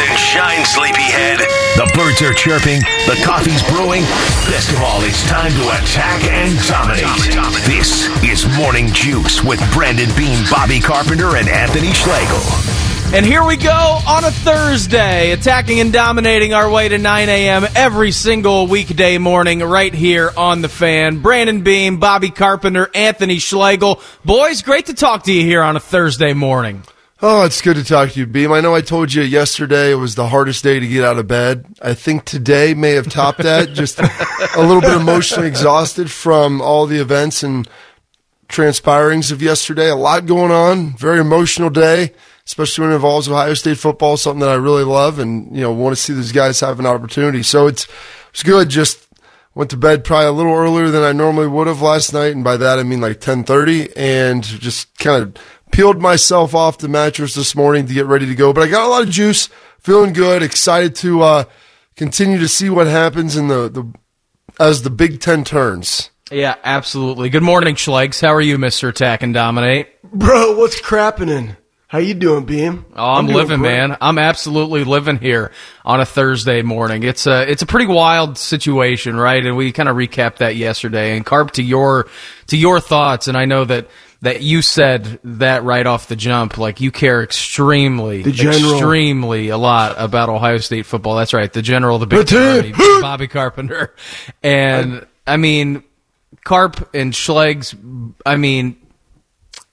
and shine, sleepyhead. The birds are chirping, the coffee's brewing. Best of all, it's time to attack and dominate. This is Morning Juice with Brandon Beam, Bobby Carpenter, and Anthony Schlegel. And here we go on a Thursday, attacking and dominating our way to 9 a.m. every single weekday morning right here on The Fan. Brandon Beam, Bobby Carpenter, Anthony Schlegel. Boys, great to talk to you here on a Thursday morning. Oh, it's good to talk to you, Beam. I know I told you yesterday it was the hardest day to get out of bed. I think today may have topped that. Just a little bit emotionally exhausted from all the events and transpirings of yesterday. A lot going on. Very emotional day especially when it involves Ohio State football, something that I really love and, you know, want to see these guys have an opportunity. So it's, it's good. Just went to bed probably a little earlier than I normally would have last night. And by that, I mean like 1030 and just kind of peeled myself off the mattress this morning to get ready to go. But I got a lot of juice, feeling good, excited to, uh, continue to see what happens in the, the, as the Big Ten turns. Yeah, absolutely. Good morning, Schlegs. How are you, Mr. Attack and Dominate? Bro, what's crapping? How you doing, Beam? Oh, I'm, I'm living, man. I'm absolutely living here on a Thursday morning. It's a it's a pretty wild situation, right? And we kind of recapped that yesterday. And Carp, to your to your thoughts, and I know that that you said that right off the jump. Like you care extremely, extremely a lot about Ohio State football. That's right, the general, the big Bobby, Bobby Carpenter, and I, I mean Carp and Schlegs. I mean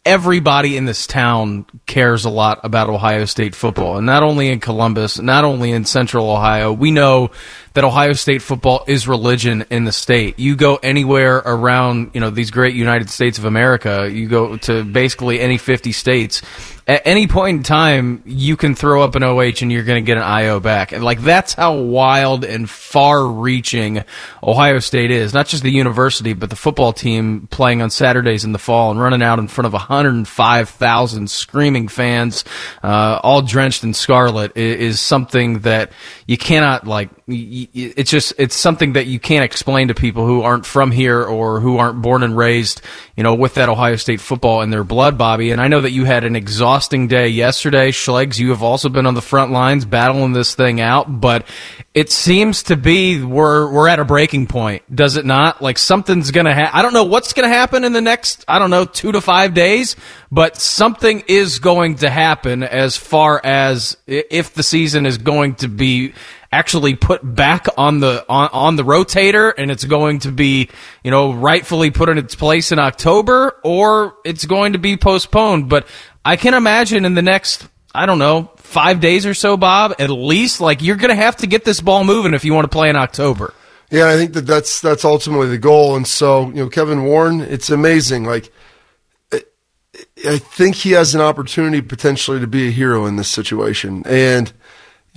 everybody in this town cares a lot about Ohio State football, and not only in Columbus, not only in Central Ohio. We know that Ohio State football is religion in the state. You go anywhere around, you know, these great United States of America, you go to basically any 50 states, at any point in time, you can throw up an OH and you're going to get an IO back. And like that's how wild and far-reaching Ohio State is. Not just the university, but the football team playing on Saturdays in the fall and running out in front of 105,000 screaming fans, uh, all drenched in scarlet, is something that you cannot like. It's just it's something that you can't explain to people who aren't from here or who aren't born and raised, you know, with that Ohio State football in their blood, Bobby. And I know that you had an exhausting exhausting day yesterday. Schlegs, you have also been on the front lines battling this thing out, but it seems to be we're we're at a breaking point, does it not? Like something's gonna happen. I don't know what's gonna happen in the next I don't know two to five days, but something is going to happen as far as if the season is going to be actually put back on the on, on the rotator and it's going to be you know rightfully put in its place in October or it's going to be postponed but I can imagine in the next, I don't know, five days or so, Bob, at least, like you're going to have to get this ball moving if you want to play in October. Yeah, I think that that's that's ultimately the goal. And so, you know, Kevin Warren, it's amazing. Like, I think he has an opportunity potentially to be a hero in this situation. And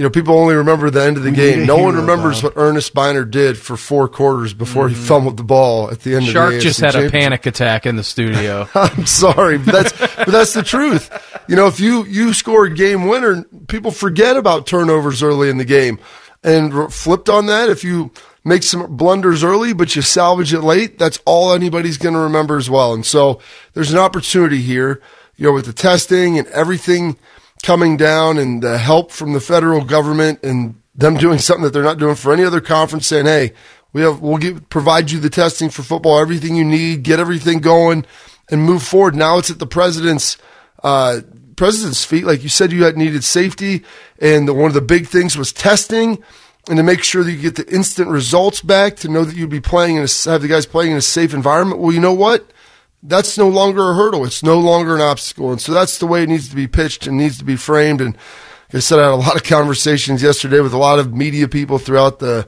you know, people only remember the end of the we game. No one remembers what Ernest Byner did for four quarters before mm-hmm. he fumbled the ball at the end Shark of the game. Shark just had a panic attack in the studio. I'm sorry, but that's but that's the truth. You know, if you you score a game winner, people forget about turnovers early in the game. And flipped on that, if you make some blunders early, but you salvage it late, that's all anybody's going to remember as well. And so there's an opportunity here, you know, with the testing and everything coming down and the help from the federal government and them doing something that they're not doing for any other conference saying, Hey, we have, we'll give, provide you the testing for football, everything you need, get everything going and move forward. Now it's at the president's, uh, president's feet. Like you said, you had needed safety. And the, one of the big things was testing and to make sure that you get the instant results back to know that you'd be playing in a, have the guys playing in a safe environment. Well, you know what? That's no longer a hurdle. It's no longer an obstacle. And so that's the way it needs to be pitched and needs to be framed. And like I said, I had a lot of conversations yesterday with a lot of media people throughout the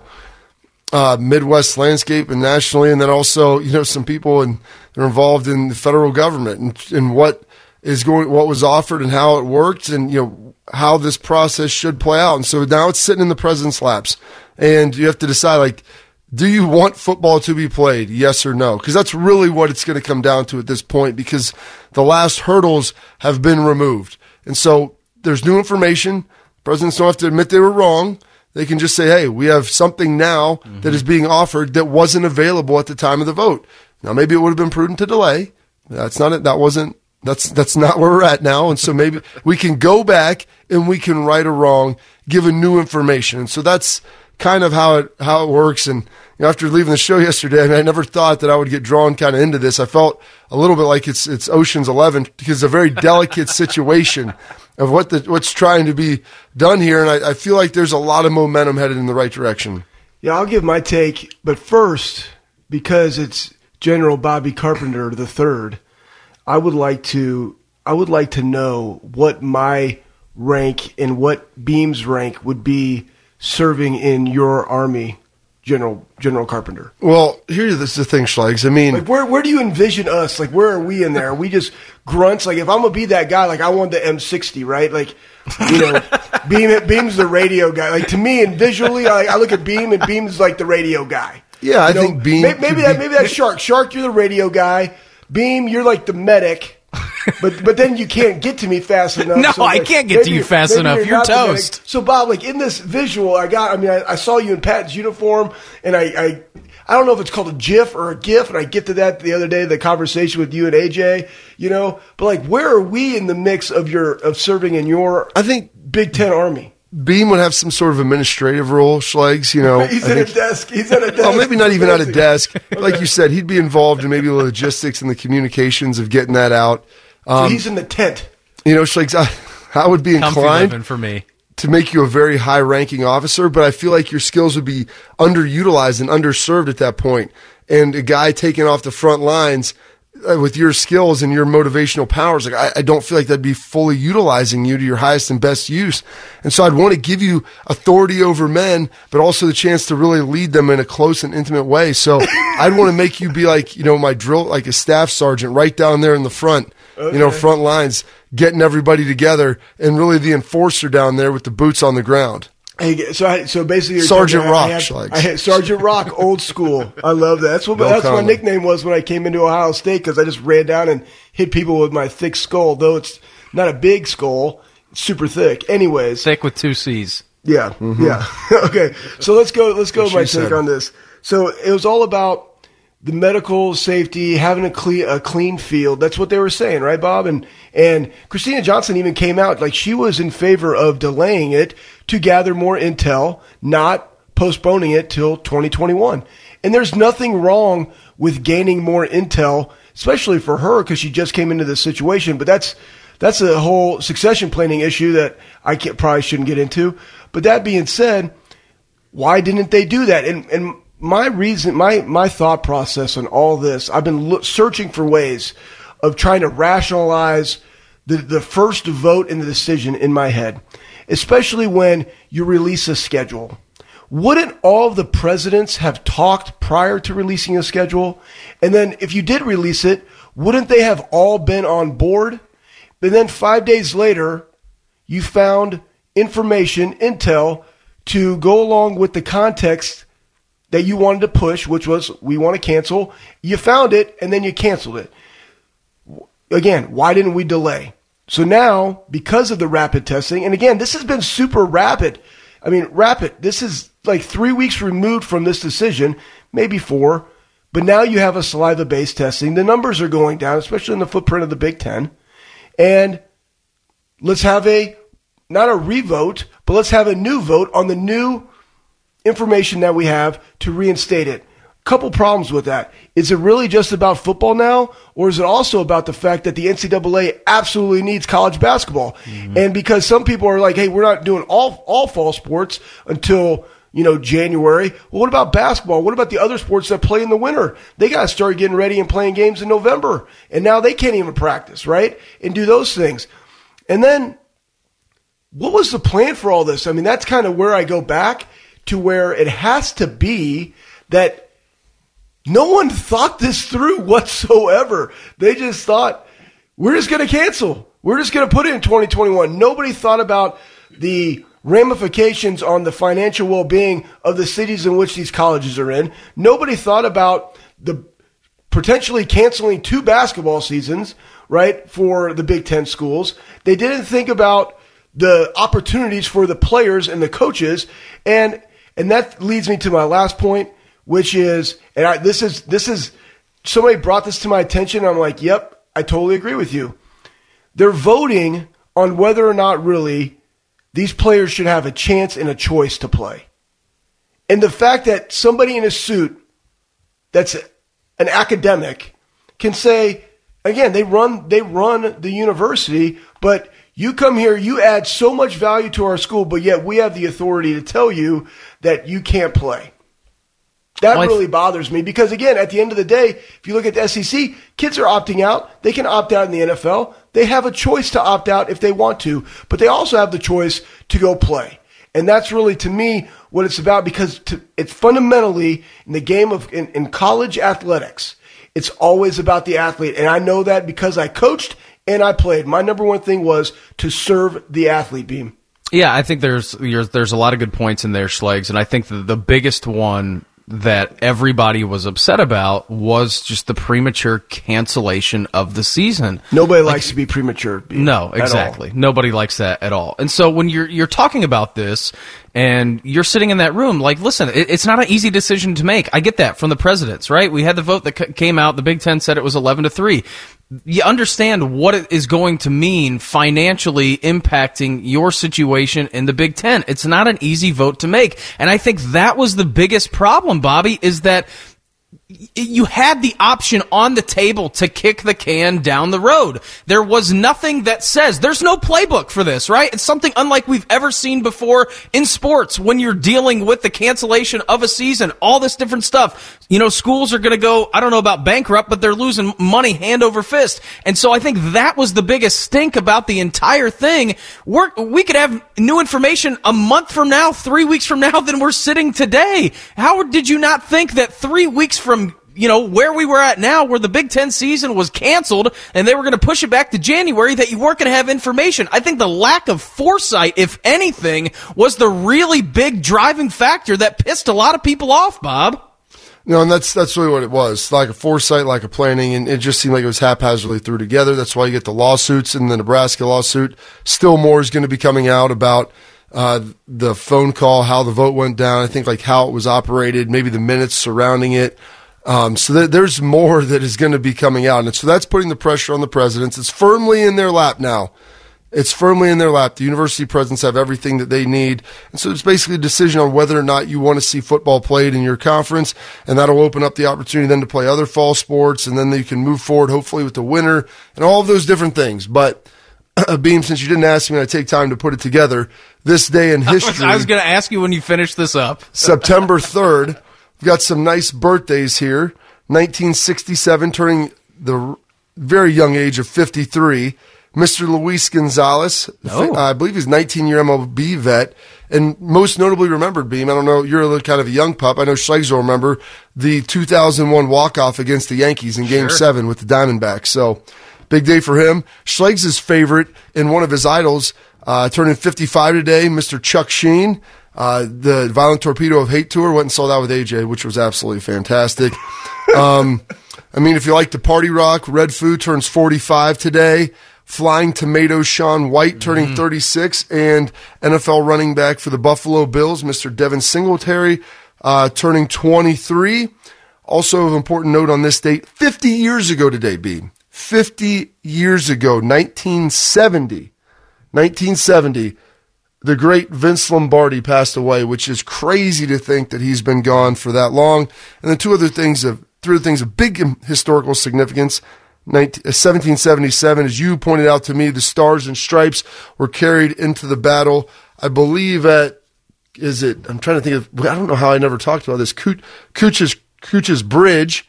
uh, Midwest landscape and nationally. And then also, you know, some people and they're involved in the federal government and, and what is going, what was offered and how it worked and, you know, how this process should play out. And so now it's sitting in the president's laps and you have to decide like, do you want football to be played? Yes or no? Because that's really what it's going to come down to at this point because the last hurdles have been removed. And so there's new information. Presidents don't have to admit they were wrong. They can just say, hey, we have something now mm-hmm. that is being offered that wasn't available at the time of the vote. Now, maybe it would have been prudent to delay. That's not it. That wasn't That's that's not where we're at now, and so maybe we can go back and we can right or wrong, given new information. And so that's kind of how it how it works. And you know, after leaving the show yesterday, I, mean, I never thought that I would get drawn kind of into this. I felt a little bit like it's it's Ocean's Eleven because it's a very delicate situation of what the what's trying to be done here, and I, I feel like there's a lot of momentum headed in the right direction. Yeah, I'll give my take, but first, because it's General Bobby Carpenter the third, I would like to I would like to know what my rank and what Beam's rank would be serving in your army, General General Carpenter. Well, here's the thing, Schlegs. I mean, Like where where do you envision us? Like where are we in there? Are we just grunts? Like if I'm gonna be that guy, like I want the M60, right? Like you know, Beam Beam's the radio guy. Like to me, and visually, I, I look at Beam, and Beam's like the radio guy. Yeah, I You know, think Beam may- Maybe, that be- maybe that's Shark. Shark, you're the radio guy. Beam, you're like the medic. But but then you can't get to me fast enough. No, so I like, can't get to you fast enough. You're not the medic. toast. So Bob, like in this visual, I got. I mean, I, I saw you in Pat's uniform, and I, I, I don't know if it's called a GIF or a GIF, and I get to that the other day, the conversation with you and AJ, you know. But like, where are we in the mix of your of serving in your I think Big Ten Army? Beam would have some sort of administrative role, Schlegs. You know, He's I at a desk. He's at a desk. Well, maybe not even at a Fancy. desk. Like you said, he'd be involved in maybe the logistics and the communications of getting that out. So Um, he's in the tent. you know, Schlegs, I, I would be inclined living for me. to make you a very high ranking officer, but I feel like your skills would be underutilized and underserved at that point. And a guy taking off the front lines Uh, with your skills and your motivational powers, like I, I don't feel like that'd be fully utilizing you to your highest and best use. And so I'd want to give you authority over men, but also the chance to really lead them in a close and intimate way. So I'd want to make you be like, you know, my drill, like a staff sergeant right down there in the front, you know, front lines, getting everybody together and really the enforcer down there with the boots on the ground. Hey, so I, so basically, you're Sergeant telling me I- I Rock, had- I had Sergeant Rock, old school. I love that. That's what No that's my nickname was when I came into Ohio State because I just ran down and hit people with my thick skull. Though it's not a big skull, it's super thick. Anyways, Thick with two C's. yeah, yeah. okay, so let's go. Let's go. with My take on this. So it was all about the medical safety, having a clean a clean field. That's what they were saying, right, Bob? And and Kristina Johnson even came out like she was in favor of delaying it to gather more intel, not postponing it till 2021. And there's nothing wrong with gaining more intel, especially for her because she just came into this situation. But that's that's a whole succession planning issue that I probably shouldn't get into. But that being said, why didn't they do that? And and my reason, my my thought process on all this, I've been loo- searching for ways of trying to rationalize the the first vote in the decision in my head, especially when you release a schedule. Wouldn't all the presidents have talked prior to releasing a schedule? And then if you did release it, wouldn't they have all been on board? And then five days later, you found information, intel, to go along with the context that you wanted to push, which was we want to cancel. You found it and then you canceled it. Again, why didn't we delay? So now, because of the rapid testing, and again, this has been super rapid. I mean, rapid. This is like three weeks removed from this decision, maybe four. But now you have a saliva based testing. The numbers are going down, especially in the footprint of the Big Ten. And let's have a, not a revote, but let's have a new vote on the new information that we have to reinstate it. Couple problems with that. Is it really just about football now, or is it also about the fact that the NCAA absolutely needs college basketball? Mm-hmm. And because some people are like, "Hey, we're not doing all all fall sports until you know January." Well, what about basketball? What about the other sports that play in the winter? They got to start getting ready and playing games in November, and now they can't even practice, right? And do those things. And then what was the plan for all this? I mean, that's kind of where I go back to where it has to be that no one thought this through whatsoever. They just thought, we're just going to cancel. We're just going to put it in 2021. Nobody thought about the ramifications on the financial well being of the cities in which these colleges are in. Nobody thought about the potentially canceling two basketball seasons, right, for the Big Ten schools. They didn't think about the opportunities for the players and the coaches. And, and that leads me to my last point, which is, and I, this is, this is, somebody brought this to my attention. I'm like, yep, I totally agree with you. they're voting on whether or not really these players should have a chance and a choice to play. And the fact that somebody in a suit that's an academic can say, again, they run they run the university, but you come here, you add so much value to our school, but yet we have the authority to tell you that you can't play. That well, really bothers me because, again, at the end of the day, if you look at the SEC, kids are opting out. They can opt out in the NFL. They have a choice to opt out if they want to, but they also have the choice to go play. And that's really, to me, what it's about because to, it's fundamentally in the game of in, in college athletics. It's always about the athlete. And I know that because I coached and I played. My number one thing was to serve the athlete beam. Yeah, I think there's there's a lot of good points in there, Schlegs, and I think the, the biggest one that everybody was upset about was just the premature cancellation of the season. Nobody like, likes to be premature. No, exactly. Nobody likes that at all. And so when you're you're talking about this and you're sitting in that room, like, listen, it, it's not an easy decision to make. I get that from the presidents, right? We had the vote that c- came out. The Big Ten said it was 11 to three you understand what it is going to mean financially impacting your situation in the Big Ten. It's not an easy vote to make. And I think that was the biggest problem, Bobby, is that you had the option on the table to kick the can down the road. There was nothing that says there's no playbook for this, right? It's something unlike we've ever seen before in sports when you're dealing with the cancellation of a season, all this different stuff. You know, schools are going to go, I don't know about bankrupt, but they're losing money hand over fist. And so I think that was the biggest stink about the entire thing. We're, we could have new information a month from now, three weeks from now than we're sitting today. How did you not think that three weeks from you know, where we were at now, where the Big Ten season was canceled and they were going to push it back to January, that you weren't going to have information. I think the lack of foresight, if anything, was the really big driving factor that pissed a lot of people off, Bob. No, and that's that's really what it was. Like a foresight, like a planning, and it just seemed like it was haphazardly threw together. That's why you get the lawsuits and the Nebraska lawsuit. Still more is going to be coming out about uh, the phone call, how the vote went down. I think like how it was operated, maybe the minutes surrounding it. Um, so that there's more that is going to be coming out. And so that's putting the pressure on the presidents. It's firmly in their lap now. It's firmly in their lap. The university presidents have everything that they need. And so it's basically a decision on whether or not you want to see football played in your conference. And that'll open up the opportunity then to play other fall sports. And then you can move forward, hopefully, with the winter and all of those different things. But, Beam, since you didn't ask me, I take time to put it together. This day in history. I was, was going to ask you when you finish this up. September 3rd. We've got some nice birthdays here. 1967, turning the very young age of 53. Mr. Luis Gonzalez, oh. I believe he's 19 year MLB vet, and most notably remembered, Beam. I don't know, you're a little kind of a young pup. I know Schlegs will remember the 2001 walk off against the Yankees in Game sure. Seven with the Diamondbacks. So big day for him. Schlegs' favorite and one of his idols, uh, turning 55 today, Mr. Chuck Sheen. Uh, the Violent Torpedo of Hate tour went and saw that with AJ, which was absolutely fantastic. Um, I mean, if you like to party rock, Red Foo turns 45 today. Flying Tomato Shaun White turning mm-hmm. 36, and NFL running back for the Buffalo Bills, Mr. Devin Singletary, uh, turning 23. Also, of important note on this date, 50 years ago today, B. 50 years ago, 1970. 1970 the great Vince Lombardi passed away, which is crazy to think that he's been gone for that long. And then two other things of three other things of big historical significance. 1777, uh, as you pointed out to me, the stars and stripes were carried into the battle. I believe at is it? I'm trying to think of. I don't know how I never talked about this. Cooch's Cooch's Bridge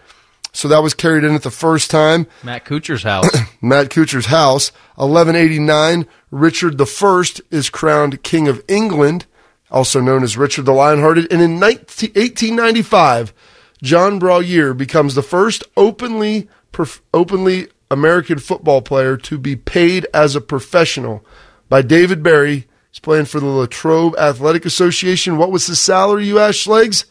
so that was carried in at the first time. Matt Kuchar's house. Matt Kuchar's house. 1189, Richard I is crowned King of England, also known as Richard the Lionhearted. And in 19, 1895, John Brallier becomes the first openly, prof, openly American football player to be paid as a professional by David Berry. He's playing for the Latrobe Athletic Association. What was his salary, you ask, Schlegs?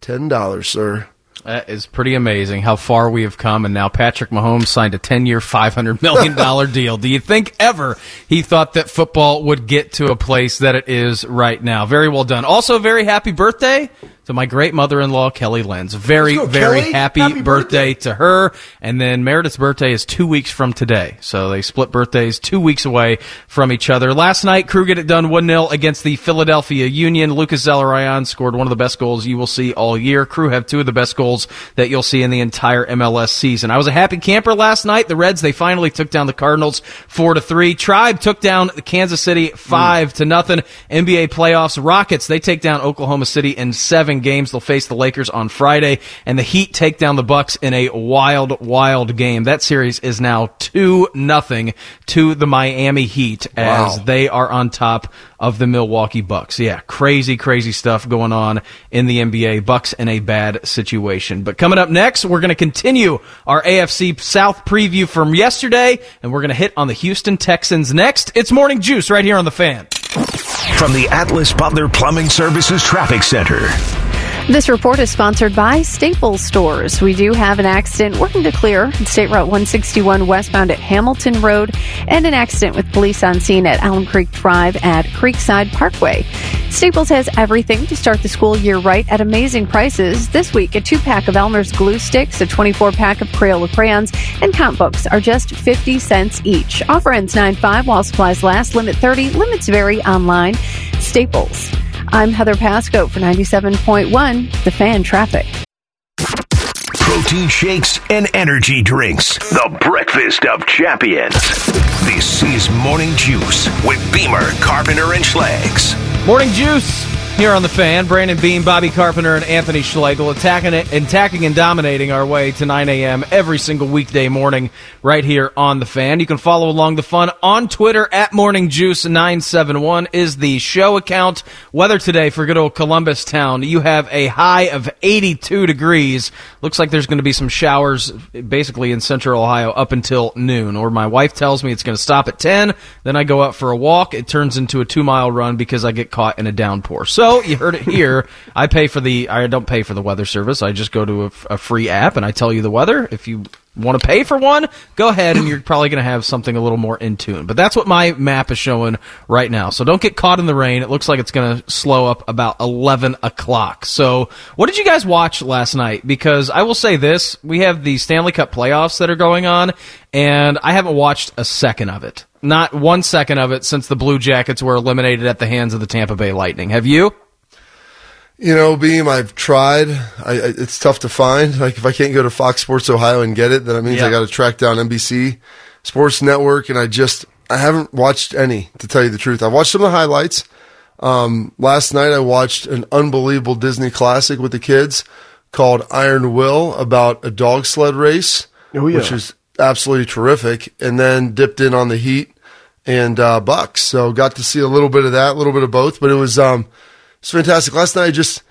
$10, sir. That is pretty amazing how far we have come, and now Patrick Mahomes signed a 10 year, $500 million deal. Do you think ever he thought that football would get to a place that it is right now? Very well done. Also, very happy birthday to my great mother-in-law Kelly Lenz. Very, go, very Kelly. happy, Happy birthday, birthday. to her. And then Meredith's birthday is two weeks from today, so they split birthdays two weeks away from each other. Last night, Crew get it done one 0 against the Philadelphia Union. Lucas Zelarayan scored one of the best goals you will see all year. Crew have two of the best goals that you'll see in the entire MLS season. I was a happy camper last night. The Reds they finally took down the Cardinals four to three. Tribe took down the Kansas City five to nothing. NBA playoffs. Rockets they take down Oklahoma City in seven games. They'll face the Lakers on Friday, and the Heat take down the Bucks in a wild, wild game. That series is now two nothing to the Miami Heat as Wow. they are on top of the Milwaukee Bucks. Yeah, crazy, crazy stuff going on in the NBA. Bucks in a bad situation. But coming up next, we're going to continue our AFC South preview from yesterday, and we're going to hit on the Houston Texans next. It's Morning Juice right here on the fan. From the Atlas Butler Plumbing Services Traffic Center. This report is sponsored by Staples Stores. We do have an accident working to clear State Route 161 westbound at Hamilton Road and an accident with police on scene at Alum Creek Drive at Creekside Parkway. Staples has everything to start the school year right at amazing prices. This week, a two pack of Elmer's glue sticks, a 24 pack of Crayola crayons, and count books are just 50 cents each. Offer ends 9 5 while supplies last. Limit 30. Limits vary online. Staples. I'm Heather Pasco for 97.1 The Fan Traffic. Protein shakes and energy drinks. The breakfast of champions. This is Morning Juice with Beamer, Carpenter, and Schlegs. Morning Juice here on the fan. Brandon Beam, Bobby Carpenter, and Anthony Schlegel attacking it, attacking and dominating our way to 9 a.m. every single weekday morning right here on the fan. You can follow along the fun on Twitter at Morning Juice 971 is the show account. Weather today for good old Columbus town. You have a high of 82 degrees. Looks like there's going to be some showers basically in central Ohio up until noon. Or my wife tells me it's going to stop at 10. Then I go out for a walk. It turns into a two mile run because I get caught in a downpour. So you heard it here. I pay for the, I don't pay for the weather service. I just go to a, a free app and I tell you the weather. If you want to pay for one, go ahead and you're probably going to have something a little more in tune. But that's what my map is showing right now. So don't get caught in the rain. It looks like it's going to slow up about 11 o'clock. So what did you guys watch last night? Because I will say this, we have the Stanley Cup playoffs that are going on and I haven't watched a second of it. Not one second of it since the Blue Jackets were eliminated at the hands of the Tampa Bay Lightning. Have you? You know, Beam, I've tried. I, I, it's tough to find. Like, if I can't go to Fox Sports Ohio and get it, then that means Yeah. I got to track down NBC Sports Network, and I just I haven't watched any. To tell you the truth, I watched some of the highlights. Um, last night, I watched an unbelievable Disney classic with the kids called Iron Will about a dog sled race, Oh, yeah. which is absolutely terrific. And then dipped in on the Heat and uh, Bucks, so got to see a little bit of that, a little bit of both. But it was um, it's fantastic. Last night, I just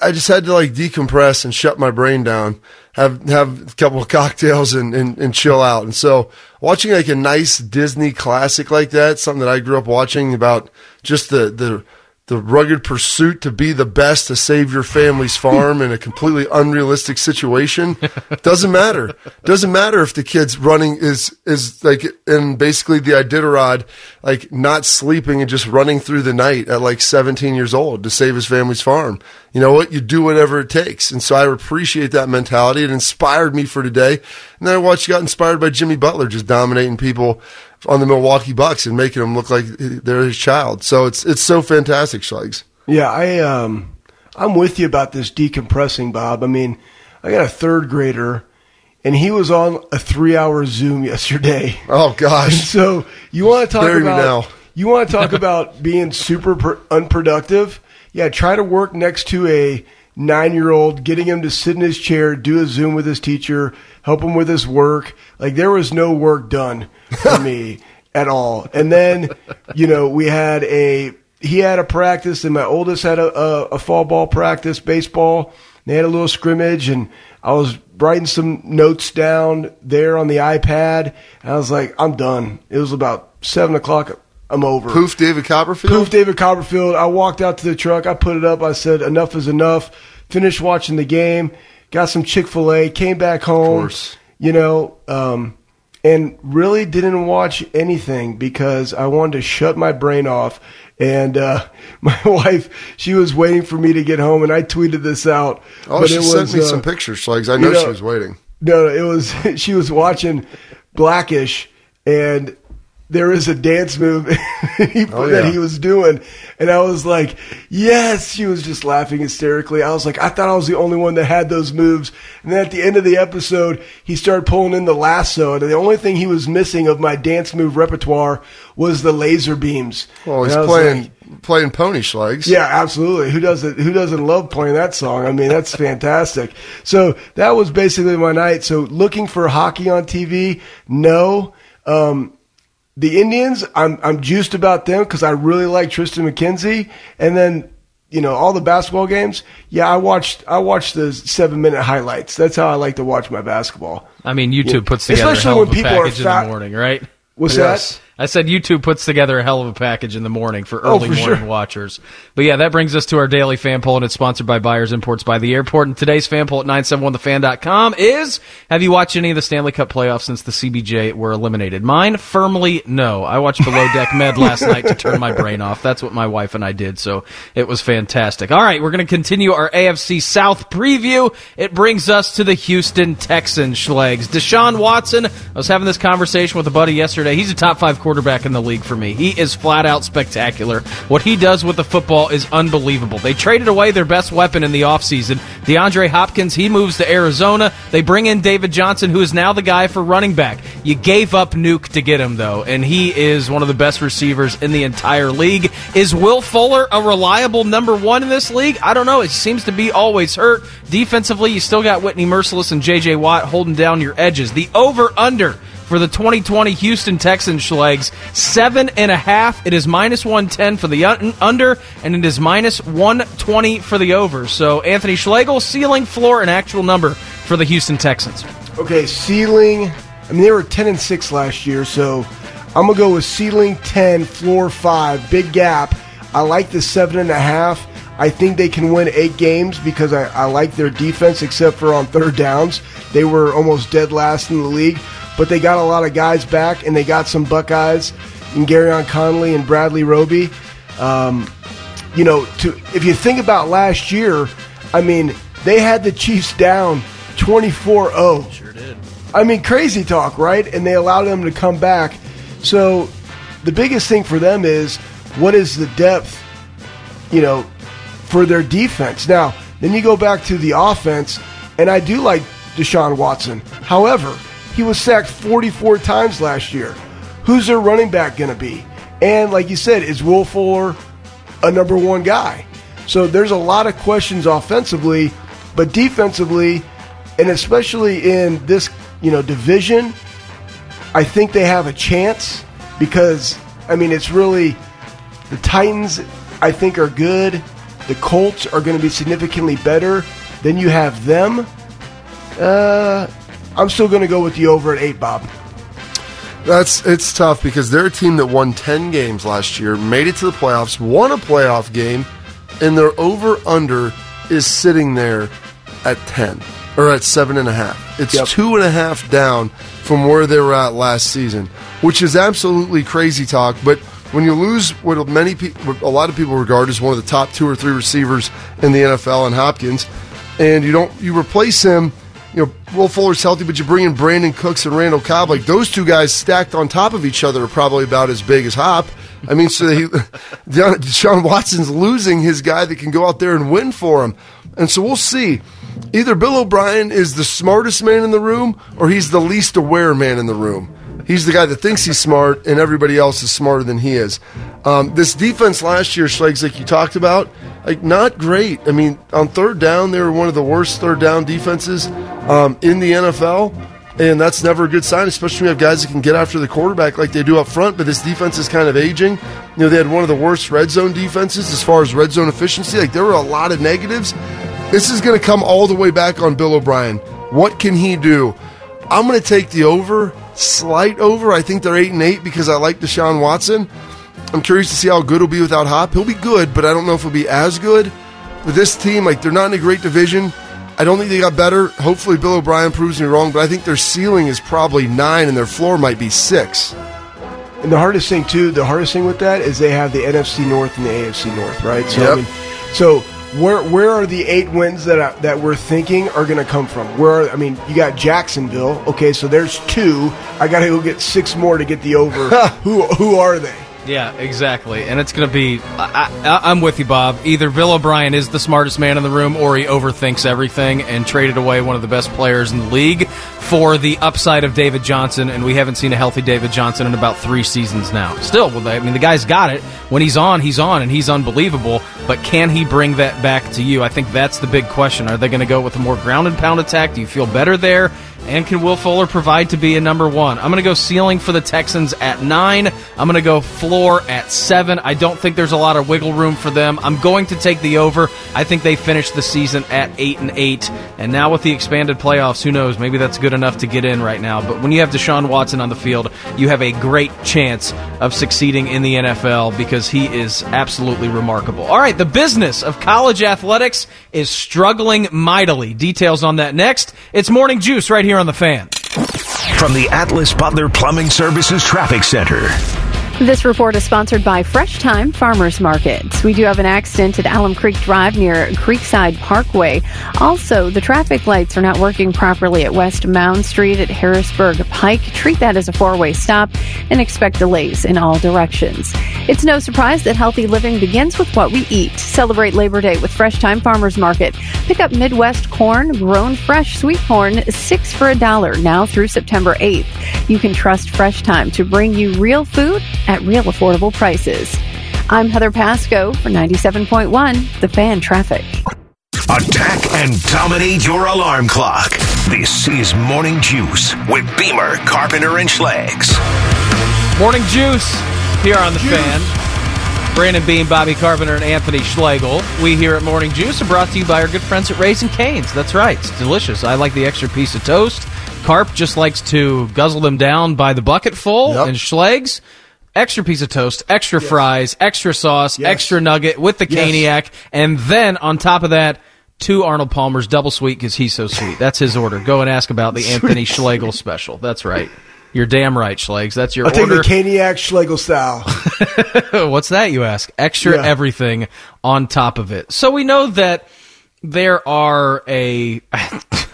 I just had to like decompress and shut my brain down, have have a couple of cocktails and, and, and chill out. And so watching like a nice Disney classic like that, something that I grew up watching about just the the the rugged pursuit to be the best to save your family's farm in a completely unrealistic situation doesn't matter. Doesn't matter if the kid's running is is like in basically the Iditarod, like not sleeping and just running through the night at like 17 years old to save his family's farm. You know what? You do whatever it takes. And so I appreciate that mentality. It inspired me for today. And then I watched, got inspired by Jimmy Butler just dominating people on the Milwaukee Bucks and making them look like they're his child. So it's it's so fantastic, Schlegs. Yeah, I um, I'm with you about this decompressing, Bob. I mean, I got a third grader, and he was on a three-hour Zoom yesterday. Oh gosh. So you want to talk Bury about now. you want to talk about being super per- unproductive? Yeah, try to work next to a nine-year-old, getting him to sit in his chair, do a Zoom with his teacher, help him with his work. Like there was no work done for me at all. And then, you know, we had a he had a practice, and my oldest had a, a, a fall ball practice, baseball. They had a little scrimmage, and I was writing some notes down there on the iPad. And I was like, I'm done. It was about seven o'clock. I'm over. Poof, David Copperfield. Poof, David Copperfield. I walked out to the truck. I put it up. I said, enough is enough. Finished watching the game. Got some Chick fil A. Came back home. course. You know, um, and really didn't watch anything because I wanted to shut my brain off. And uh, my wife, she was waiting for me to get home, and I tweeted this out. Oh, but she it sent me uh, some pictures, Slugs. I know, know- she was waiting. No, it was she was watching Blackish, and there is a dance move he, Oh, that he was doing, and I was like, "Yes!" She was just laughing hysterically. I was like, "I thought I was the only one that had those moves." And then at the end of the episode, he started pulling in the lasso, and the only thing he was missing of my dance move repertoire was the laser beams. Well, he's And I was playing like, playing pony slugs. yeah, absolutely. Who doesn't who doesn't love playing that song? I mean, that's fantastic. So that was basically my night. So looking for hockey on TV, no. Um, the Indians, I'm I'm juiced about them because I really like Triston McKenzie, and then you know all the basketball games. Yeah, I watched I watched the seven minute highlights. That's how I like to watch my basketball. I mean, YouTube Yeah. puts together Especially a hell when of a people are package in the morning, right? What's Yes. that? I said YouTube puts together a hell of a package in the morning for Oh, early for morning sure. watchers. But yeah, that brings us to our daily fan poll, and it's sponsored by Byers Imports by the Airport. And today's fan poll at 971thefan.com is Have you watched any of the Stanley Cup playoffs since the CBJ were eliminated? Mine, firmly no. I watched Below Deck Med last night to turn my brain off. That's what my wife and I did, so it was fantastic. All right, we're going to continue our AFC South preview. It brings us to the Houston Texans, Schlegs. Deshaun Watson, I was having this conversation with a buddy yesterday. He's a top five quarterback in the league for me. He is flat out spectacular. What he does with the football is unbelievable. They traded away their best weapon in the offseason. DeAndre Hopkins, he moves to Arizona. They bring in David Johnson, who is now the guy for running back. You gave up Nuke to get him, though, and he is one of the best receivers in the entire league. Is Will Fuller a reliable number one in this league? I don't know. It seems to be always hurt. Defensively, you still got Whitney Mercilus and J.J. Watt holding down your edges. The over-under for the 2020 Houston Texans Schlegs. Seven and a half. It is minus 110 for the un- under, and it is minus 120 for the over. So, Anthony Schlegel, ceiling, floor, and actual number for the Houston Texans. Okay, ceiling. I mean, they were ten and six last year, so I'm gonna go with ceiling ten, floor five, big gap. I like the seven and a half. I think they can win eight games because I, I like their defense, except for on third downs. They were almost dead last in the league, but they got a lot of guys back, and they got some Buckeyes and Gareon Conley and Bradley Roby. Um, you know, to if you think about last year, I mean, they had the Chiefs down 24-0. Sure did. I mean, crazy talk, right? And they allowed them to come back. So, the biggest thing for them is what is the depth, you know, for their defense. Now, then you go back to the offense, and I do like Deshaun Watson. However, he was sacked 44 times last year. Who's their running back going to be? And like you said, is Will Fuller a number one guy? So there's a lot of questions offensively, but defensively, and especially in this you know division, I think they have a chance because I mean it's really the Titans. I think are good. The Colts are going to be significantly better. Then you have them. Uh, I'm still going to go with the over at eight, Bob. That's it's tough because they're a team that won ten games last year, made it to the playoffs, won a playoff game, and their over under is sitting there at ten or at seven and a half. It's Yep. two and a half down from where they were at last season, which is absolutely crazy talk. But when you lose what many people, what a lot of people regard as one of the top two or three receivers in the NFL, and Hopkins, and you don't you replace him you know, Will Fuller's healthy, but you bring in Brandin Cooks and Randall Cobb. Like those two guys stacked on top of each other are probably about as big as Hop. I mean, so Deshaun Watson's losing his guy that can go out there and win for him. And so we'll see. Either Bill O'Brien is the smartest man in the room or he's the least aware man in the room. He's the guy that thinks he's smart and everybody else is smarter than he is. Um, this defense last year, Schlegs, like you talked about, like not great. I mean, on third down, they were one of the worst third down defenses um, in the NFL, and that's never a good sign, especially when you have guys that can get after the quarterback like they do up front. But this defense is kind of aging. You know, they had one of the worst red zone defenses as far as red zone efficiency. Like there were a lot of negatives. This is going to come all the way back on Bill O'Brien. What can he do? I'm going to take the over, slight over. I think they're eight and eight because I like Deshaun Watson. I'm curious to see how good he'll be without Hop. He'll be good, but I don't know if he'll be as good. With this team, like they're not in a great division. I don't think they got better. Hopefully, Bill O'Brien proves me wrong, but I think their ceiling is probably nine and their floor might be six. And the hardest thing too, the hardest thing with that is they have the NFC North and the AFC North, right? So, Yep. I mean, so where where are the eight wins that I, that we're thinking are going to come from? Where are, I mean, you got Jacksonville. Okay, so there's two. I got to go get six more to get the over. who who are they? Yeah, exactly. And it's going to be. I, I, I'm with you, Bob. Either Bill O'Brien is the smartest man in the room, or he overthinks everything and traded away one of the best players in the league for the upside of David Johnson. And we haven't seen a healthy David Johnson in about three seasons now. Still, I mean, the guy's got it. When he's on, he's on, and he's unbelievable. But can he bring that back to you? I think that's the big question. Are they going to go with a more ground and pound attack? Do you feel better there? And can Will Fuller provide to be a number one? I'm going to go ceiling for the Texans at nine. I'm going to go floor at seven. I don't think there's a lot of wiggle room for them. I'm going to take the over. I think they finish the season at eight and eight. And now with the expanded playoffs, who knows? Maybe that's good enough to get in right now. But when you have Deshaun Watson on the field, you have a great chance of succeeding in the NFL because he is absolutely remarkable. All right, the business of college athletics is struggling mightily. Details on that next. It's Morning Juice right here on the fan. From the Atlas Butler Plumbing Services Traffic Center. This report is sponsored by Fresh Thyme Farmers Markets. We do have an accident at Alum Creek Drive near Creekside Parkway. Also, the traffic lights are not working properly at West Mound Street at Harrisburg Pike. Treat that as a four-way stop and expect delays in all directions. It's no surprise that healthy living begins with what we eat. Celebrate Labor Day with Fresh Thyme Farmers Market. Pick up Midwest corn, grown fresh sweet corn, six for a dollar now through September 8th. You can trust Fresh Thyme to bring you real food at real affordable prices. I'm Heather Pasco for 97.1 The Fan Traffic. Attack and dominate your alarm clock. This is Morning Juice with Beamer, Carpenter, and Schlegs. Morning Juice here on the fan. Brandon Beam, Bobby Carpenter, and Anthony Schlegel. We here at Morning Juice are brought to you by our good friends at Raising Canes. That's right, it's delicious. I like the extra piece of toast. Carp just likes to guzzle them down by the bucketful, Yep. and Schlegs. Extra piece of toast, extra fries, extra sauce, Yes. extra nugget with the Yes. caniac, and then on top of that, two Arnold Palmer's double sweet because he's so sweet. That's his order. Go and ask about the Anthony Schlegel special. That's right. You're damn right, Schlegs. That's your order. I'll take the Caniac Schlegel style. What's that, you ask? Extra Yeah. everything on top of it. So we know that there are a,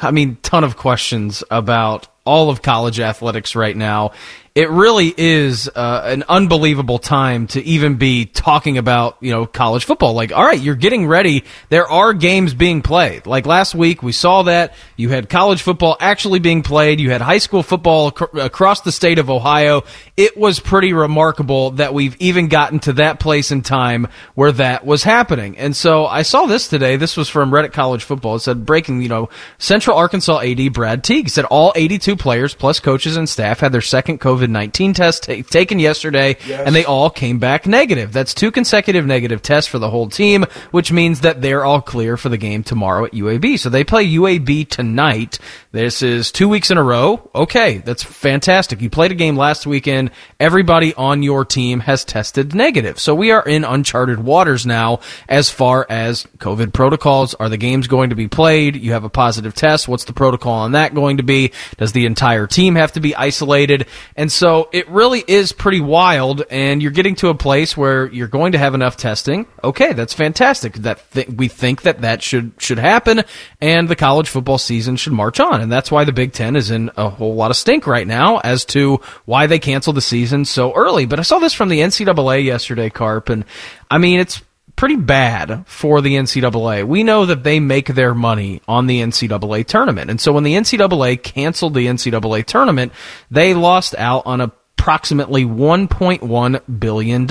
I mean, ton of questions about all of college athletics right now. It really is uh, an unbelievable time to even be talking about, you know, college football. Like, all right, you're getting ready. There are games being played. Like last week, we saw that you had college football actually being played. You had high school football ac- across the state of Ohio. It was pretty remarkable that we've even gotten to that place in time where that was happening. And so I saw this today. This was from Reddit College Football. It said breaking, you know, Central Arkansas AD Brad Teague said all 82 players plus coaches and staff had their second COVID-19 test ta- taken yesterday and they all came back negative. That's two consecutive negative tests for the whole team, which means that they're all clear for the game tomorrow at UAB. So they play UAB tonight. This is two weeks in a row. Okay, that's fantastic. You played a game last weekend. Everybody on your team has tested negative. So we are in uncharted waters now as far as COVID protocols. Are the games going to be played? You have a positive test. What's the protocol on that going to be? Does the entire team have to be isolated? And so it really is pretty wild. And you're getting to a place where you're going to have enough testing. Okay, that's fantastic. That th- we think that that should should happen, and the college football season should march on. And that's why the Big Ten is in a whole lot of stink right now as to why they canceled the season so early. But I saw this from the NCAA yesterday, Carp, and I mean it's pretty bad for the NCAA. We know that they make their money on the NCAA tournament. And so when the NCAA canceled the NCAA tournament, they lost out on approximately $1.1 billion.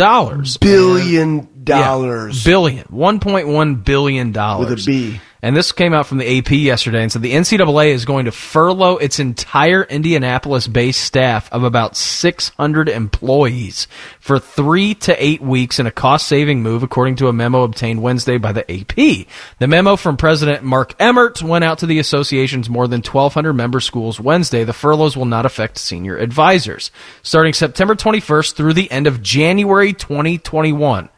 Billion dollars. Yeah, billion. $1.1 billion. With a B. And this came out from the AP yesterday and said the NCAA is going to furlough its entire Indianapolis based staff of about 600 employees for three to eight weeks in a cost saving move, according to a memo obtained Wednesday by the AP. The memo from President Mark Emmert went out to the association's more than 1,200 member schools Wednesday. The furloughs will not affect senior advisors. Starting September 21st through the end of January 2021.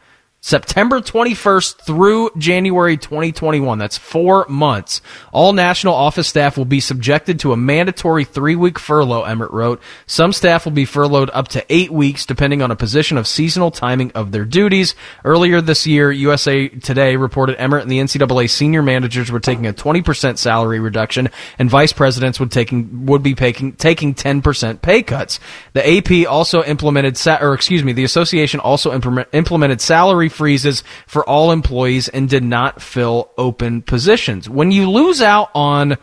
September 21st through January 2021. That's four months. All national office staff will be subjected to a mandatory three week furlough, Emmert wrote. Some staff will be furloughed up to eight weeks, depending on a position of seasonal timing of their duties. Earlier this year, USA Today reported Emmert and the NCAA senior managers were taking a 20% salary reduction, and vice presidents would taking would be taking taking 10% pay cuts. The AP also implemented, or excuse me, the association also implement, implemented salary freezes for all employees and did not fill open positions. When you lose out on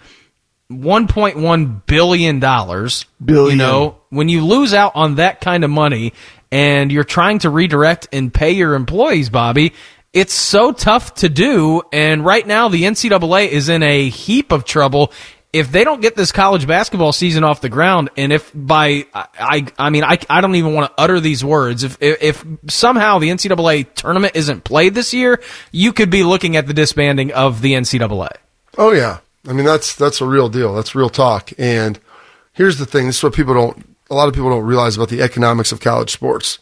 1.1 billion dollars, you know, when you lose out on that kind of money and you're trying to redirect and pay your employees, Bobby, it's so tough to do. And right now, the NCAA is in a heap of trouble if they don't get this college basketball season off the ground, and if by I I mean I, I don't even want to utter these words, if, if, somehow the NCAA tournament isn't played this year, you could be looking at the disbanding of the NCAA. Oh yeah, I mean that's that's a real deal. That's real talk. And here's the thing: this is what people don't. A lot of people don't realize about the economics of college sports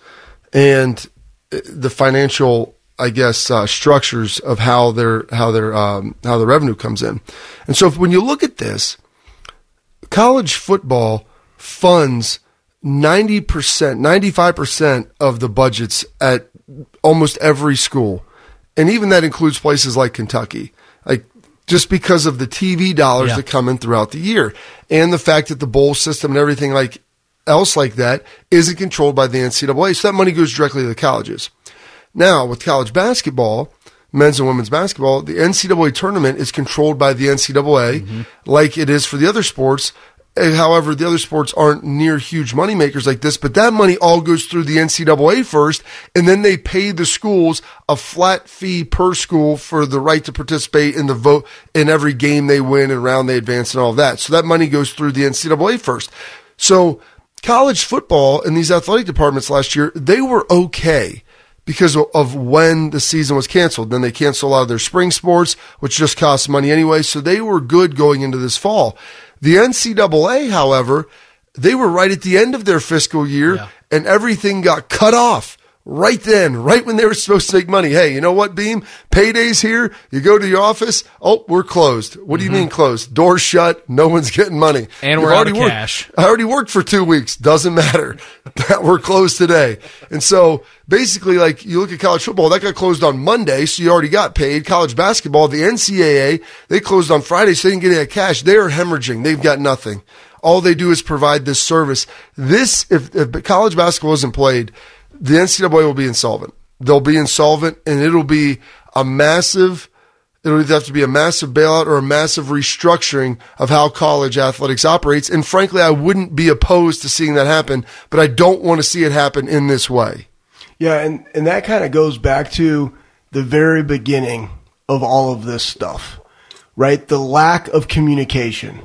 and eh, the financial I guess uh, structures of how their how their um, how the revenue comes in. And so if, when you look at this, college football funds 90%, 95% of the budgets at almost every school. And even that includes places like Kentucky. Like just because of the TV dollars yeah. that come in throughout the year and the fact that the bowl system and everything like else like that isn't controlled by the NCAA. So that money goes directly to the colleges. Now, with college basketball, men's and women's basketball, the NCAA tournament is controlled by the NCAA, mm-hmm. like it is for the other sports. However, the other sports aren't near huge money makers like this, but that money all goes through the NCAA first, and then they pay the schools a flat fee per school for the right to participate in the vote in every game they win and round they advance and all that. So that money goes through the NCAA first. So college football and these athletic departments last year, they were okay because of when the season was canceled. Then they canceled a lot of their spring sports, which just costs money anyway. So they were good going into this fall. The NCAA, however, they were right at the end of their fiscal year yeah. and everything got cut off right then, right when they were supposed to make money. Hey, you know what, Beam? Payday's here. You go to the office. Oh, we're closed. What do you mm-hmm. mean closed? Doors shut. No one's getting money. And we're already worked. cash. I already worked for two weeks. Doesn't matter. That we're closed today. And so basically, like you look at college football, that got closed on Monday, so you already got paid. College basketball, the NCAA, they closed on Friday, so they didn't get any cash. They are hemorrhaging. They've got nothing. All they do is provide this service. This, if, if college basketball isn't played, the NCAA will be insolvent. They'll be insolvent, and it'll be a massive. It'll either have to be a massive bailout or a massive restructuring of how college athletics operates. And frankly, I wouldn't be opposed to seeing that happen, but I don't want to see it happen in this way. Yeah, and, and that kind of goes back to the very beginning of all of this stuff, right? The lack of communication.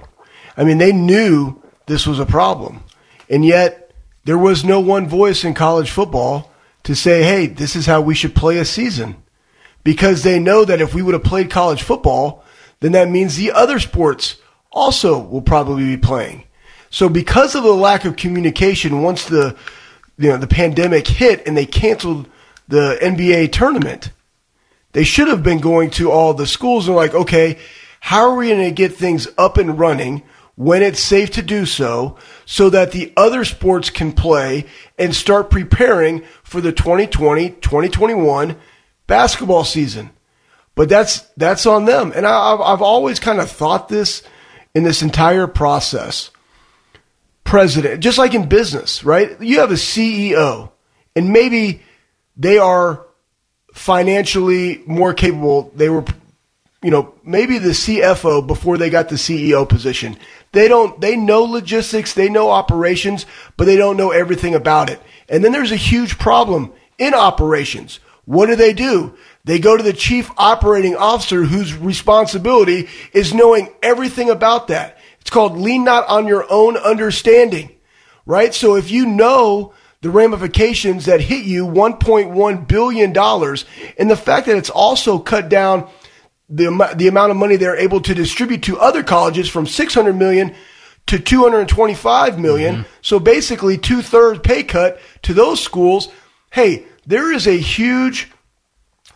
I mean, they knew this was a problem, and yet there was no one voice in college football to say, hey, this is how we should play a season. Because they know that if we would have played college football, then that means the other sports also will probably be playing. So because of the lack of communication, once the you know the pandemic hit and they canceled the NBA tournament, they should have been going to all the schools and like, okay, how are we going to get things up and running when it's safe to do so, so that the other sports can play and start preparing for the 2020 2021 basketball season. But that's that's on them, and I, have I've always kind of thought this in this entire process. President, just like in business, right? You have a CEO, and maybe they are financially more capable. They were you know, maybe the CFO before they got the CEO position. They don't, they know logistics, they know operations, but they don't know everything about it. And then there's a huge problem in operations. What do they do? They go to the chief operating officer whose responsibility is knowing everything about that. It's called lean not on your own understanding, right? So if you know the ramifications that hit you $1.1 billion and the fact that it's also cut down the, the amount of money they're able to distribute to other colleges from 600 million to 225 million. Mm-hmm. So basically two thirds pay cut to those schools. Hey, there is a huge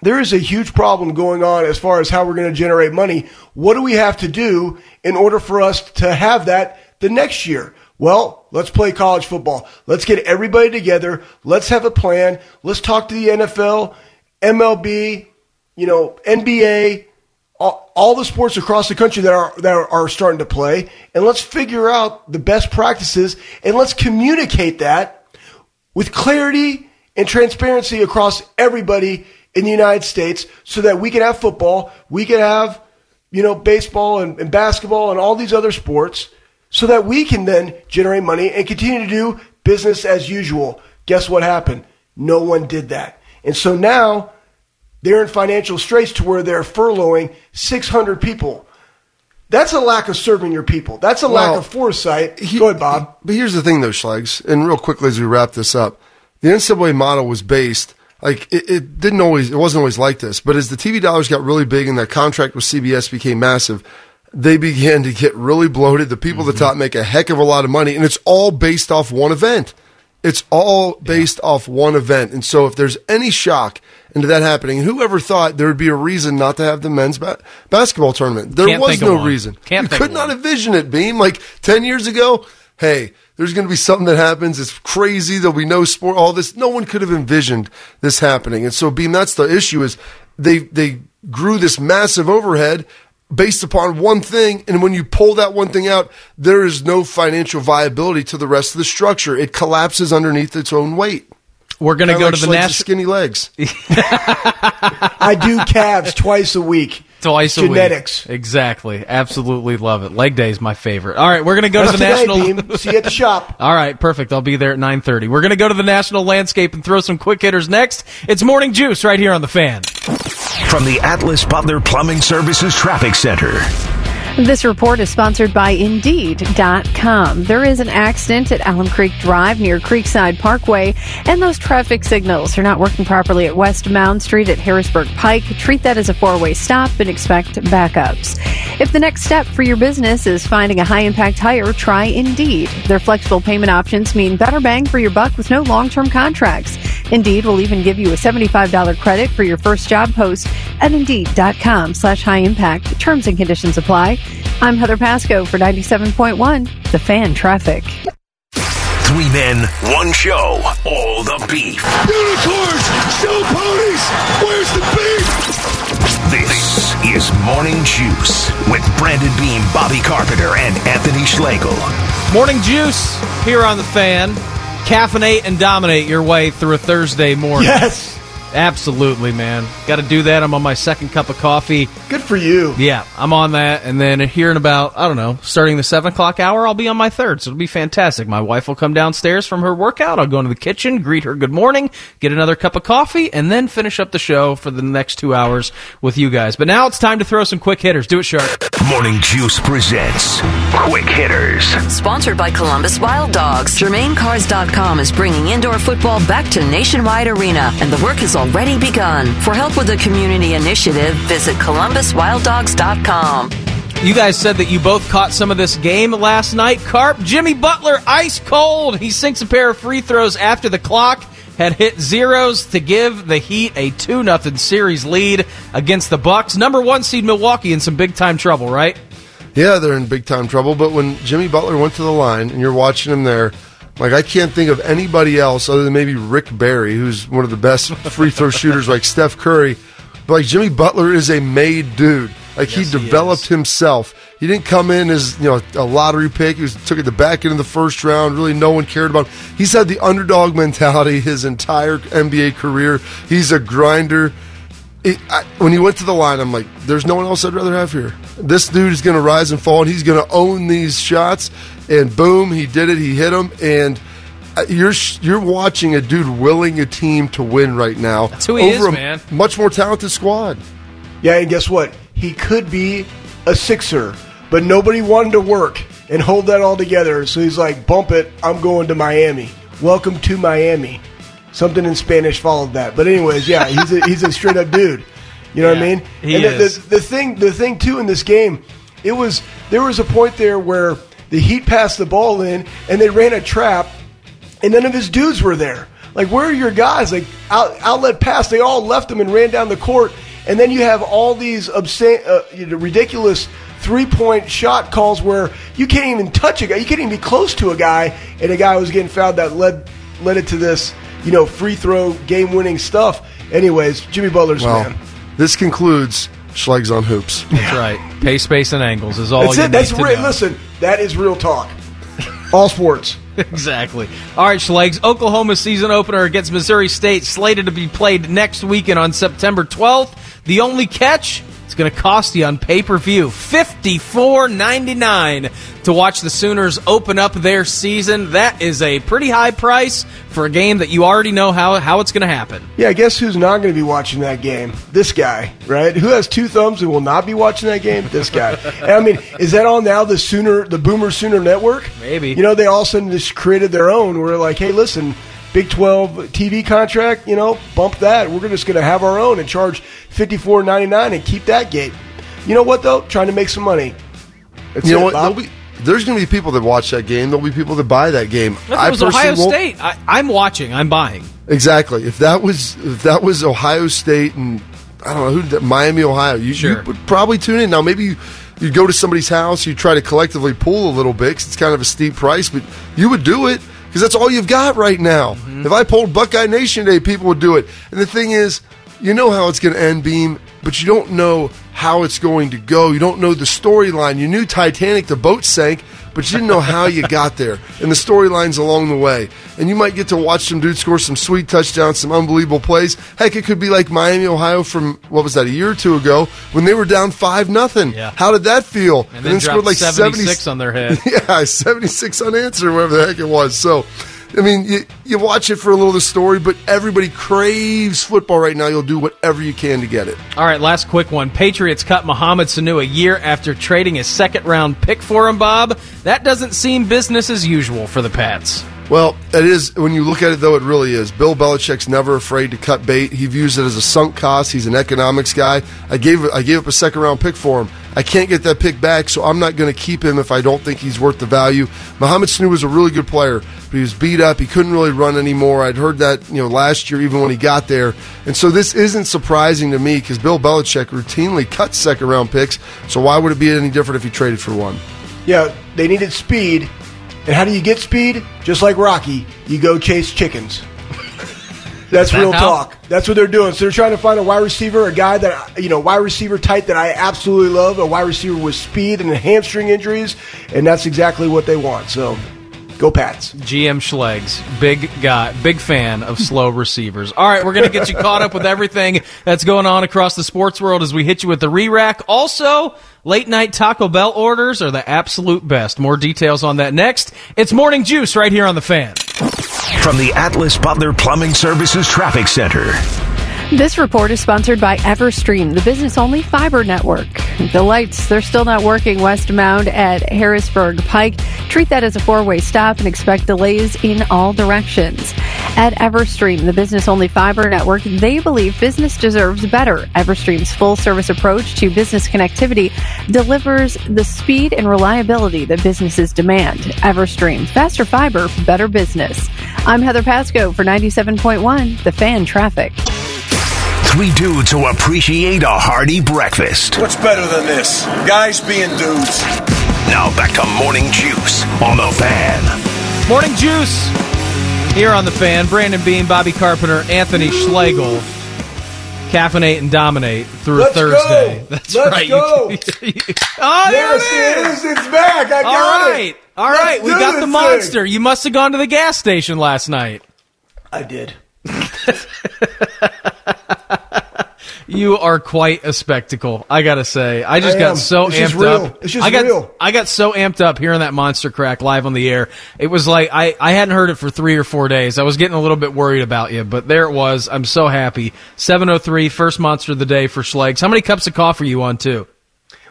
there is a huge problem going on as far as how we're going to generate money. What do we have to do in order for us to have that the next year? Well, let's play college football. Let's get everybody together. Let's have a plan. Let's talk to the NFL, MLB, you know, NBA, all, all, the sports across the country that are that are, starting to play, and let's figure out the best practices and let's communicate that with clarity and transparency across everybody in the United States, so that we can have football, we can have you know baseball and, and basketball and all these other sports, so that we can then generate money and continue to do business as usual. Guess what happened? No one did that, and so now they're in financial straits to where they're furloughing 600 people. That's a lack of serving your people. That's a well, lack of foresight. He, Go ahead, Bob. But here's the thing, though, Schlegs, and real quickly as we wrap this up, the NCAA model was based like it, it, didn't always it wasn't always like this but as the tv dollars got really big and that contract with cbs became massive they began to get really bloated the people mm-hmm. at the top make a heck of a lot of money and it's all based off one event it's all based yeah. off one event and so if there's any shock into that happening. And whoever thought there would be a reason not to have the men's ba- basketball tournament? There Can't was no one. reason. Can't you could not envision it, Beam. Like 10 years ago, hey, there's going to be something that happens. It's crazy. There'll be no sport, all this. No one could have envisioned this happening. And so, Beam, that's the issue is they, they grew this massive overhead based upon one thing. And when you pull that one thing out, there is no financial viability to the rest of the structure. It collapses underneath its own weight. We're going to go to the national skinny legs. I do calves twice a week. Twice a Genetics. week. Genetics. Exactly. Absolutely love it. Leg day is my favorite. All right, we're going to go That's to the today, national. Beam. See you at the shop. All right, perfect. I'll be there at nine thirty. We're going to go to the national landscape and throw some quick hitters next. It's morning juice right here on the fan. From the Atlas Butler Plumbing Services Traffic Center. This report is sponsored by Indeed.com. There is an accident at Alum Creek Drive near Creekside Parkway, and those traffic signals are not working properly at West Mound Street at Harrisburg Pike. Treat that as a four way stop and expect backups. If the next step for your business is finding a high impact hire, try Indeed. Their flexible payment options mean better bang for your buck with no long term contracts. Indeed will even give you a $75 credit for your first job post at Indeed.com slash high impact. Terms and conditions apply. I'm Heather Pasco for 97.1, The Fan Traffic. Three men, one show, all the beef. Unicorns, show ponies, where's the beef? This is Morning Juice with Brandon Beam, Bobby Carpenter, and Anthony Schlegel. Morning Juice here on The Fan. Caffeinate and dominate your way through a Thursday morning. Yes. Absolutely, man. Got to do that. I'm on my second cup of coffee. Good for you. Yeah, I'm on that. And then here in about, I don't know, starting the 7 o'clock hour, I'll be on my third. So it'll be fantastic. My wife will come downstairs from her workout. I'll go into the kitchen, greet her good morning, get another cup of coffee, and then finish up the show for the next two hours with you guys. But now it's time to throw some quick hitters. Do it sharp. Morning Juice presents Quick Hitters. Sponsored by Columbus Wild Dogs. GermainCars.com is bringing indoor football back to Nationwide Arena, and the work is all already begun. For help with the community initiative, visit columbuswilddogs.com. You guys said that you both caught some of this game last night. Carp, Jimmy Butler, ice cold. He sinks a pair of free throws after the clock had hit zeros to give the Heat a 2 0 series lead against the Bucks. Number one seed Milwaukee in some big time trouble, right? Yeah, they're in big time trouble. But when Jimmy Butler went to the line and you're watching him there, like I can't think of anybody else other than maybe Rick Barry, who's one of the best free throw shooters like Steph Curry. But like Jimmy Butler is a made dude. Like yes, he developed he himself. He didn't come in as you know a lottery pick. He was, took it the back end of the first round. Really, no one cared about. Him. He's had the underdog mentality his entire NBA career. He's a grinder. It, I, when he went to the line, I'm like, there's no one else I'd rather have here. This dude is going to rise and fall, and he's going to own these shots and boom, he did it. He hit him, and uh, you're you're watching a dude willing a team to win right now. That's who he over is, a man. Much more talented squad. Yeah, and guess what? He could be a sixer, but nobody wanted to work and hold that all together. So he's like, "Bump it! I'm going to Miami. Welcome to Miami." Something in Spanish followed that, but anyways, yeah, he's a, he's a straight up dude. You know yeah, what I mean? He and is. The, the, the thing, the thing too in this game, it was there was a point there where the Heat passed the ball in, and they ran a trap, and none of his dudes were there. Like, where are your guys? Like, out, outlet pass, they all left them and ran down the court. And then you have all these obscene, uh, you know, ridiculous three point shot calls where you can't even touch a guy. You can't even be close to a guy, and a guy was getting fouled that led led it to this, you know, free throw game winning stuff. Anyways, Jimmy Butler's Well, man. this concludes Schlegs on Hoops. That's right. Pace, space, and angles is all That's you it. That's need to real. know. Listen, that is real talk. All sports. exactly. All right, Schlegs. Oklahoma season opener against Missouri State slated to be played next weekend on September 12th. The only catch. It's going to cost you on pay per view fifty four ninety nine to watch the Sooners open up their season. That is a pretty high price for a game that you already know how, how it's going to happen. Yeah, guess who's not going to be watching that game? This guy, right? Who has two thumbs and will not be watching that game? This guy. And I mean, is that all now the Sooner, the Boomer Sooner Network? Maybe. You know, they all of a sudden just created their own. We're like, hey, listen, Big Twelve TV contract, you know, bump that. We're just going to have our own and charge fifty four ninety nine and keep that gate. You know what though? Trying to make some money. That's You know what? There'll be, there's going to be people that watch that game. There'll be people that buy that game. If it was personally Ohio won't- State, I, I'm watching. I'm buying. Exactly. If that was if that was Ohio State and I don't know who did Miami, Ohio, you, Sure. you would probably tune in. Now maybe you you go to somebody's house, you try to collectively pull a little bit 'cause it's kind of a steep price, but you would do it because that's all you've got right now. Mm-hmm. If I pulled Buckeye Nation Day, people would do it. And the thing is, you know how it's going to end, Beam, but you don't know how it's going to go. You don't know the storyline. You knew Titanic, the boat sank, but you didn't know how you got there and the storylines along the way. And you might get to watch some dudes score some sweet touchdowns, some unbelievable plays. Heck, it could be like Miami, Ohio from what was that a year or two ago when they were down five nothing. Yeah. How did that feel? And then, scored like 76 on their head. yeah, 76 unanswered, whatever the heck it was. So, I mean, you, you watch it for a little of the story, but everybody craves football right now. You'll do whatever you can to get it. All right, last quick one. Patriots cut Mohamed Sanu a year after trading a second round pick for him, Bob. That doesn't seem business as usual for the Pats. Well, it is. When you look at it, though, it really is. Bill Belichick's never afraid to cut bait. He views it as a sunk cost. He's an economics guy. I gave I gave up a second round pick for him. I can't get that pick back, so I'm not going to keep him if I don't think he's worth the value. Mohamed Sanu was a really good player, but he was beat up. He couldn't really run anymore. I'd heard that you know last year, even when he got there, and so this isn't surprising to me because Bill Belichick routinely cuts second round picks. So why would it be any different if he traded for one? Yeah, they needed speed. And how do you get speed? Just like Rocky, you go chase chickens. That's that real how? talk. That's what they're doing. So they're trying to find a wide receiver, a guy that you know, wide receiver type that I absolutely love, a wide receiver with speed and hamstring injuries, and that's exactly what they want. So, go Pats. GM Schlegs, big guy, big fan of slow receivers. All right, we're going to get you caught up with everything that's going on across the sports world as we hit you with the re-rack. Also, late night Taco Bell orders are the absolute best. More details on that next. It's Morning Juice right here on the fan. From the Atlas Butler Plumbing Services Traffic Center. This report is sponsored by Everstream, the business only fiber network. The lights, they're still not working westbound at Harrisburg Pike. Treat that as a four way stop and expect delays in all directions. At Everstream, the business only fiber network, they believe business deserves better. Everstream's full service approach to business connectivity delivers the speed and reliability that businesses demand. Everstream, faster fiber, better business. I'm Heather Pasco for 97.1, The Fan Traffic. Three dudes who appreciate a hearty breakfast. What's better than this? Guys being dudes. Now back to Morning Juice on the fan. Morning Juice here on the fan. Brandon Beam, Bobby Carpenter, Anthony Schlegel. Caffeinate and dominate through Let's Thursday. go. That's Let's right. go. oh, there Yes, it it is. is. It's back. I All got right. it. All right. Let's We got the thing. monster. You must have gone to the gas station last night. I did. You are quite a spectacle. I gotta say, I just I got am. so It's amped just real. up. It's just I got, real. I got so amped up hearing that monster crack live on the air. It was like I, I hadn't heard it for three or four days. I was getting a little bit worried about you, but there it was. I'm so happy. 703, first monster of the day for Schlegs. How many cups of coffee are you on too?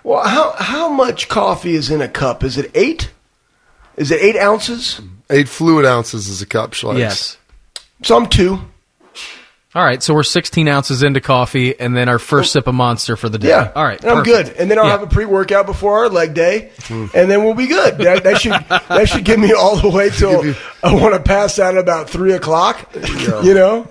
Well, how how much coffee is in a cup? Is it eight? Is it eight ounces? Eight fluid ounces is a cup, Schleich. Yes. So I'm two. All right, so we're 16 ounces into coffee, and then our first sip of Monster for the day. Yeah. All right, And I'm perfect. good. And then I'll Yeah. have a pre-workout before our leg day, and then we'll be good. That, that should that should get me all the way till I want to pass out at about three o'clock. You know,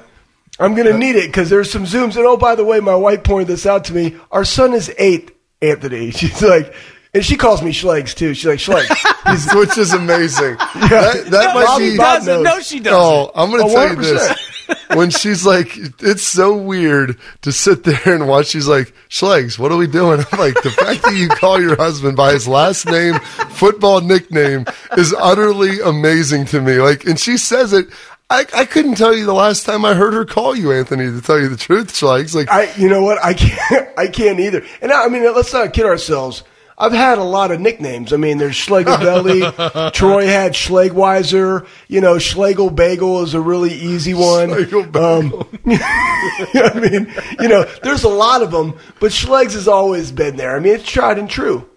I'm gonna need it because there's some zooms. And oh, by the way, my wife pointed this out to me. Our son is eight, Anthony. She's like. And she calls me Schlegs too. She's like Schlegs. He's- which is amazing. That, that might Bobby be. Bob doesn't. knows. No, she doesn't. Oh, I'm going to Oh, tell you 100%. this. When she's like, it's so weird to sit there and watch. She's like, Schlegs, what are we doing? I'm like, the fact that you call your husband by his last name, football nickname, is utterly amazing to me. Like, and she says it. I, I couldn't tell you the last time I heard her call you, Anthony. To tell you the truth, Schlegs, like, I, you know what? I can't. I can't either. And I, I mean, let's not kid ourselves. I've had a lot of nicknames. I mean, there's Schlegelbelly. Troy had Schlegweiser. You know, Schlegel Bagel is a really easy one. Um, I mean, you know, there's a lot of them, but Schlegs has always been there. I mean, it's tried and true.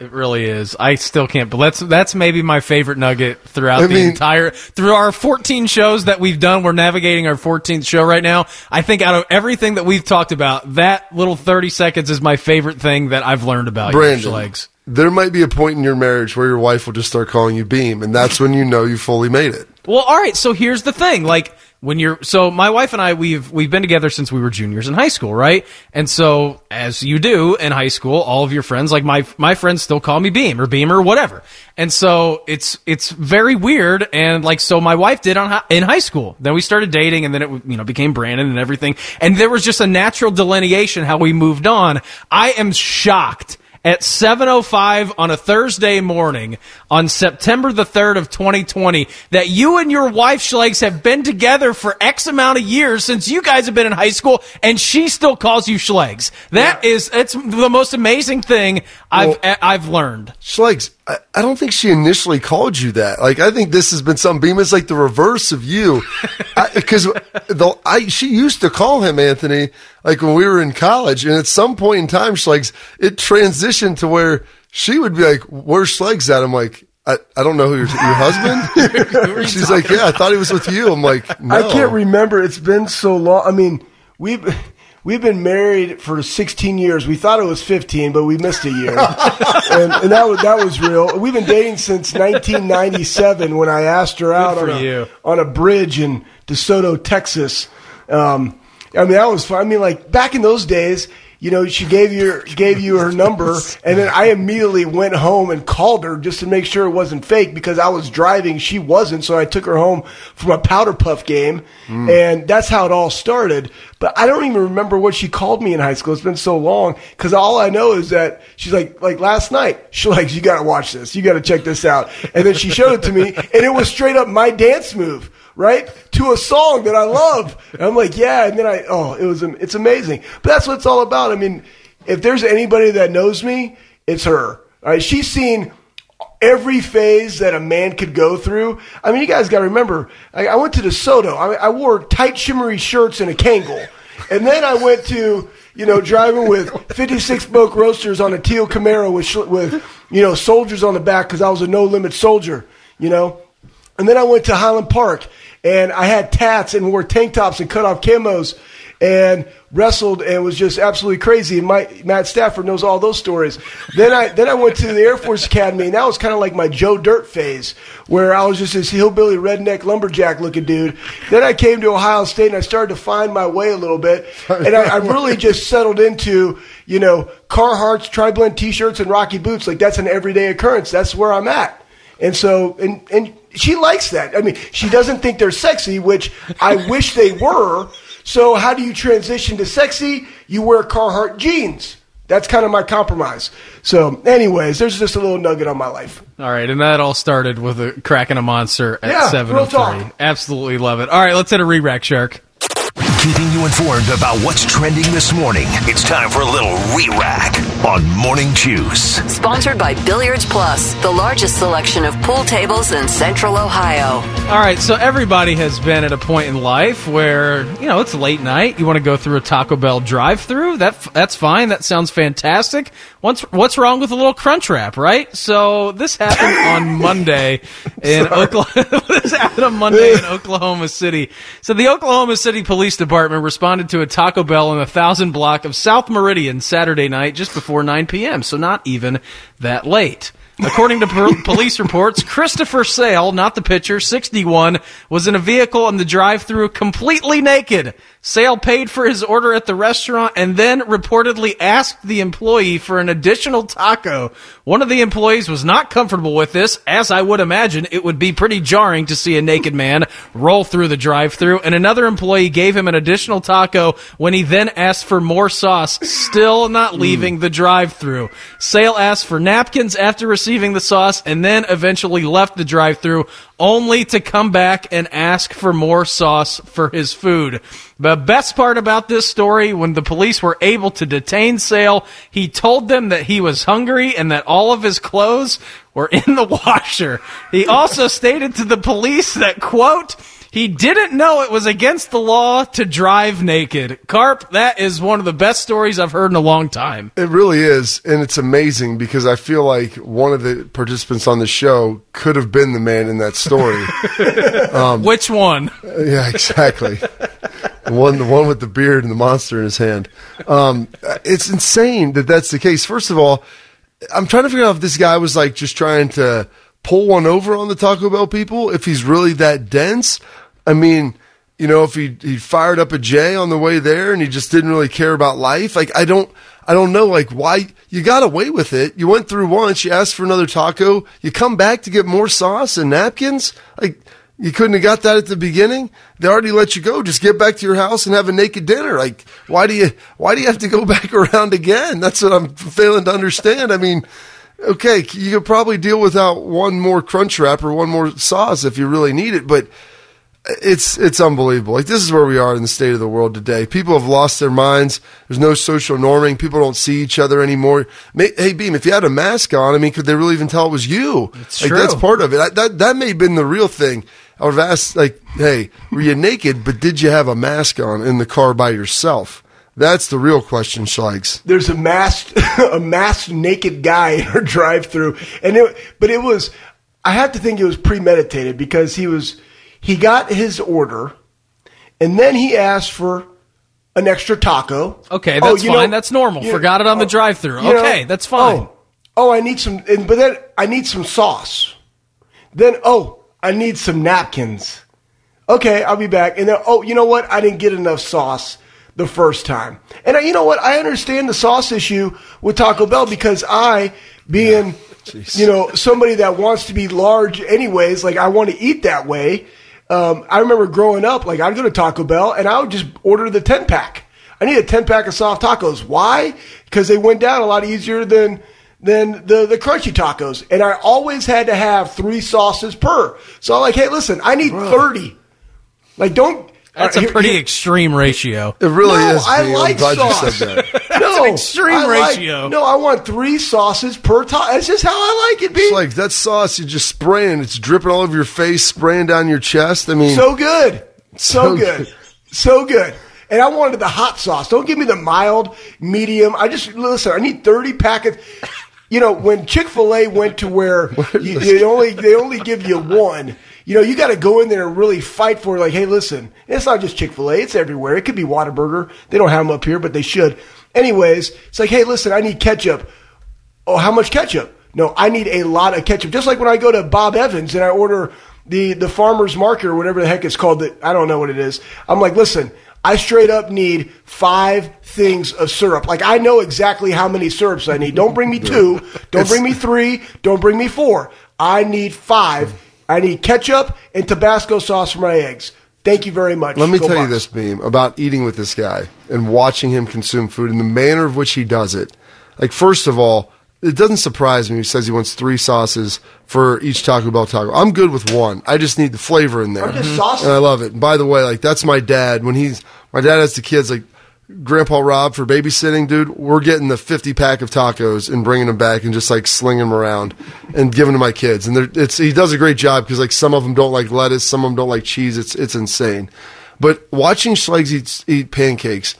It really is. I still can't. But that's that's maybe my favorite nugget throughout I the mean- entire through our 14 shows that we've done. We're navigating our 14th show right now. I think out of everything that we've talked about, that little 30 seconds is my favorite thing that I've learned about Brandon, you, Schlegs. there might be a point in your marriage where your wife will just start calling you Beam, and that's when you know you fully made it. Well, all right. So here's the thing. Like when you're so my wife and I we've we've been together since we were juniors in high school, right? And so as you do in high school, all of your friends like my my friends still call me Beam or Beamer or whatever. And so it's it's very weird and like so my wife did on in high school. Then we started dating and then it you know became Brandon and everything. And there was just a natural delineation how we moved on. I am shocked at 7:05 on a Thursday morning on September the 3rd of 2020 that you and your wife Schlegs have been together for X amount of years since you guys have been in high school and she still calls you Schlegs. That is it's the most amazing thing I've I've learned. Schlegs, I, I don't think she initially called you that. Like, I think this has been some Beam is like the reverse of you, because the I she used to call him Anthony like when we were in college, and at some point in time, Schlegs, it transitioned to where she would be like, "Where's Schlegs at?" I'm like. I, I don't know who your, your husband. She's like, yeah, I thought he was with you. I'm like, no. I can't remember. It's been so long. I mean, we've we've been married for 16 years. We thought it was 15, but we missed a year, and, and that was that was real. We've been dating since 1997 when I asked her out on a, you. on a bridge in DeSoto, Texas. Um, I mean, that was fun. I mean, like back in those days. You know, she gave you gave you her number, and then I immediately went home and called her just to make sure it wasn't fake because I was driving, she wasn't. So I took her home from a powder puff game, hmm. and that's how it all started. But I don't even remember what she called me in high school. It's been so long because all I know is that she's like, like last night, she's like, you got to watch this, you got to check this out, and then she showed it to me, and it was straight up my dance move right to a song that I love. And I'm like, yeah. And then I, oh, it was, it's amazing. But that's what it's all about. I mean, if there's anybody that knows me, it's her. Right, she's seen every phase that a man could go through. I mean, you guys got to remember. I, I went to DeSoto. I, I wore tight, shimmery shirts and a Kangol, and then I went to. You know, driving with 56 Boke Roasters on a teal Camaro with, with you know, soldiers on the back because I was a no limit soldier, you know. And then I went to Highland Park and I had tats and wore tank tops and cut off camos and wrestled and was just absolutely crazy. And my, Matt Stafford knows all those stories. Then I then I went to the Air Force Academy and that was kind of like my Joe Dirt phase where I was just this hillbilly redneck lumberjack looking dude. Then I came to Ohio State and I started to find my way a little bit. And I, I really just settled into, you know, Carhartts, tri-blend t-shirts and Rocky boots. Like that's an everyday occurrence. That's where I'm at. And so, and, and she likes that. I mean, she doesn't think they're sexy, which I wish they were. So how do you transition to sexy? You wear Carhartt jeans. That's kind of my compromise. So, anyways, there's just a little nugget on my life. All right, and that all started with a cracking a monster at Yeah, seven real oh three. talk. Absolutely love it. All right, let's hit a re-rack shark. Keeping you informed about what's trending this morning. It's time for a little re-rack on Morning Juice. Sponsored by Billiards Plus, the largest selection of pool tables in Central Ohio. All right, so everybody has been at a point in life where you know it's late night. You want to go through a Taco Bell drive-through. That that's fine. That sounds fantastic. What's what's wrong with a little crunch wrap, right? So this happened on Monday in Oklahoma. this happened on Monday in Oklahoma City. So the Oklahoma City Police Department Department responded to a Taco Bell in the Thousand Block of South Meridian Saturday night just before 9 p.m., so not even that late. According to per- police reports, Christopher Sale, not the pitcher, 61, was in a vehicle in the drive-through completely naked. Sale paid for his order at the restaurant and then reportedly asked the employee for an additional taco. One of the employees was not comfortable with this, as I would imagine it would be pretty jarring to see a naked man roll through the drive-through, and another employee gave him an additional taco when he then asked for more sauce, still not mm. leaving the drive-through. Sale asked for napkins after receiving the sauce and then eventually left the drive-through only to come back and ask for more sauce for his food. The best part about this story, when the police were able to detain Sale, he told them that he was hungry and that all of his clothes were in the washer. He also stated to the police that, quote, he didn't know it was against the law to drive naked. Carp, that is one of the best stories I've heard in a long time. It really is, and it's amazing because I feel like one of the participants on the show could have been the man in that story. Which one? yeah, exactly. The one, the one with the beard and the monster in his hand. Um, it's insane that that's the case. First of all, I'm trying to figure out if this guy was like just trying to pull one over on the Taco Bell people. If he's really that dense, I mean, you know, if he he fired up a J on the way there and he just didn't really care about life. Like I don't, I don't know. Like why you got away with it? You went through once. You asked for another taco. You come back to get more sauce and napkins. Like you couldn't have got that at the beginning. They already let you go. Just get back to your house and have a naked dinner. Like why do you why do you have to go back around again? That's what I'm failing to understand. I mean. Okay, you could probably deal without one more crunch wrap or one more sauce if you really need it, but it's it's unbelievable. Like this is where we are in the state of the world today. People have lost their minds. There's no social norming. People don't see each other anymore. May, hey, Beam, if you had a mask on, I mean, could they really even tell it was you? It's like true. that's part of it. I, that that may have been the real thing. I would have asked, like, hey, were you naked, but did you have a mask on in the car by yourself? That's the real question, Schleiks. there's a masked a masked naked guy in our drive through and it but it was I have to think it was premeditated because he was he got his order and then he asked for an extra taco. Okay, Oh, that's you fine. know- That's normal. Forgot it on the oh, drive-through. you know, Okay, that's fine. Oh, oh, I need some and, but then I need some sauce. Then oh, I need some napkins. Okay, I'll be back. And then, oh, you know what? I didn't get enough sauce the first time. And I, you know what? I understand the sauce issue with Taco Bell because I, being, you know, somebody that wants to be large anyways, like I want to eat that way. Um, I remember growing up, like I'd go to Taco Bell and I would just order the 10 pack. I need a 10 pack of soft tacos. Why? Because they went down a lot easier than, than the, the crunchy tacos. And I always had to have three sauces per. So I'm like, hey, listen, I need 30. Like, don't. That's uh, a pretty here- extreme ratio. It really no, is. I Beam. like I'm glad sauce. you said that. no, an extreme I like- ratio. no, I want three sauces per time. That's just how I like it, It's like that sauce you just spraying, it's dripping all over your face, spraying down your chest. I mean, So good. So, So good. good. So good. And I wanted the hot sauce. Don't give me the mild, medium. I just listen. I need thirty packets. You know, when Chick Fil A went to where you, they only they only give you one. You know, you got to go in there and really fight for. it. Like, hey, listen, it's not just Chick Fil A. It's everywhere. It could be Whataburger. They don't have them up here, but they should. Anyways, it's like, hey, listen, I need ketchup. Oh, how much ketchup? No, I need a lot of ketchup. Just like when I go to Bob Evans and I order the the farmer's market or whatever the heck it's called. That I don't know what it is. I'm like, listen, I straight up need five things of syrup. Like I know exactly how many syrups I need. Don't bring me two. Don't bring me three. Don't bring me four. I need five. I need ketchup and Tabasco sauce for my eggs. Thank you very much. Let me Go tell you this, Beam, about eating with this guy and watching him consume food and the manner of which he does it. Like, first of all, it doesn't surprise me. He says he wants three sauces for each Taco Bell taco. I'm good with one. I just need the flavor in there, I'm just saucy. and I love it. And by the way, like that's my dad when he's my dad has the kids. Like Grandpa Rob for babysitting, dude. We're getting the 50 pack of tacos and bringing them back and just like slinging them around and giving to my kids. And it's he does a great job because like some of them don't like lettuce, some of them don't like cheese. It's it's insane. But watching Schlegs eat, eat pancakes,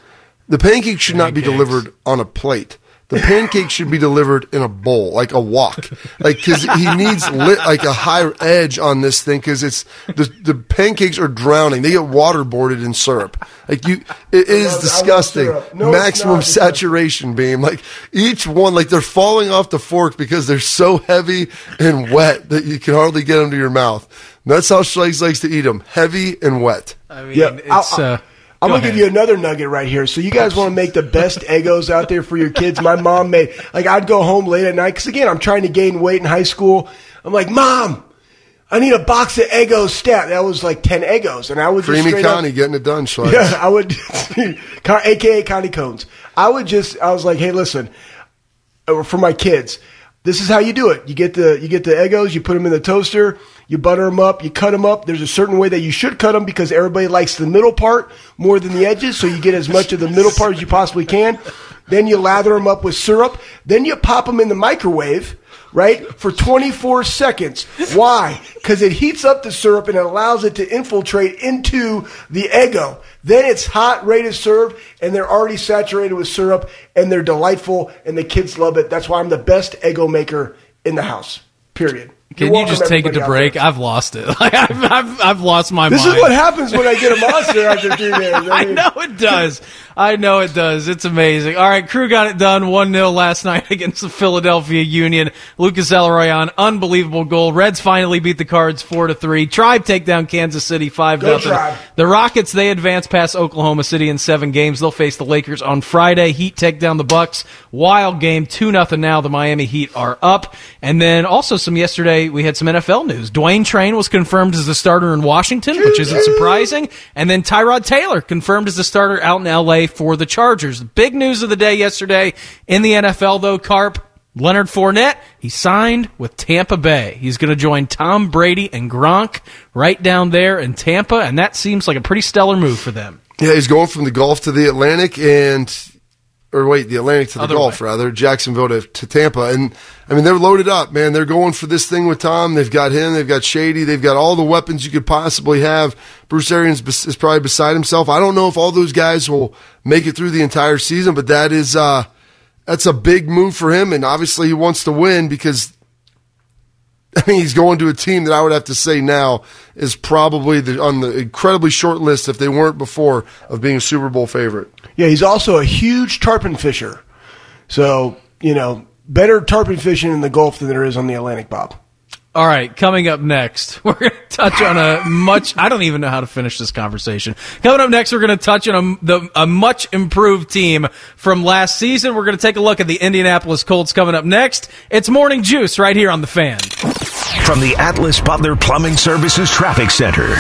the pancakes should not be delivered on a plate. The pancake should be delivered in a bowl, like a wok, like because he needs lit, like a high edge on this thing because it's the the pancakes are drowning. They get waterboarded in syrup. Like you, it is I disgusting. syrup. No, Maximum saturation beam. Like each one, like they're falling off the fork because they're so heavy and wet that you can hardly get them to your mouth. And that's how Schlegs likes to eat them, heavy and wet. I mean, Yeah, it's. I'll- uh, I'm go gonna give you another nugget right here. So you guys want to make the best Eggos out there for your kids? My mom made like I'd go home late at night because again I'm trying to gain weight in high school. I'm like, Mom, I need a box of Eggos stat. That was like ten Eggos, and I would just Creamy up- Connie getting it done. Yeah, I would, aka Connie Cones. I would just, I was like, hey, listen, uh, for my kids, this is how you do it. You get the you get the Eggos, you put them in the toaster, you butter them up, you cut them up. There's a certain way that you should cut them because everybody likes the middle part more than the edges, so you get as much of the middle part as you possibly can. Then you lather them up with syrup. Then you pop them in the microwave right? For 24 seconds. Why? Because it heats up the syrup and it allows it to infiltrate into the Eggo. Then it's hot, ready to serve, and they're already saturated with syrup, and they're delightful, and the kids love it. That's why I'm the best Eggo maker in the house. Period. Can You're just take it to break? there. I've lost it. Like, I've, I've, I've lost my This mind. is what happens when I get a monster after three days. I mean, know it does. I know it does. It's amazing. All right, crew got it done 1 0 last night against the Philadelphia Union. Lucas Zelarayán unbelievable goal. Reds finally beat the Cards 4 to 3. Tribe take down Kansas City 5 Go 0. The Rockets, they advance past Oklahoma City in seven games. They'll face the Lakers on Friday. Heat take down the Bucks. Wild game, 2 0 now. The Miami Heat are up. And then also some yesterday, we had some NFL news. Dwayne Train was confirmed as the starter in Washington, which isn't surprising. And then Tyrod Taylor confirmed as the starter out in LA for the Chargers. Big news of the day yesterday in the NFL, though, Carp. Leonard Fournette, he signed with Tampa Bay. He's going to join Tom Brady and Gronk right down there in Tampa, and that seems like a pretty stellar move for them. Yeah, he's going from the Gulf to the Atlantic, and or wait, the Atlantic to the Other Gulf way. rather, Jacksonville to, to Tampa, and I mean they're loaded up, man. They're going for this thing with Tom. They've got him. They've got Shady. They've got all the weapons you could possibly have. Bruce Arians is probably beside himself. I don't know if all those guys will make it through the entire season, but that is uh, that's a big move for him, and obviously he wants to win because I mean, he's going to a team that I would have to say now is probably the, on the incredibly short list, if they weren't before, of being a Super Bowl favorite. Yeah, he's also a huge tarpon fisher. So, you know, better tarpon fishing in the Gulf than there is on the Atlantic, Bob. All right, coming up next, we're going to touch on a much, I don't even know how to finish this conversation. Coming up next, we're going to touch on a, the, a much improved team from last season. We're going to take a look at the Indianapolis Colts coming up next. It's Morning Juice right here on The Fan. From the Atlas Butler Plumbing Services Traffic Center.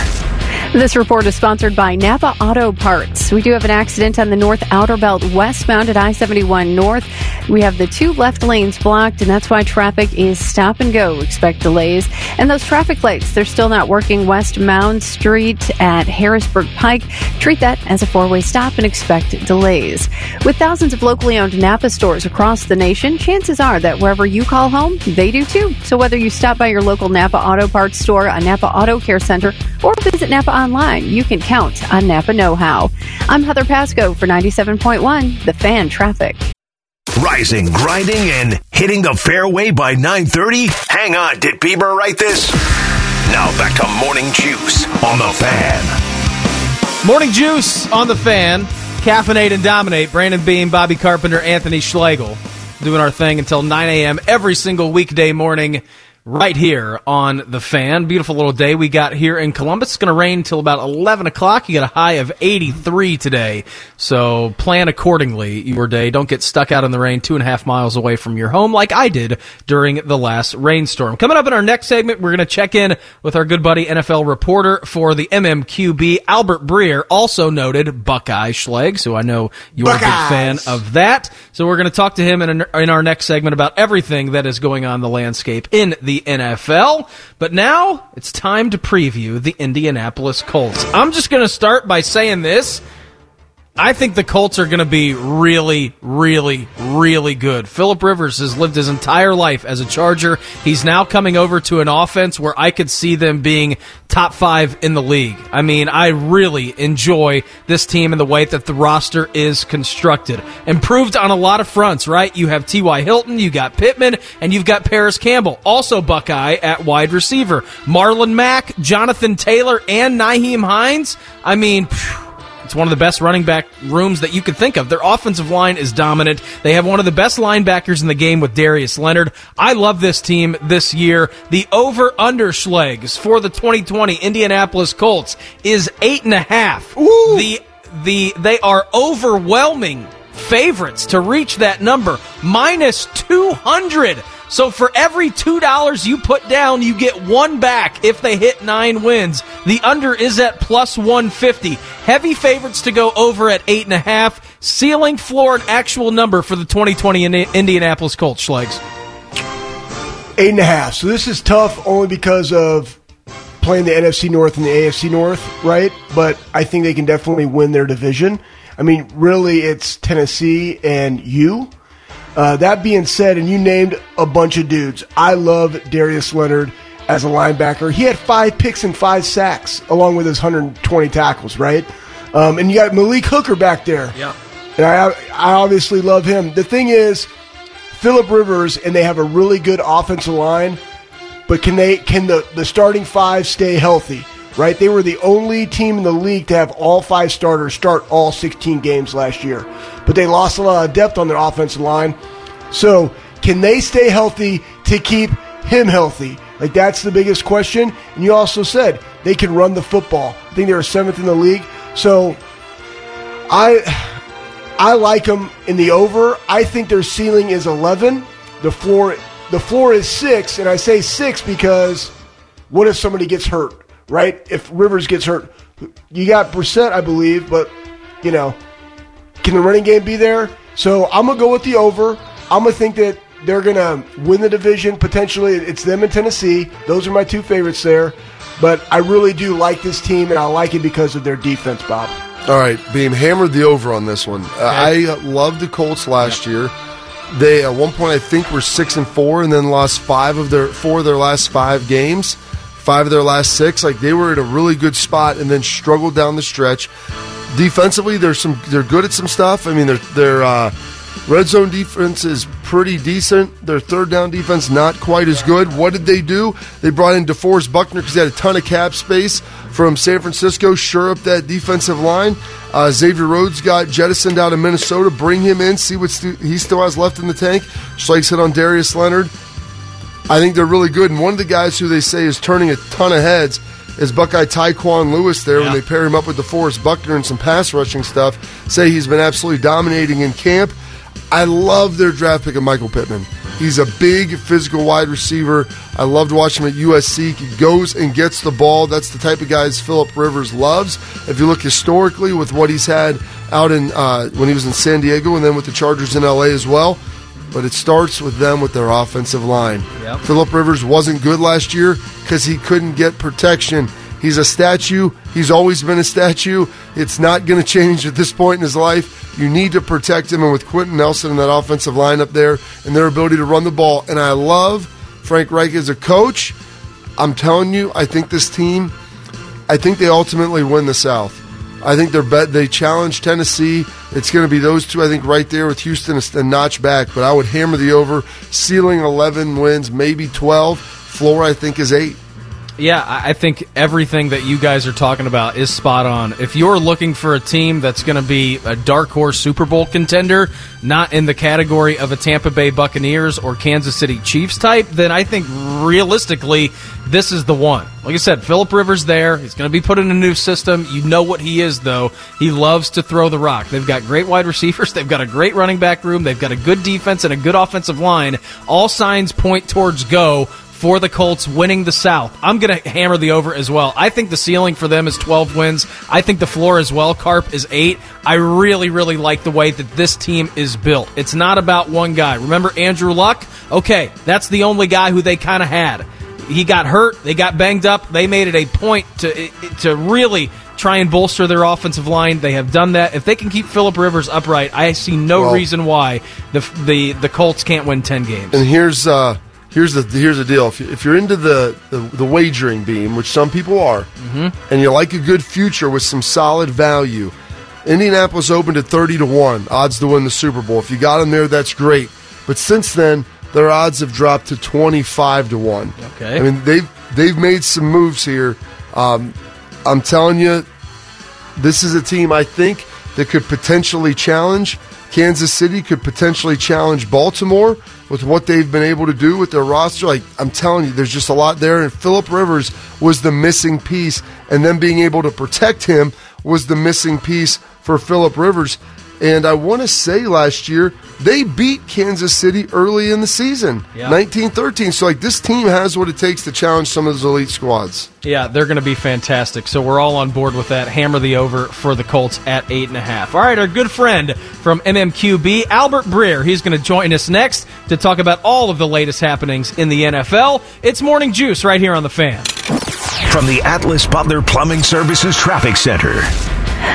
This report is sponsored by Napa Auto Parts. We do have an accident on the North Outer Belt westbound at I 71 North. We have the two left lanes blocked, and that's why traffic is stop and go. Expect delays. And those traffic lights, they're still not working west Mound Street at Harrisburg Pike. Treat that as a four way stop and expect delays. With thousands of locally owned Napa stores across the nation, chances are that wherever you call home, they do too. So whether you stop by your local Napa Auto Parts store, a Napa Auto Care Center, or visit Napa online, you can count on Napa Know How. I'm Heather Pasco for 97.1, The Fan Traffic. Rising, grinding, and hitting the fairway by 9.30? Hang on, did Bieber write this? Now back to Morning Juice on the Fan. Morning Juice on The Fan. Caffeinate and dominate. Brandon Beam, Bobby Carpenter, Anthony Schlegel. Doing our thing until 9 a.m. every single weekday morning right here on The Fan. Beautiful little day we got here in Columbus. It's going to rain until about 11 o'clock. You got a high of 83 today. So plan accordingly your day. Don't get stuck out in the rain two and a half miles away from your home like I did during the last rainstorm. Coming up in our next segment, we're going to check in with our good buddy NFL reporter for the MMQB, Albert Breer, also noted Buckeye Schlegs, who I know you're a big fan of that. So we're going to talk to him in, in our next segment about everything that is going on the landscape in the NFL. But now it's time to preview the Indianapolis Colts. I'm just going to start by saying this. I think the Colts are going to be really, really, really good. Philip Rivers has lived his entire life as a Charger. He's now coming over to an offense where I could see them being top five in the league. I mean, I really enjoy this team and the way that the roster is constructed. Improved on a lot of fronts, right? You have T.Y. Hilton, you got Pittman, and you've got Parris Campbell, also Buckeye at wide receiver. Marlon Mack, Jonathan Taylor, and Nyheim Hines. I mean, phew, it's one of the best running back rooms that you could think of. Their offensive line is dominant. They have one of the best linebackers in the game with Darius Leonard. I love this team this year. The over under schlegs for the 2020 Indianapolis Colts is eight and a half. The the they are overwhelming favorites to reach that number minus 200 so for every $2 you put down, you get one back if they hit nine wins. The under is at plus 150. Heavy favorites to go over at eight and a half. Ceiling, floor, and actual number for the 2020 Indianapolis Colts, Schlegs. Eight and a half. So this is tough only because of playing the NFC North and the AFC North, right? But I think they can definitely win their division. I mean, really, it's Tennessee and you. Uh, that being said, and you named a bunch of dudes, I love Darius Leonard as a linebacker. He had five picks and five sacks, along with his 120 tackles, right? Um, and you got Malik Hooker back there. Yeah. And I, I obviously love him. The thing is, Philip Rivers, and they have a really good offensive line, but can they can the, the starting five stay healthy? Right? They were the only team in the league to have all five starters start all 16 games last year. But they lost a lot of depth on their offensive line. So, can they stay healthy to keep him healthy? Like that's the biggest question. And you also said they can run the football. I think they were seventh in the league. So I I like them in the over. I think their ceiling is eleven. The floor the floor is six, and I say six because what if somebody gets hurt? Right? If Rivers gets hurt, you got Brissett, I believe, but you know, can the running game be there? So I'm gonna go with the over. I'm gonna think that they're gonna win the division potentially. It's them and Tennessee. Those are my two favorites there. But I really do like this team, and I like it because of their defense, Bob. All right, Beam hammered the over on this one. Uh, I loved the Colts last year. They at one point I think were six and four, and then lost five of their four of their last five games, five of their last six. Like they were in a really good spot, and then struggled down the stretch. Defensively, they're some they're good at some stuff. I mean, they're they're uh, red zone defense is pretty decent. Their third down defense not quite as good. What did they do? They brought in DeForest Buckner because they had a ton of cap space from San Francisco. Sure up that defensive line. Uh, Xavier Rhodes got jettisoned out of Minnesota. Bring him in. See what st- he still has left in the tank. Schleich hit on Darius Leonard. I think they're really good. And one of the guys who they say is turning a ton of heads is Buckeye Tyquan Lewis there Yeah. when they pair him up with DeForest Buckner and some pass rushing stuff. Say he's been absolutely dominating in camp. I love their draft pick of Michael Pittman. He's a big physical wide receiver. I loved watching him at USC. He goes and gets the ball. That's the type of guys Philip Rivers loves. If you look historically with what he's had out in uh, when he was in San Diego and then with the Chargers in LA as well, but it starts with them with their offensive line. Yep. Philip Rivers wasn't good last year because he couldn't get protection. He's a statue. He's always been a statue. It's not going to change at this point in his life. You need to protect him, and with Quenton Nelson and that offensive line up there and their ability to run the ball, and I love Frank Reich as a coach. I'm telling you, I think this team, I think they ultimately win the South. I think they're bet they challenge Tennessee. It's going to be those two, I think, right there with Houston a, notch back. But I would hammer the over. Ceiling 11 wins, maybe 12. Floor, I think, is eight. Yeah, I think everything that you guys are talking about is spot on. If you're looking for a team that's going to be a dark horse Super Bowl contender, not in the category of a Tampa Bay Buccaneers or Kansas City Chiefs type, then I think realistically this is the one. Like I said, Philip Rivers there. He's going to be put in a new system. You know what he is, though. He loves to throw the rock. They've got great wide receivers. They've got a great running back room. They've got a good defense and a good offensive line. All signs point towards go for the Colts winning the South. I'm going to hammer the over as well. I think the ceiling for them is 12 wins. I think the floor as well, Carp, is 8. I really, really like the way that this team is built. It's not about one guy. Remember Andrew Luck? Okay, that's the only guy who they kind of had. He got hurt, they got banged up. They made it a point to to really try and bolster their offensive line. They have done that. If they can keep Philip Rivers upright, I see no Well- reason why the the the Colts can't win ten games. And here's uh, here's the here's the deal. If, if you're into the, the the wagering beam, which some people are, and you like a good future with some solid value, Indianapolis opened at thirty to one odds to win the Super Bowl. If you got them there, that's great. But since then, their odds have dropped to twenty five to one. Okay. I mean they've they've made some moves here. Um, I'm telling you, this is a team I think that could potentially challenge Kansas City, could potentially challenge Baltimore with what they've been able to do with their roster. Like I'm telling you, there's just a lot there. And Philip Rivers was the missing piece, and then being able to protect him was the missing piece for Philip Rivers. And I want to say last year they beat Kansas City early in the season, Yeah. 19-13. So like this team has what it takes to challenge some of those elite squads. Yeah, they're going to be fantastic. So we're all on board with that. Hammer the over for the Colts at eight and a half. All right, our good friend from MMQB, Albert Breer, he's going to join us next to talk about all of the latest happenings in the NFL. It's Morning Juice right here on the Fan. From the Atlas Butler Plumbing Services Traffic Center.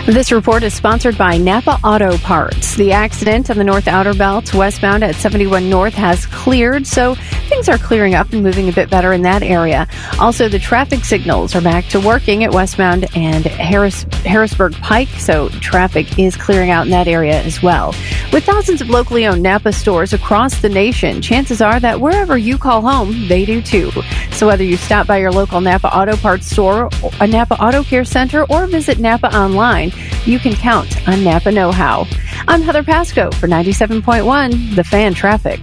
This report is sponsored by Napa Auto Parts. The accident on the North Outer Belt westbound at 71 North has cleared, so things are clearing up and moving a bit better in that area. Also, the traffic signals are back to working at westbound and Harris, Harrisburg Pike, so traffic is clearing out in that area as well. With thousands of locally owned Napa stores across the nation, chances are that wherever you call home, they do too. So whether you stop by your local Napa Auto Parts store, a Napa Auto Care Center, or visit Napa online, you can count on Napa Know How. I'm Heather Pasco for 97.1, The Fan Traffic.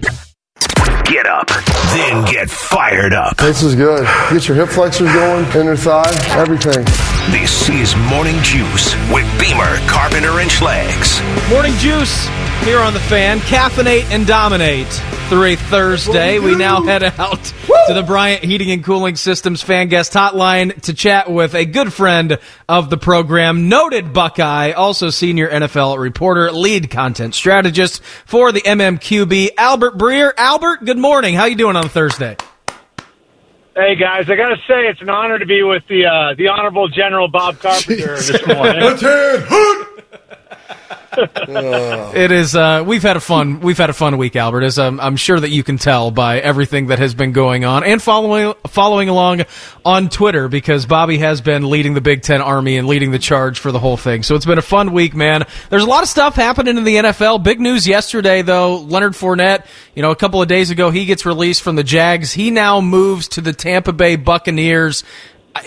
Get up, then get fired up. This is good. Get your hip flexors going, inner thigh, everything. This is Morning Juice with Beamer, Carpenter, and Schlegs. Morning Juice here on the Fan. Caffeinate and dominate through a Thursday. We now head out to the Bryant Heating and Cooling Systems fan guest hotline to chat with a good friend of the program, noted Buckeye, also senior NFL reporter, lead content strategist for the MMQB, Albert Breer. Albert, good morning. How you doing on Thursday? Hey guys, I gotta say it's an honor to be with the uh, the honorable General Bob Carpenter this morning. It is. Uh, we've had a fun. We've had a fun week, Albert. As um, I'm sure that you can tell by everything that has been going on and following following along on Twitter, because Bobby has been leading the Big Ten Army and leading the charge for the whole thing. So it's been a fun week, man. There's a lot of stuff happening in the NFL. Big news yesterday, though. Leonard Fournette. You know, a couple of days ago, he gets released from the Jags. He now moves to the Tampa Bay Buccaneers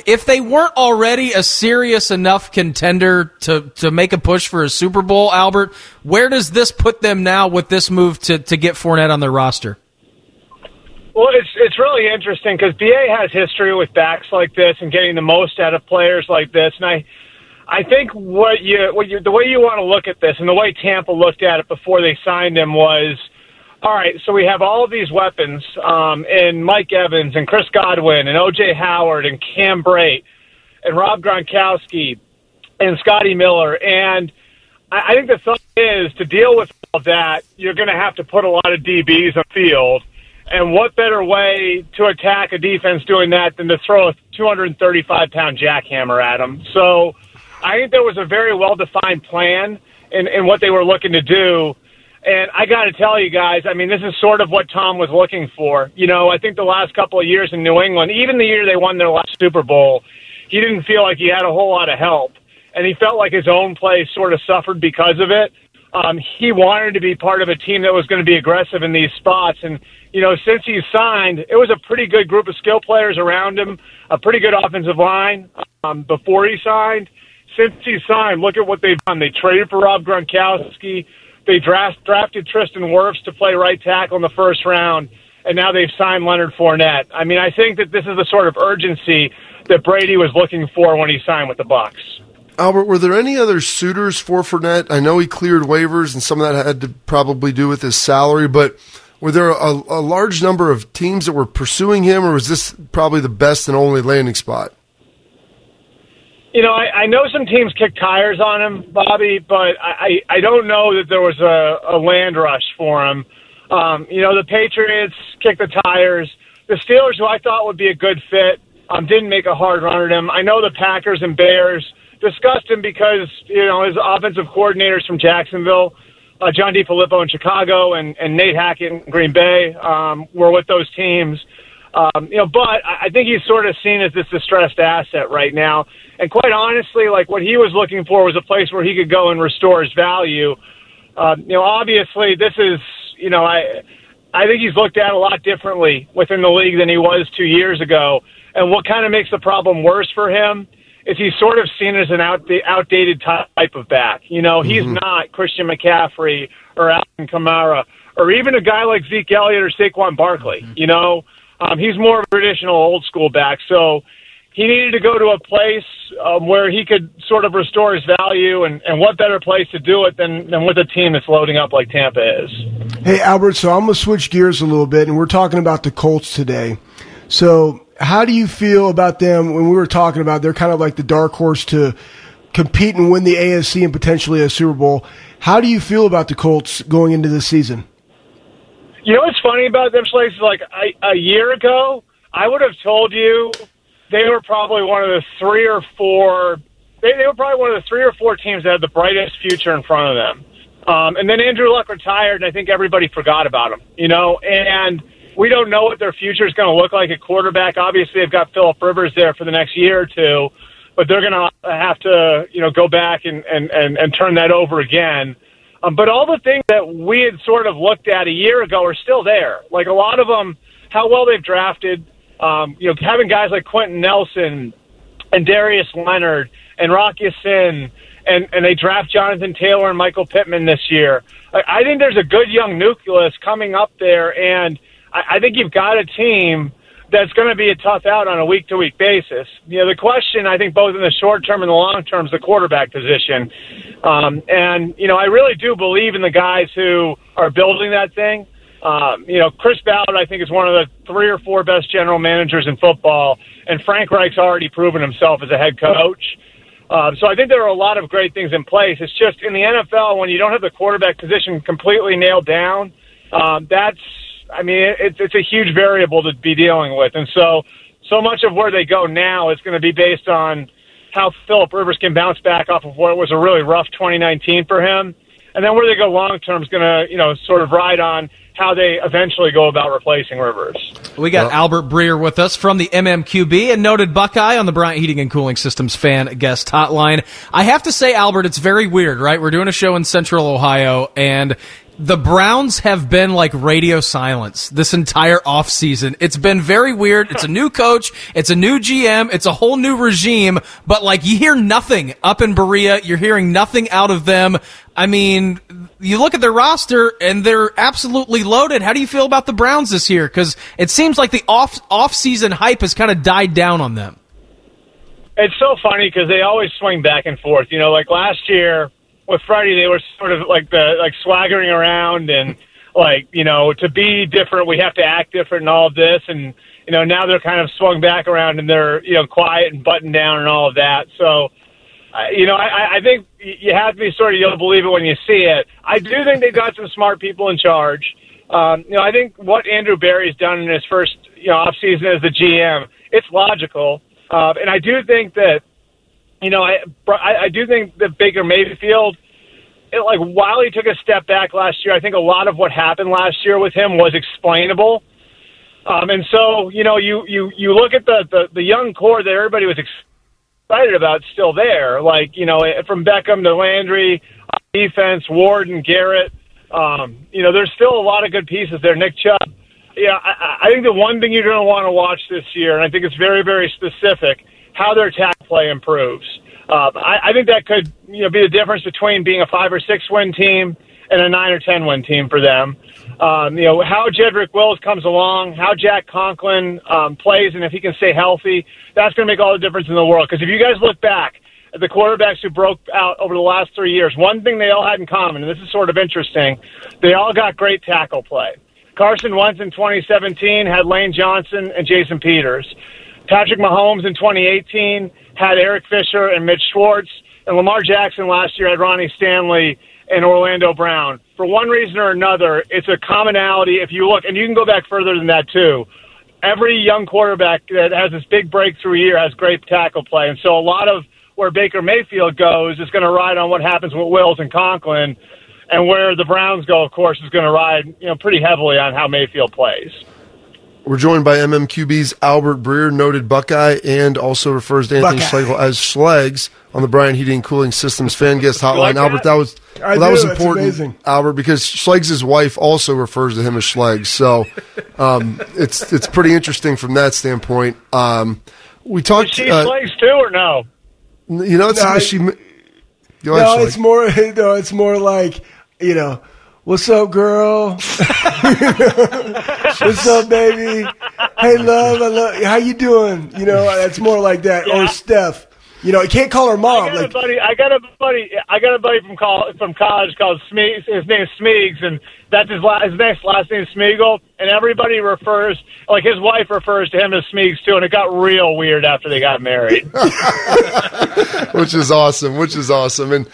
if they weren't already a serious enough contender to, to make a push for a Super Bowl, Albert, where does this put them now with this move to, to get Fournette on their roster? Well, it's it's really interesting because BA has history with backs like this and getting the most out of players like this, and I. I think what you, what you, the way you want to look at this, and the way Tampa looked at it before they signed him was, all right. So we have all of these weapons, um, in Mike Evans and Chris Godwin and OJ Howard and Cam Brate and Rob Gronkowski and Scotty Miller, and I, I think the thought is to deal with all that, you're going to have to put a lot of DBs on field. And what better way to attack a defense doing that than to throw a 235 pound jackhammer at them? So I think there was a very well defined plan in, in what they were looking to do. And I got to tell you guys, I mean, this is sort of what Tom was looking for. You know, I think the last couple of years in New England, even the year they won their last Super Bowl, he didn't feel like he had a whole lot of help. And he felt like his own play sort of suffered because of it. Um, he wanted to be part of a team that was going to be aggressive in these spots. And, you know, since he signed, it was a pretty good group of skill players around him, a pretty good offensive line um, before he signed. Since he signed, look at what they've done. They traded for Rob Gronkowski. They draft, drafted Tristan Wirfs to play right tackle in the first round, and now they've signed Leonard Fournette. I mean, I think that this is the sort of urgency that Brady was looking for when he signed with the Bucks. Albert, were there any other suitors for Fournette? I know he cleared waivers, and some of that had to probably do with his salary, but were there a, a large number of teams that were pursuing him, or was this probably the best and only landing spot? You know, I, I know some teams kick tires on him, Bobby, but I, I don't know that there was a, a land rush for him. Um, you know, the Patriots kicked the tires. The Steelers, who I thought would be a good fit, um, didn't make a hard run at him. I know the Packers and Bears discussed him because you know his offensive coordinators from Jacksonville, uh, John DeFilippo in Chicago, and, and Nate Hackett in Green Bay um, were with those teams. Um, you know, but I think he's sort of seen as this distressed asset right now. And quite honestly, like what he was looking for was a place where he could go and restore his value. Um, you know, obviously this is, you know, I, I think he's looked at a lot differently within the league than he was two years ago. And what kind of makes the problem worse for him is he's sort of seen as an out, outdated type of back. You know, he's mm-hmm. not Christian McCaffrey or Alvin Kamara or even a guy like Zeke Elliott or Saquon Barkley. Mm-hmm. You know, um, he's more of a traditional old school back. So he needed to go to a place um, where he could sort of restore his value, and, and what better place to do it than, than with a team that's loading up like Tampa is. Hey, Albert, so I'm going to switch gears a little bit, and we're talking about the Colts today. So, how do you feel about them when we were talking about they're kind of like the dark horse to compete and win the AFC and potentially a Super Bowl? How do you feel about the Colts going into the season? You know what's funny about them places? Like a year ago, I would have told you they were probably one of the three or four. They, they were probably one of the three or four teams that had the brightest future in front of them. Um, and then Andrew Luck retired, and I think everybody forgot about him. You know, and we don't know what their future is going to look like at quarterback. Obviously, they've got Philip Rivers there for the next year or two, but they're going to have to, you know, go back and and and, and turn that over again. Um, but all the things that we had sort of looked at a year ago are still there. Like a lot of them, how well they've drafted. Um, you know, having guys like Quenton Nelson and Darius Leonard and Rock Ya-Sin, and and they draft Jonathan Taylor and Michael Pittman this year. I, I think there's a good young nucleus coming up there, and I, I think you've got a team that's going to be a tough out on a week to week basis. You know, the question I think both in the short term and the long term is the quarterback position. Um, and you know, I really do believe in the guys who are building that thing. Um, you know, Chris Ballard, I think, is one of the three or four best general managers in football, and Frank Reich's already proven himself as a head coach. Um, so I think there are a lot of great things in place. It's just in the NFL when you don't have the quarterback position completely nailed down. Um, that's I mean, it's it's a huge variable to be dealing with, and so so much of where they go now is going to be based on how Philip Rivers can bounce back off of what was a really rough 2019 for him, and then where they go long term is going to you know sort of ride on how they eventually go about replacing Rivers. We got well, Albert Breer with us from the MMQB and noted Buckeye on the Bryant Heating and Cooling Systems fan guest hotline. I have to say, Albert, it's very weird, right? We're doing a show in Central Ohio, and the Browns have been like radio silence this entire offseason. It's been very weird. It's a new coach, it's a new GM, it's a whole new regime, but like you hear nothing up in Berea. You're hearing nothing out of them. I mean, you look at their roster and they're absolutely loaded. How do you feel about the Browns this year? Because it seems like the off off season hype has kind of died down on them. It's so funny because they always swing back and forth. You know, like last year with Freddie, they were sort of like the like swaggering around and like you know to be different, we have to act different and all of this, and you know now they're kind of swung back around and they're you know quiet and buttoned down and all of that. So. You know, I, I think you have to be sort of you'll believe it when you see it. I do think they've got some smart people in charge. Um, you know, I think what Andrew Berry's done in his first you know off season as the GM, it's logical, uh, and I do think that you know, I I do think that Baker Mayfield, it, like while he took a step back last year, I think a lot of what happened last year with him was explainable. Um, and so, you know, you you you look at the the, the young core that everybody was excited about still there, like you know, from Beckham to Landry, defense, Ward and Garrett. Um, you know, there's still a lot of good pieces there. Nick Chubb. Yeah, I, I think the one thing you're going to want to watch this year, and I think it's very, very specific, how their attack play improves. Uh, I, I think that could you know be the difference between being a five or six win team and a nine or ten win team for them. Um, you know how Jedrick Wills comes along, how Jack Conklin um, plays, and if he can stay healthy, that's going to make all the difference in the world. Because if you guys look back at the quarterbacks who broke out over the last three years, one thing they all had in common, and this is sort of interesting, they all got great tackle play. Carson Wentz in 2017 had Lane Johnson and Jason Peters. Patrick Mahomes in 2018 had Eric Fisher and Mitch Schwartz, and Lamar Jackson last year had Ronnie Stanley and Orlando Brown. For one reason or another, it's a commonality. If you look, and you can go back further than that too. Every young quarterback that has this big breakthrough year has great tackle play, and so a lot of where Baker Mayfield goes is going to ride on what happens with Wills and Conklin, and where the Browns go, of course, is going to ride you know pretty heavily on how Mayfield plays. We're joined by MMQB's Albert Breer, noted Buckeye, and also refers to Anthony Buckeye. Schlegel as Schlegs on the Bryant Heating and Cooling Systems fan guest hotline. like that? Albert, that was well, that was That's important, amazing. Albert, because Schlegs' wife also refers to him as Schlegs. So um, it's it's pretty interesting from that standpoint. Um, we Is talked. she uh, plays too or no? you know, it's, No, I- she. Go No, Schleg. it's more. No, it's more like you know, what's up, girl? what's up, baby? Hey, love, I love. How you doing? You know, that's more like that. Yeah. Or Steph. You know, you can't call her I mom. got a Like, buddy. I got a buddy. I got a buddy from call, from college called Smeegs. His name is Smeegs, and that's his last. His next last name is Smeagol, and everybody refers like his wife refers to him as Smeegs too. And it got real weird after they got married. which is awesome. Which is awesome. And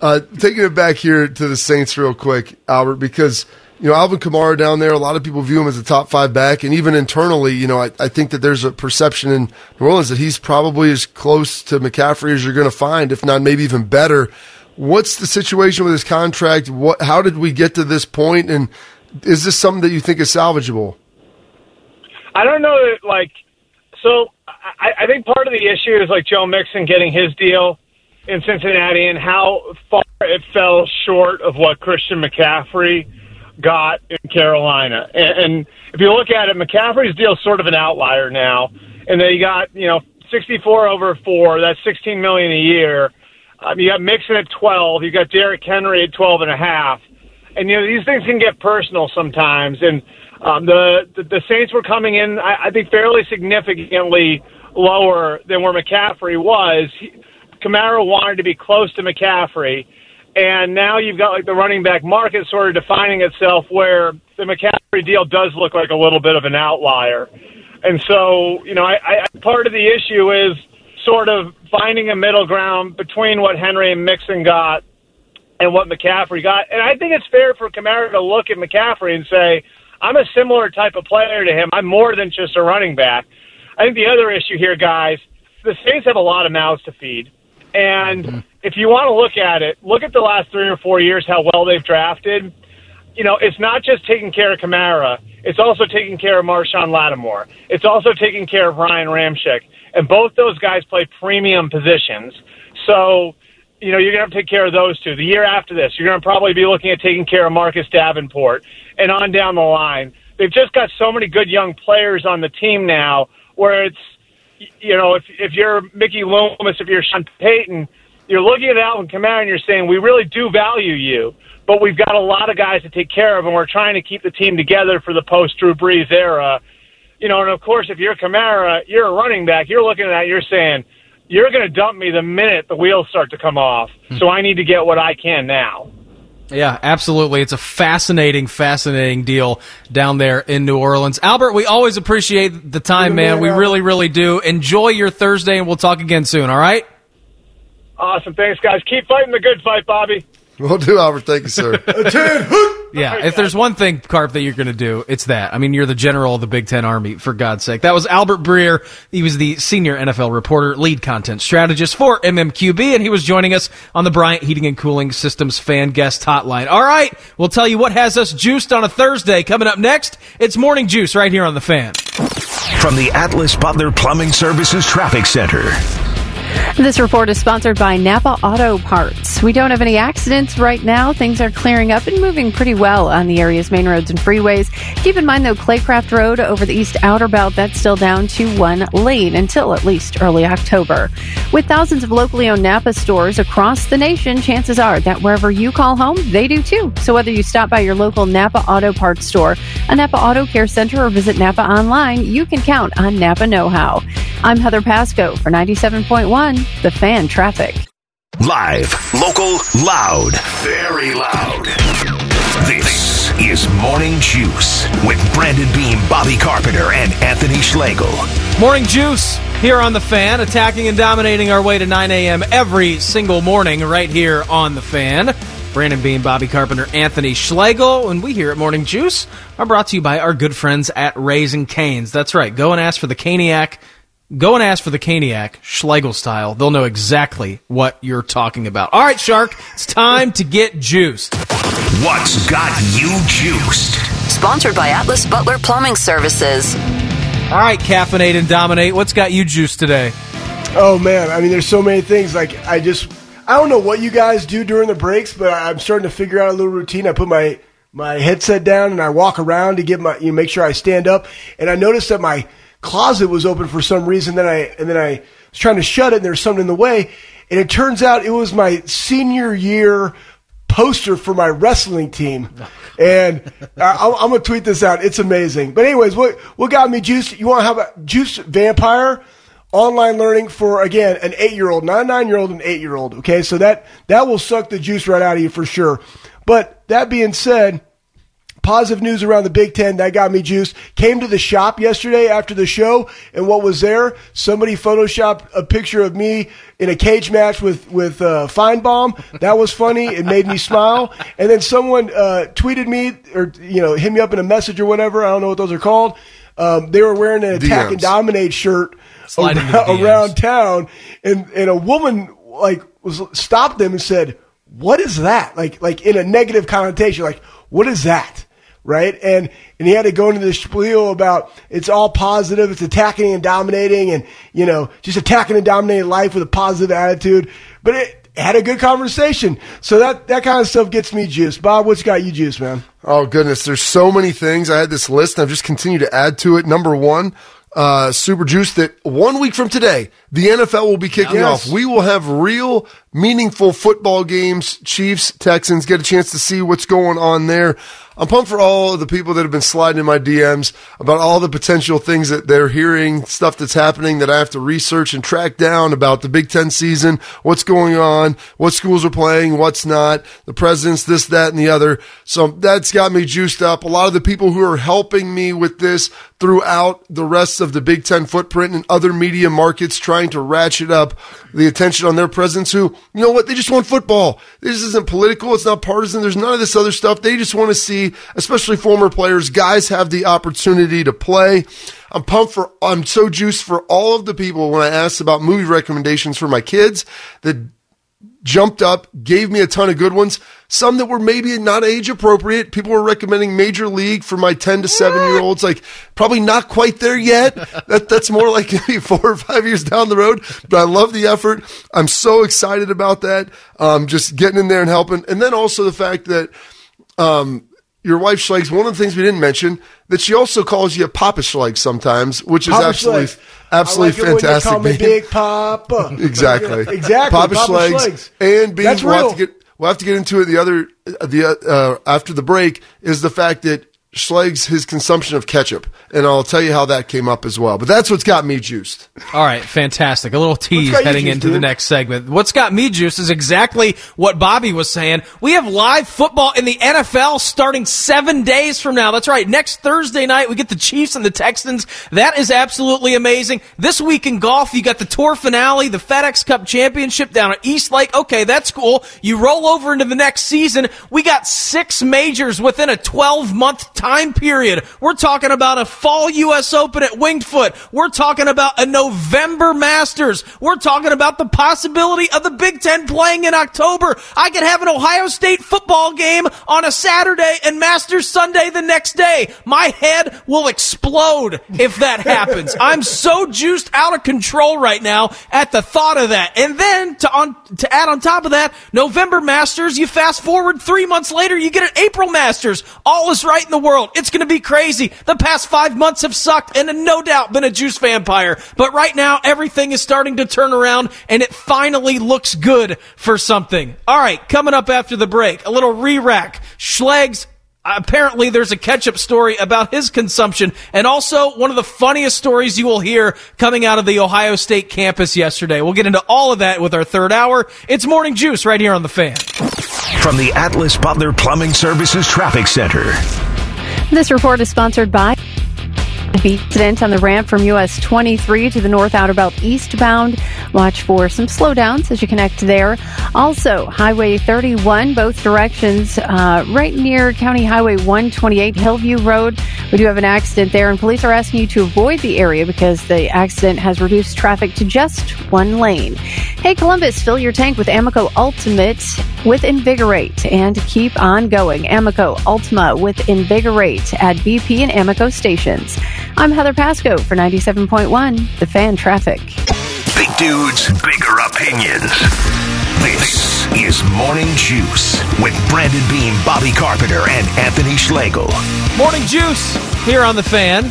uh, taking it back here to the Saints real quick, Albert, because you know Alvin Kamara down there. A lot of people view him as a top five back, and even internally, you know, I, I think that there's a perception in New Orleans that he's probably as close to McCaffrey as you're going to find, if not maybe even better. What's the situation with his contract? What? How did we get to this point? And is this something that you think is salvageable? I don't know that like so I, I think part of the issue is like Joe Mixon getting his deal in Cincinnati and how far it fell short of what Christian McCaffrey got in Carolina. And, and if you look at it, McCaffrey's deal is sort of an outlier now. And they got, you know, 64 over 4, that's 16 million a year. Um, you got Mixon at 12, you got Derrick Henry at 12 and a half. And you know, these things can get personal sometimes and um, the, the the Saints were coming in, I, I think, fairly significantly lower than where McCaffrey was. He, Kamara wanted to be close to McCaffrey, and now you've got like the running back market sort of defining itself, where the McCaffrey deal does look like a little bit of an outlier. And so, you know, I, I part of the issue is sort of finding a middle ground between what Henry and Mixon got and what McCaffrey got. And I think it's fair for Kamara to look at McCaffrey and say, I'm a similar type of player to him. I'm more than just a running back. I think the other issue here, guys, the Saints have a lot of mouths to feed. And mm-hmm. if you want to look at it, look at the last three or four years, how well they've drafted. You know, it's not just taking care of Kamara. It's also taking care of Marshon Lattimore. It's also taking care of Ryan Ramczyk. And both those guys play premium positions. So, you know, you're going to have to take care of those two. The year after this, you're going to probably be looking at taking care of Marcus Davenport and on down the line. They've just got so many good young players on the team now where it's, you know, if, if you're Mickey Loomis, if you're Sean Payton, you're looking at Alvin Kamara and you're saying, we really do value you, but we've got a lot of guys to take care of and we're trying to keep the team together for the post Drew Brees era. You know, and of course, if you're Kamara, you're a running back, you're looking at that, you're saying, you're going to dump me the minute the wheels start to come off. Hmm. So I need to get what I can now. Yeah, absolutely. It's a fascinating, fascinating deal down there in New Orleans. Albert, we always appreciate the time, man. We really, really do. Enjoy your Thursday, and we'll talk again soon, all right? Awesome. Thanks, guys. Keep fighting the good fight, Bobby. We'll do, Albert. Thank you, sir. Yeah, if there's one thing, Carp, that you're going to do, it's that. I mean, you're the general of the Big Ten Army, for God's sake. That was Albert Breer. He was the senior NFL reporter, lead content strategist for MMQB, and he was joining us on the Bryant Heating and Cooling Systems fan guest hotline. All right, we'll tell you what has us juiced on a Thursday. Coming up next, it's Morning Juice right here on the fan. From the Atlas Butler Plumbing Services Traffic Center. This report is sponsored by Napa Auto Parts. We don't have any accidents right now. Things are clearing up and moving pretty well on the area's main roads and freeways. Keep in mind, though, Claycraft Road over the east outer belt, that's still down to one lane until at least early October. With thousands of locally owned Napa stores across the nation, chances are that wherever you call home, they do too. So whether you stop by your local Napa Auto Parts store, a Napa Auto Care Center, or visit Napa online, you can count on Napa Know How. I'm Heather Pasco for 97.1, The Fan Traffic. Live, local, loud, very loud. This is Morning Juice with Brandon Beam, Bobby Carpenter, and Anthony Schlegel. Morning Juice here on the fan, attacking and dominating our way to 9 a.m. every single morning right here on the fan. Brandon Beam, Bobby Carpenter, Anthony Schlegel, and we here at Morning Juice are brought to you by our good friends at Raising Canes. That's right. Go and ask for the Caniac Go and ask for the Caniac, Schlegel style. They'll know exactly what you're talking about. All right, Shark, it's time to get juiced. What's got you juiced? Sponsored by Atlas Butler Plumbing Services. All right, caffeinate and dominate. What's got you juiced today? Oh man, I mean, there's so many things. Like I just, I don't know what you guys do during the breaks, but I'm starting to figure out a little routine. I put my my headset down and I walk around to get my, you know, make sure I stand up. And I noticed that my closet was open for some reason. Then I and then I was trying to shut it, and there's something in the way. And it turns out it was my senior year poster for my wrestling team. And I, I'm gonna tweet this out. It's amazing. But anyways, what what got me juiced? You want to have a juice vampire? Online learning for again an eight year old, not a nine year old, an eight year old. Okay, so that that will suck the juice right out of you for sure. But that being said, positive news around the Big Ten. That got me juiced. Came to the shop yesterday after the show, and what was there? Somebody photoshopped a picture of me in a cage match with with uh, Finebaum. That was funny. It made me smile. And then someone uh, tweeted me or you know hit me up in a message or whatever. I don't know what those are called. Um, they were wearing an attack DMs. and dominate shirt around, around town, and and a woman like was stopped them and said, "What is that?" Like like in a negative connotation, like what is that? Right? And and he had to go into the spiel about it's all positive, it's attacking and dominating, and you know just attacking and dominating life with a positive attitude. But it had a good conversation, so that that kind of stuff gets me juiced. Bob, what's got you juiced, man? Oh goodness, there's so many things. I had this list and I've just continued to add to it. Number one, uh, super juice that one week from today, the NFL will be kicking Yes. off. We will have real meaningful football games. Chiefs, Texans get a chance to see what's going on there. I'm pumped for all of the people that have been sliding in my DMs about all the potential things that they're hearing, stuff that's happening that I have to research and track down about the Big Ten season, what's going on, what schools are playing, what's not, the presidents, this, that, and the other. So that's got me juiced up. A lot of the people who are helping me with this throughout the rest of the Big Ten footprint and other media markets trying to ratchet up the attention on their presidents who, you know what, they just want football. This isn't political. It's not partisan. There's none of this other stuff. They just want to see, especially former players, guys have the opportunity to play. I'm pumped for, I'm so juiced for all of the people when I asked about movie recommendations for my kids that jumped up, gave me a ton of good ones. Some that were maybe not age appropriate. People were recommending Major League for my 10 to 7 year olds. Like, probably not quite there yet. That, that's more like maybe four or five years down the road. But I love the effort. I'm so excited about that. Um, just getting in there and helping. And then also the fact that, um, your wife Schlegs, one of the things we didn't mention, that she also calls you a Papa Schleg sometimes, which is Papa absolutely, absolutely like it when you fantastic. call me. Big Papa. Exactly. exactly. Papa, Papa Schlegs. Schlegs. And being, That's we'll have real. to get we'll have to get into it. The other the uh, after the break is the fact that Schlegs his consumption of ketchup, and I'll tell you how that came up as well. But that's what's got me juiced. All right, fantastic. A little tease heading juiced, into the next segment. What's got me juiced is exactly what Bobby was saying. We have live football in the NFL starting seven days from now. That's right. Next Thursday night, we get the Chiefs and the Texans. That is absolutely amazing. This week in golf, you got the tour finale, the FedEx Cup Championship down at East Lake. Okay, that's cool. You roll over into the next season. We got six majors within a 12 month time period. We're talking about a fall U.S. Open at Winged Foot. We're talking about a November Masters. We're talking about the possibility of the Big Ten playing in October. I could have an Ohio State football game on a Saturday and Masters Sunday the next day. My head will explode if that happens. I'm so juiced out of control right now at the thought of that. And then to on to add on top of that, November Masters, you fast forward three months later, you get an April Masters. All is right in the world. It's going to be crazy. The past five months have sucked and no doubt been a juice vampire. But right now, everything is starting to turn around and it finally looks good for something. All right, coming up after the break, a little re-rack. Schlegs Apparently, there's a ketchup story about his consumption, and also one of the funniest stories you will hear coming out of the Ohio State campus yesterday. We'll get into all of that with our third hour. It's Morning Juice right here on the Fan. From the Atlas Butler Plumbing Services Traffic Center. This report is sponsored by the incident on the ramp from US 23 to the North Outer Belt eastbound Watch for some slowdowns as you connect there. Also, Highway 31, both directions, uh, right near County Highway 128, Hillview Road. We do have an accident there, and police are asking you to avoid the area because the accident has reduced traffic to just one lane. Hey, Columbus, fill your tank with Amoco Ultimate with Invigorate and keep on going. Amoco Ultima with Invigorate at BP and Amoco stations. I'm Heather Pasco for 97.1, The Fan Traffic. Big dudes, bigger opinions. This is Morning Juice with Brandon Beam, Bobby Carpenter, and Anthony Schlegel. Morning Juice here on the fan.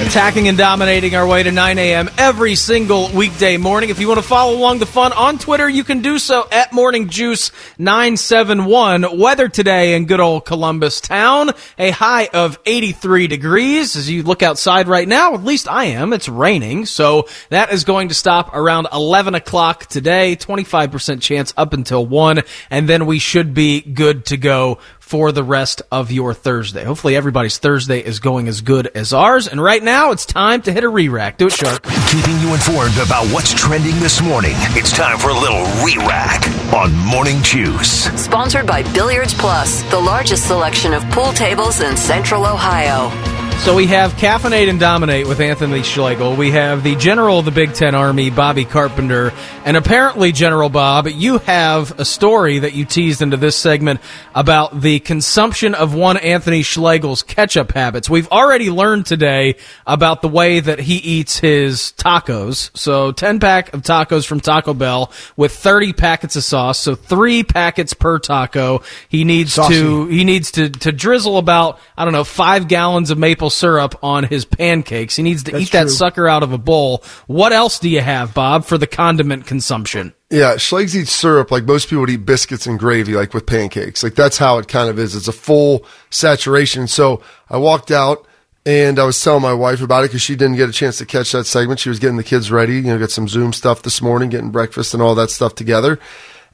Attacking and dominating our way to 9 a.m. every single weekday morning. If you want to follow along the fun on Twitter, you can do so at Morning Juice 971. Weather today in good old Columbus town, a high of 83 degrees. As you look outside right now, at least I am, it's raining. So that is going to stop around 11 o'clock today. 25% chance up until 1. And then we should be good to go for the rest of your Thursday. Hopefully everybody's Thursday is going as good as ours. And right now it's time to hit a re-rack. Do it, Shark. Keeping you informed about what's trending this morning. It's time for a little re-rack on Morning Juice. Sponsored by Billiards Plus, the largest selection of pool tables in Central Ohio. So we have Caffeinate and Dominate with Anthony Schlegel. We have the General of the Big Ten Army, Bobby Carpenter. And apparently, General Bob, you have a story that you teased into this segment about the consumption of one Anthony Schlegel's ketchup habits. We've already learned today about the way that he eats his tacos. So 10 pack of tacos from Taco Bell with 30 packets of sauce. So three packets per taco. He needs Saucy. to, he needs to, to drizzle about, I don't know, five gallons of maple syrup on his pancakes. He needs to That's eat that sucker out of a bowl. What else do you have, Bob, for the condiment consumption? Yeah, Schlegs eats syrup like most people would eat biscuits and gravy, like with pancakes. Like that's how it kind of is. It's a full saturation. So I walked out and I was telling my wife about it because she didn't get a chance to catch that segment. She was getting the kids ready, you know, got some Zoom stuff this morning, getting breakfast and all that stuff together.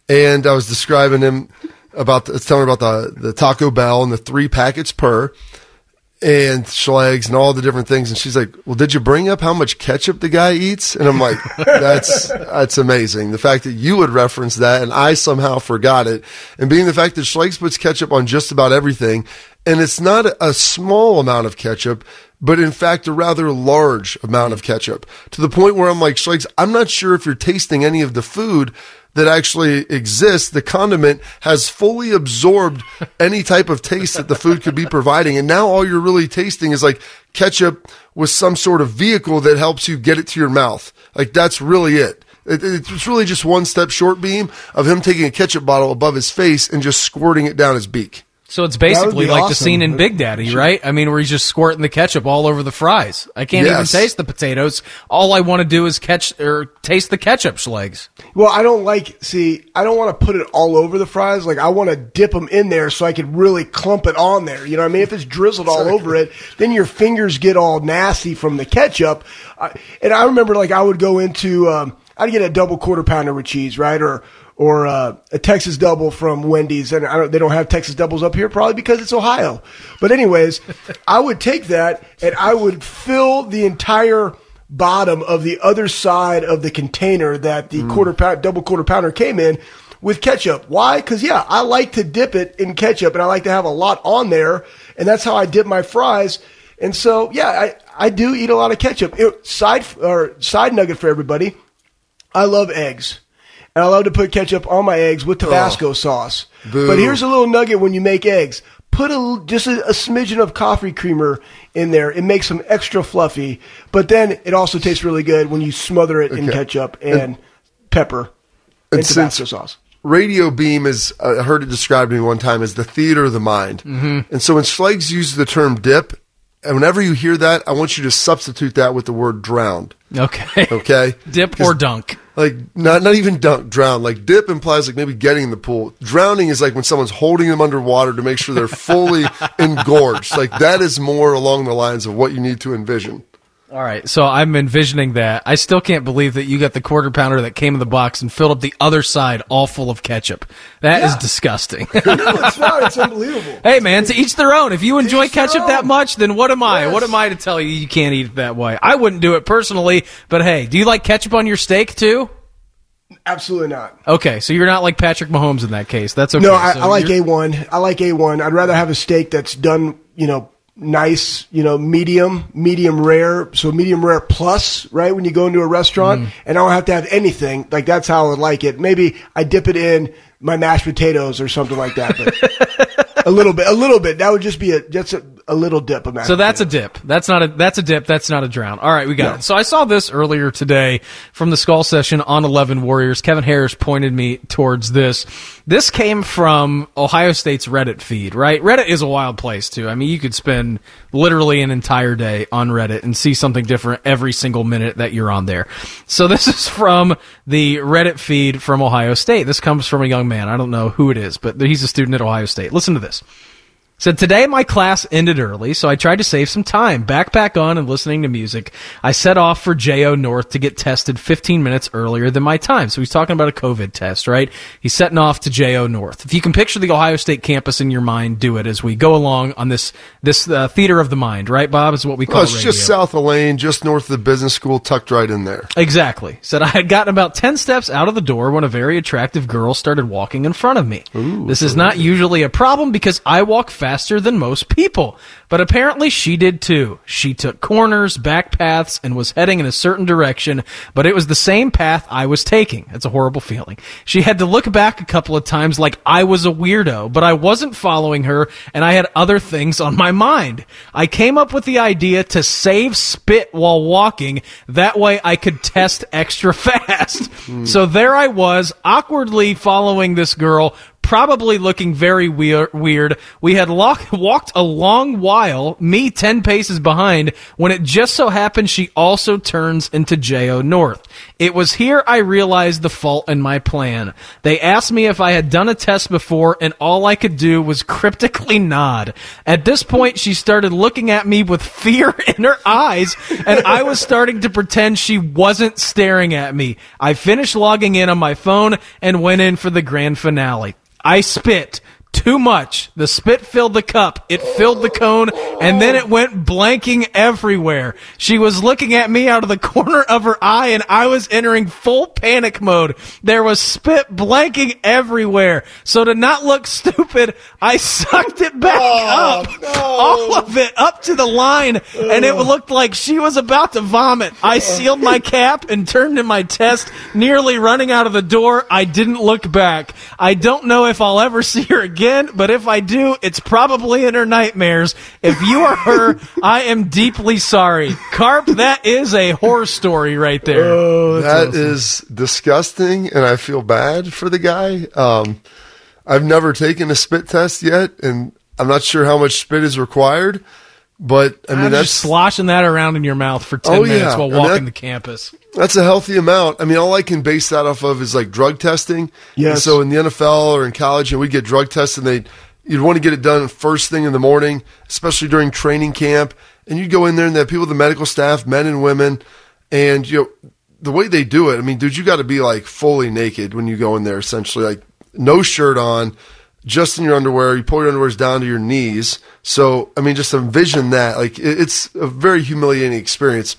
And I was describing him about, the, telling her about the, the Taco Bell and the three packets per and Schlegs and all the different things. And she's like, "Well, did you bring up how much ketchup the guy eats?" And I'm like, "That's that's amazing. The fact that you would reference that and I somehow forgot it, and being the fact that Schlegs puts ketchup on just about everything, and it's not a small amount of ketchup." But in fact, a rather large amount of ketchup to the point where I'm like, Schlegs, I'm not sure if you're tasting any of the food that actually exists, the condiment has fully absorbed any type of taste that the food could be providing. And now all you're really tasting is like ketchup with some sort of vehicle that helps you get it to your mouth. Like that's really it. It- It's really just one step short beam of him taking a ketchup bottle above his face and just squirting it down his beak. So it's basically like the scene in Big Daddy, right? I mean, where he's just squirting the ketchup all over the fries. I can't Yes. even taste the potatoes. All I want to do is catch or taste the ketchup Schlegs. Well, I don't like, see, I don't want to put it all over the fries. Like, I want to dip them in there so I can really clump it on there. You know what I mean? If it's drizzled all over it, then your fingers get all nasty from the ketchup. I, and I remember, like, I would go into, um, I'd get a double quarter pounder with cheese, right? Or, or uh, a Texas double from Wendy's, and I don't, they don't have Texas doubles up here, probably because it's Ohio. But anyways, I would take that and I would fill the entire bottom of the other side of the container that the quarter pound, double quarter pounder came in with ketchup. Why? Because yeah, I like to dip it in ketchup, and I like to have a lot on there, and that's how I dip my fries. And so yeah, I, I do eat a lot of ketchup. It- side or side nugget for everybody. I love eggs. And I love to put ketchup on my eggs with Tabasco sauce. Boo. But here's a little nugget when you make eggs. Put a, just a, a smidgen of coffee creamer in there. It makes them extra fluffy. But then it also tastes really good when you smother it in ketchup and, pepper and, And Tabasco sauce. Radio beam is, uh, I heard it described to me one time as the theater of the mind. Mm-hmm. And so when Schlegs uses the term dip, and whenever you hear that, I want you to substitute that with the word drowned. Okay. Okay? Dip or dunk. Like not not even dunk, drown. Like dip implies like maybe getting in the pool. Drowning is like when someone's holding them underwater to make sure they're fully engorged. Like that is more along the lines of what you need to envision. All right, so I'm envisioning that. I still can't believe that you got the quarter pounder that came in the box and filled up the other side all full of ketchup. That is Yeah. disgusting. no, it's not. It's unbelievable. hey, man, to each their own. If you enjoy ketchup that much, then what am I? Yes. What am I to tell you you can't eat it that way? I wouldn't do it personally, but hey, do you like ketchup on your steak too? Absolutely not. Okay, so you're not like Patrick Mahomes in that case. That's okay. No, I, So I like A1. I like A1. I'd rather have a steak that's done, you know, nice, you know, medium, medium rare. So medium rare plus, right? When you go into a restaurant Mm-hmm. and I don't have to have anything. Like that's how I would like it. Maybe I dip it in my mashed potatoes or something like that. But a little bit, a little bit. That would just be a, just a, a little dip of So that's a dip. That's not a that's a dip. That's not a drown. All right, we got No. it. So I saw this earlier today from the Skull session on Eleven Warriors. Kevin Harris pointed me towards this. This came from Ohio State's Reddit feed, right? Reddit is a wild place too. I mean, you could spend literally an entire day on Reddit and see something different every single minute that you're on there. So this is from the Reddit feed from Ohio State. This comes from a young man. I don't know who it is, but he's a student at Ohio State. Listen to this. Said today my class ended early, so I tried to save some time. Backpack on and listening to music. I set off for JO North to get tested 15 minutes earlier than my time. So he's talking about a COVID test, right? He's setting off to JO North. If you can picture the Ohio State campus in your mind, do it as we go along on this this uh, theater of the mind, right, Bob? Is what we call Oh, it's radio. just south of Lane, just north of the business school, tucked right in there. Exactly. Said I had gotten about 10 steps out of the door when a very attractive girl started walking in front of me. this is not usually a problem because I walk faster than most people, but apparently she did too. She took corners, back paths, and was heading in a certain direction, but it was the same path I was taking. It's a horrible feeling. She had to look back a couple of times like I was a weirdo, but I wasn't following her and I had other things on my mind. I came up with the idea to save spit while walking. That way I could test extra fast. Hmm. So there I was, awkwardly following this girl, probably looking very weir- weird. We had lo- walked a long while, me 10 paces behind, when it just so happened she also turns into JO North. It was here I realized the fault in my plan. They asked me if I had done a test before, and all I could do was cryptically nod. At this point, she started looking at me with fear in her eyes, and I was starting to pretend she wasn't staring at me. I finished logging in on my phone and went in for the grand finale. I spit too much. The spit filled the cup. It filled the cone, and then it went blanking everywhere. She was looking at me out of the corner of her eye, and I was entering full panic mode. There was spit blanking everywhere. So to not look stupid, I sucked it back oh, up. All of it up to the line, and it looked like she was about to vomit. I sealed my cap and turned in my test, nearly running out of the door. I didn't look back. I don't know if I'll ever see her again, but if I do, it's probably in her nightmares. If you are her, I am deeply sorry. Carp, that is a horror story right there. That is disgusting, and I feel bad for the guy. Um, I've never taken a spit test yet, and I'm not sure how much spit is required. But I mean, I'm that's just sloshing that around in your mouth for 10 Oh, minutes yeah. while walking that- the campus. that's a healthy amount. I mean, all I can base that off of is like drug testing. Yes. And so in the NFL or in college, and we get drug tests, and they you'd want to get it done first thing in the morning, especially during training camp. And you'd go in there, and they have people, the medical staff, men and women, and you know the way they do it. I mean, dude, you got to be like fully naked when you go in there. Essentially, like no shirt on, just in your underwear. You pull your underwears down to your knees. So I mean, just envision that. Like it's a very humiliating experience.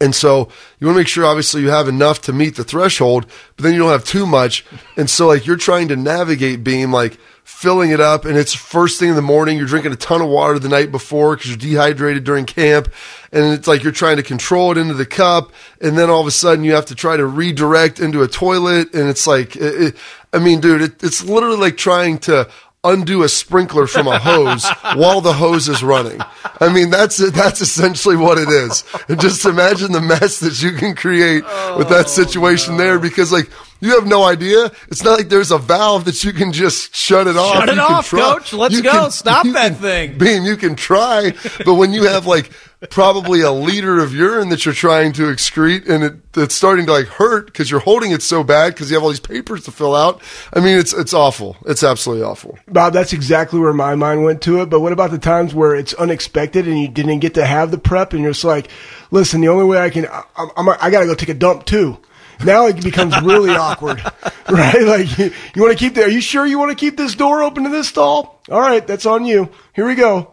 And so you want to make sure, obviously, you have enough to meet the threshold, but then you don't have too much. And so, like, you're trying to navigate being like filling it up, and it's first thing in the morning. You're drinking a ton of water the night before because you're dehydrated during camp, and it's like you're trying to control it into the cup, and then all of a sudden you have to try to redirect into a toilet, and it's like, it, it, I mean, dude, it, it's literally like trying to undo a sprinkler from a hose while the hose is running. I mean, that's that's essentially what it is. And just imagine the mess that you can create with that oh, situation there because like You have no idea. It's not like there's a valve that you can just shut it off. Shut it You can off, coach. Let's You go. Stop that can- thing. Beam, you can try, but when you have like probably a liter of urine that you're trying to excrete and it, it's starting to like hurt because you're holding it so bad because you have all these papers to fill out. I mean, it's it's awful. It's absolutely awful. Bob, that's exactly where my mind went to it. But what about the times where it's unexpected and you didn't get to have the prep and you're just like, listen, the only way I can, I, I'm, I got to go take a dump too. Now it becomes really awkward, right? Like you, you want to keep the, are you sure you want to keep this door open to this stall? All right, that's on you. Here we go.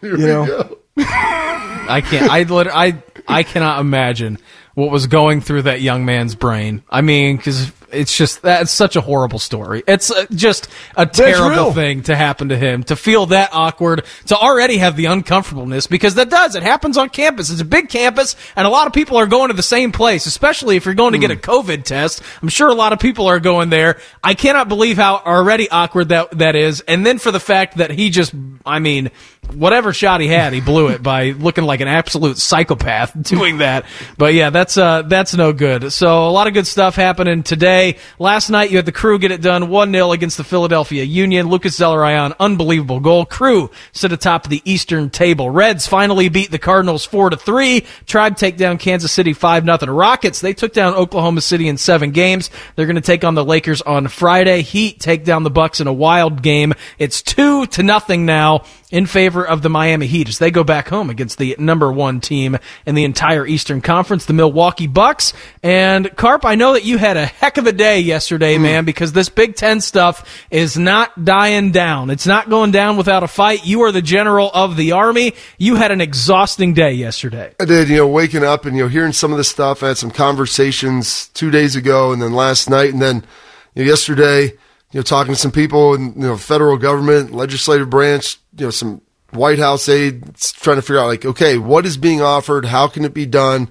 Here You we know. go. I can't. I lit- I I cannot imagine what was going through that young man's brain. I mean, because it's just that's such a horrible story. It's uh, just a terrible thing to happen to him. To feel that awkward, to already have the uncomfortableness because that does. It happens on campus. It's a big campus, and a lot of people are going to the same place. Especially if you're going to get a COVID test. I'm sure a lot of people are going there. I cannot believe how already awkward that that is. And then for the fact that he just, I mean whatever shot he had, he blew it by looking like an absolute psychopath doing that. But yeah, that's uh that's no good. So a lot of good stuff happening today. Last night you had the crew get it done 1-0 against the Philadelphia Union. Lucas Zelarayán, unbelievable goal. Crew sit atop the Eastern table. Reds finally beat the Cardinals 4 to 3. Tribe take down Kansas City 5 nothing. Rockets, they took down Oklahoma City in 7 games. They're going to take on the Lakers on Friday. Heat take down the Bucks in a wild game. It's 2 to nothing now in favor of the Miami Heat as they go back home against the number one team in the entire Eastern Conference, the Milwaukee Bucks. And Carp, I know that you had a heck of a day yesterday, man, mm. because this Big Ten stuff is not dying down. It's not going down without a fight. You are the general of the army. You had an exhausting day yesterday. I did, you know, waking up and you know hearing some of the stuff. I had some conversations two days ago, and then last night, and then you know, yesterday. You know, talking to some people in you know federal government, legislative branch, you know, some White House aides trying to figure out like, okay, what is being offered? How can it be done?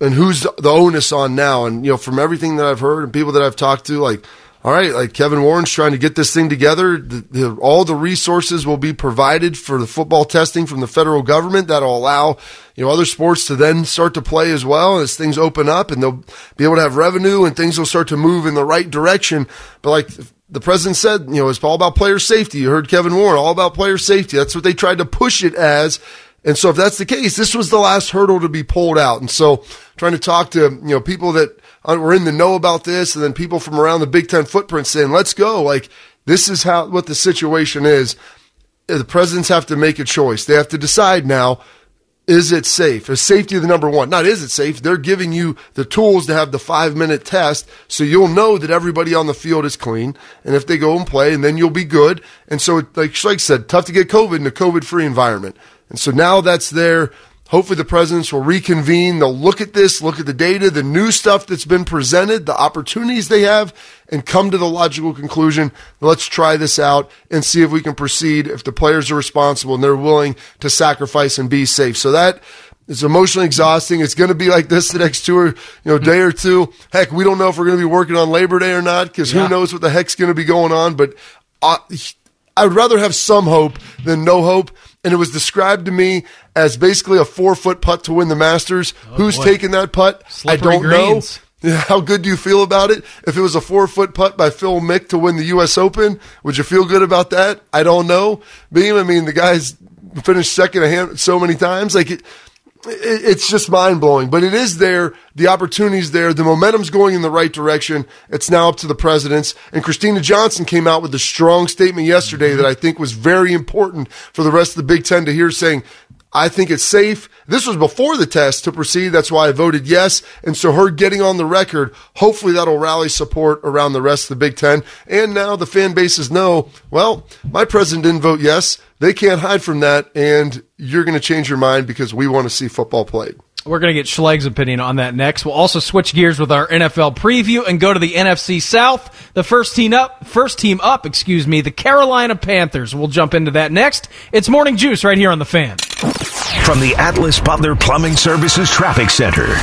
And who's the onus on now? And you know, from everything that I've heard and people that I've talked to, like, all right, like Kevin Warren's trying to get this thing together. The, the, all the resources will be provided for the football testing from the federal government that'll allow you know other sports to then start to play as well as things open up, and they'll be able to have revenue and things will start to move in the right direction. But like the president said, you know, it's all about player safety. You heard Kevin Warren, all about player safety. That's what they tried to push it as. And so if that's the case, this was the last hurdle to be pulled out. And so trying to talk to, you know, people that uh, were in the know about this and then people from around the Big Ten footprint saying, let's go. Like this is how, what the situation is. Uh, the presidents have to make a choice. They have to decide now, is it safe? Is safety the number one? Not is it safe? They're giving you the tools to have the five minute test so you'll know that everybody on the field is clean. And if they go and play, and then you'll be good. And so, like Schleg said, tough to get COVID in a COVID free environment. And so now that's there. Hopefully the presidents will reconvene. They'll look at this, look at the data, the new stuff that's been presented, the opportunities they have, and come to the logical conclusion. Let's try this out and see if we can proceed if the players are responsible and they're willing to sacrifice and be safe. So that is emotionally exhausting. It's going to be like this the next two or, you know, day or two. Heck, we don't know if we're going to be working on Labor Day or not because Yeah. who knows what the heck's going to be going on. But uh, I would rather have some hope than no hope. And it was described to me as basically a four foot putt to win the Masters. Oh, Who's boy. taking that putt? Slippery I don't greens. know. How good do you feel about it? If it was a four foot putt by Phil Mick to win the U.S. Open, would you feel good about that? I don't know. Beam, I mean, the guy's finished second a hand so many times. Like it- it's just mind blowing, but it is there. The opportunity's there. The momentum's going in the right direction. It's now up to the presidents. And Kristina Johnson came out with a strong statement yesterday that I think was very important for the rest of the Big Ten to hear saying, I think it's safe. This was before the test to proceed. That's why I voted yes. And so her getting on the record, hopefully that'll rally support around the rest of the Big Ten. And now the fan bases know, well, my president didn't vote yes. They can't hide from that. And you're going to change your mind because we want to see football played. We're going to get Schleg's opinion on that next. We'll also switch gears with our NFL preview and go to the NFC South. The first team up, first team up, excuse me, the Carolina Panthers. We'll jump into that next. It's Morning Juice right here on the Fan. From the Atlas Butler Plumbing Services Traffic Center.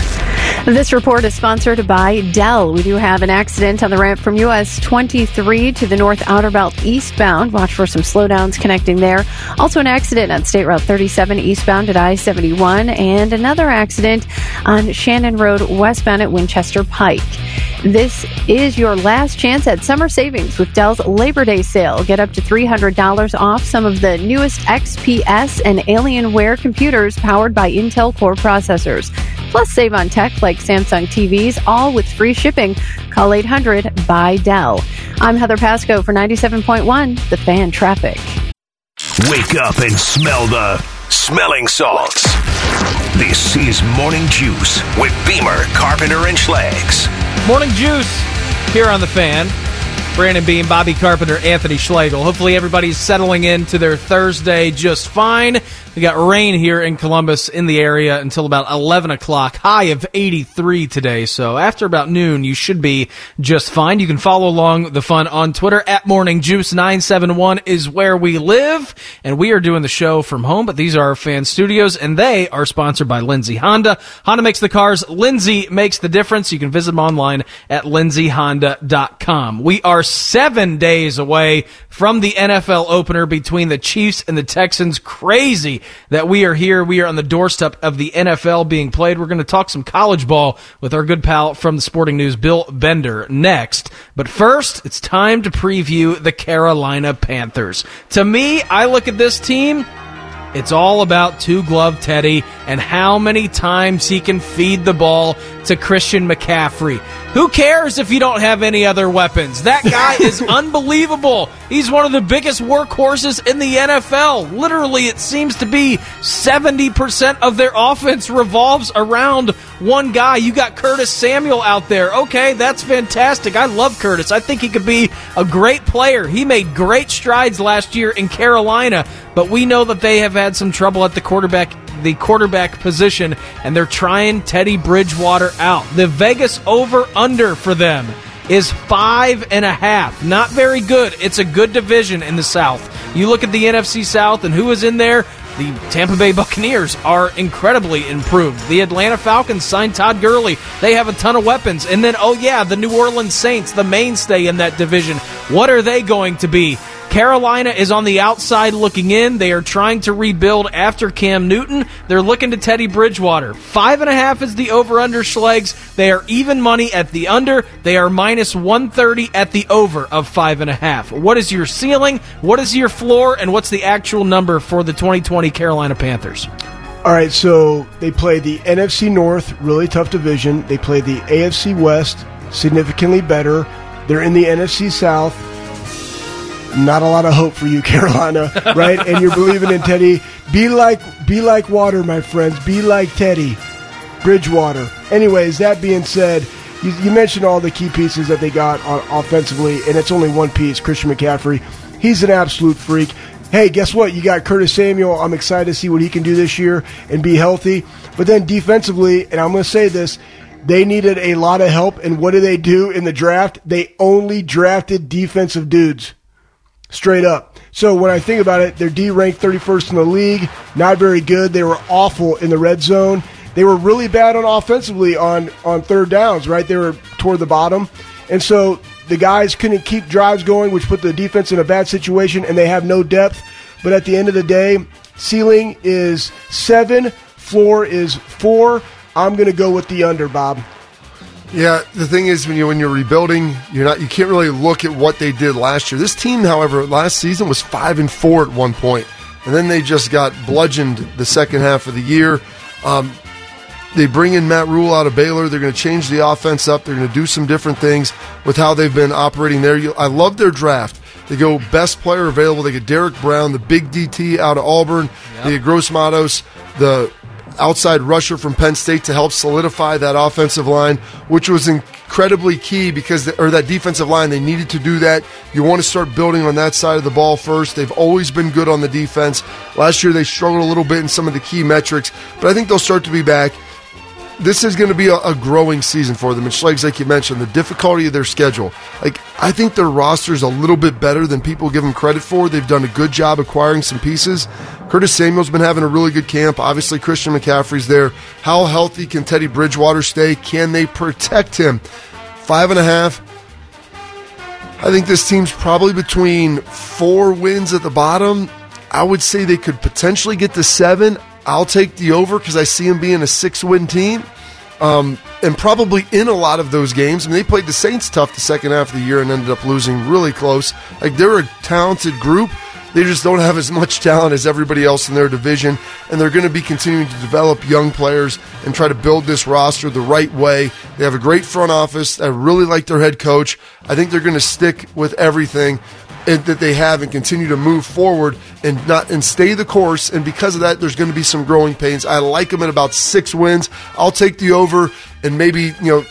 This report is sponsored by Dell. We do have an accident on the ramp from US 23 to the North Outer Belt eastbound. Watch for some slowdowns connecting there. Also, an accident on State Route 37 eastbound at I 71, and another accident on Shannon Road westbound at Winchester Pike. This is your last chance at summer savings with Dell's Labor Day sale. Get up to $300 off some of the newest XPS and Alienware computers powered by Intel Core processors. Plus, save on tech like Samsung TVs, all with free shipping. Call 800 by Dell. I'm Heather Pasco for 97.1, The Fan Traffic. Wake up and smell the smelling salts. This is Morning Juice with Beamer, Carpenter, and Schlegs. Morning Juice here on the fan. Brandon Beam, Bobby Carpenter, Anthony Schlegel. Hopefully everybody's settling into their Thursday just fine. We got rain here in Columbus in the area until about 11 o'clock. High of 83 today. So after about noon, you should be just fine. You can follow along the fun on Twitter at Morning Juice 971 is where we live. And we are doing the show from home, but these are our fan studios and they are sponsored by Lindsay Honda. Honda makes the cars. Lindsay makes the difference. You can visit them online at lindsayhonda.com. We are seven days away from the NFL opener between the Chiefs and the Texans. Crazy that we are here. We are on the doorstep of the NFL being played. We're going to talk some college ball with our good pal from the Sporting News, Bill Bender, next. But first, it's time to preview the Carolina Panthers. To me, I look at this team. It's all about two glove Teddy and how many times he can feed the ball to Christian McCaffrey. Who cares if you don't have any other weapons? That guy is unbelievable. He's one of the biggest workhorses in the NFL. Literally, it seems to be 70% of their offense revolves around one guy. You got Curtis Samuel out there. Okay, that's fantastic. I love Curtis. I think he could be a great player. He made great strides last year in Carolina, but we know that they have had some trouble at the quarterback the quarterback position, and they're trying Teddy Bridgewater out. The Vegas over under for them is five and a half. Not very good. It's a good division in the South. You look at the NFC South and who is in there. The Tampa Bay Buccaneers are incredibly improved. The Atlanta Falcons signed Todd Gurley. They have a ton of weapons. And then, oh yeah, the New Orleans Saints, the mainstay in that division. What are they going to be? Carolina is on the outside looking in. They are trying to rebuild after Cam Newton. They're looking to Teddy Bridgewater. Five and a half is the over under Schlegs. They are even money at the under. They are minus 130 at the over of five and a half. What is your ceiling? What is your floor? And what's the actual number for the 2020 Carolina Panthers? All right, so they play the NFC North, really tough division. They play the AFC West, significantly better. They're in the NFC South not a lot of hope for you, Carolina, right? and you're believing in Teddy. Be like, be like water, my friends. Be like Teddy, Bridgewater. Anyways, that being said, you, you mentioned all the key pieces that they got on, offensively, and it's only one piece, Christian McCaffrey. He's an absolute freak. Hey, guess what? You got Curtis Samuel. I'm excited to see what he can do this year and be healthy. But then defensively, and I'm going to say this, they needed a lot of help. And what did they do in the draft? They only drafted defensive dudes. Straight up. So when I think about it, they're D ranked 31st in the league. Not very good. They were awful in the red zone. They were really bad on offensively on, on third downs, right? They were toward the bottom. And so the guys couldn't keep drives going, which put the defense in a bad situation, and they have no depth. But at the end of the day, ceiling is seven, floor is four. I'm going to go with the under, Bob. Yeah, the thing is when you when you're rebuilding, you're not you can't really look at what they did last year. This team, however, last season was five and four at one point, and then they just got bludgeoned the second half of the year. Um, they bring in Matt Rhule out of Baylor. They're going to change the offense up. They're going to do some different things with how they've been operating there. I love their draft. They go best player available. They get Derrick Brown, the big DT out of Auburn. Yep. They get Gross Matos, the outside rusher from Penn State to help solidify that offensive line, which was incredibly key because, the, or that defensive line, they needed to do that. You want to start building on that side of the ball first. They've always been good on the defense. Last year they struggled a little bit in some of the key metrics, but I think they'll start to be back this is going to be a, a, growing season for them. And Schlegs, like you mentioned, the difficulty of their schedule. Like I think their roster is a little bit better than people give them credit for. They've done a good job acquiring some pieces. Curtis Samuel's been having a really good camp. Obviously, Christian McCaffrey's there. How healthy can Teddy Bridgewater stay? Can they protect him? Five and a half. I think this team's probably between four wins at the bottom. I would say they could potentially get to seven. I'll take the over because I see them being a six win team. um, and probably in a lot of those games. I mean, they played the Saints tough the second half of the year and ended up losing really close. Like they're a talented group. They just don't have as much talent as everybody else in their division, and they're going to be continuing to develop young players and try to build this roster the right way. They have a great front office. I really like their head coach. I think they're going to stick with everything that they have and continue to move forward and not and stay the course. And because of that, there's going to be some growing pains. I like them at about six wins. I'll take the over and maybe you know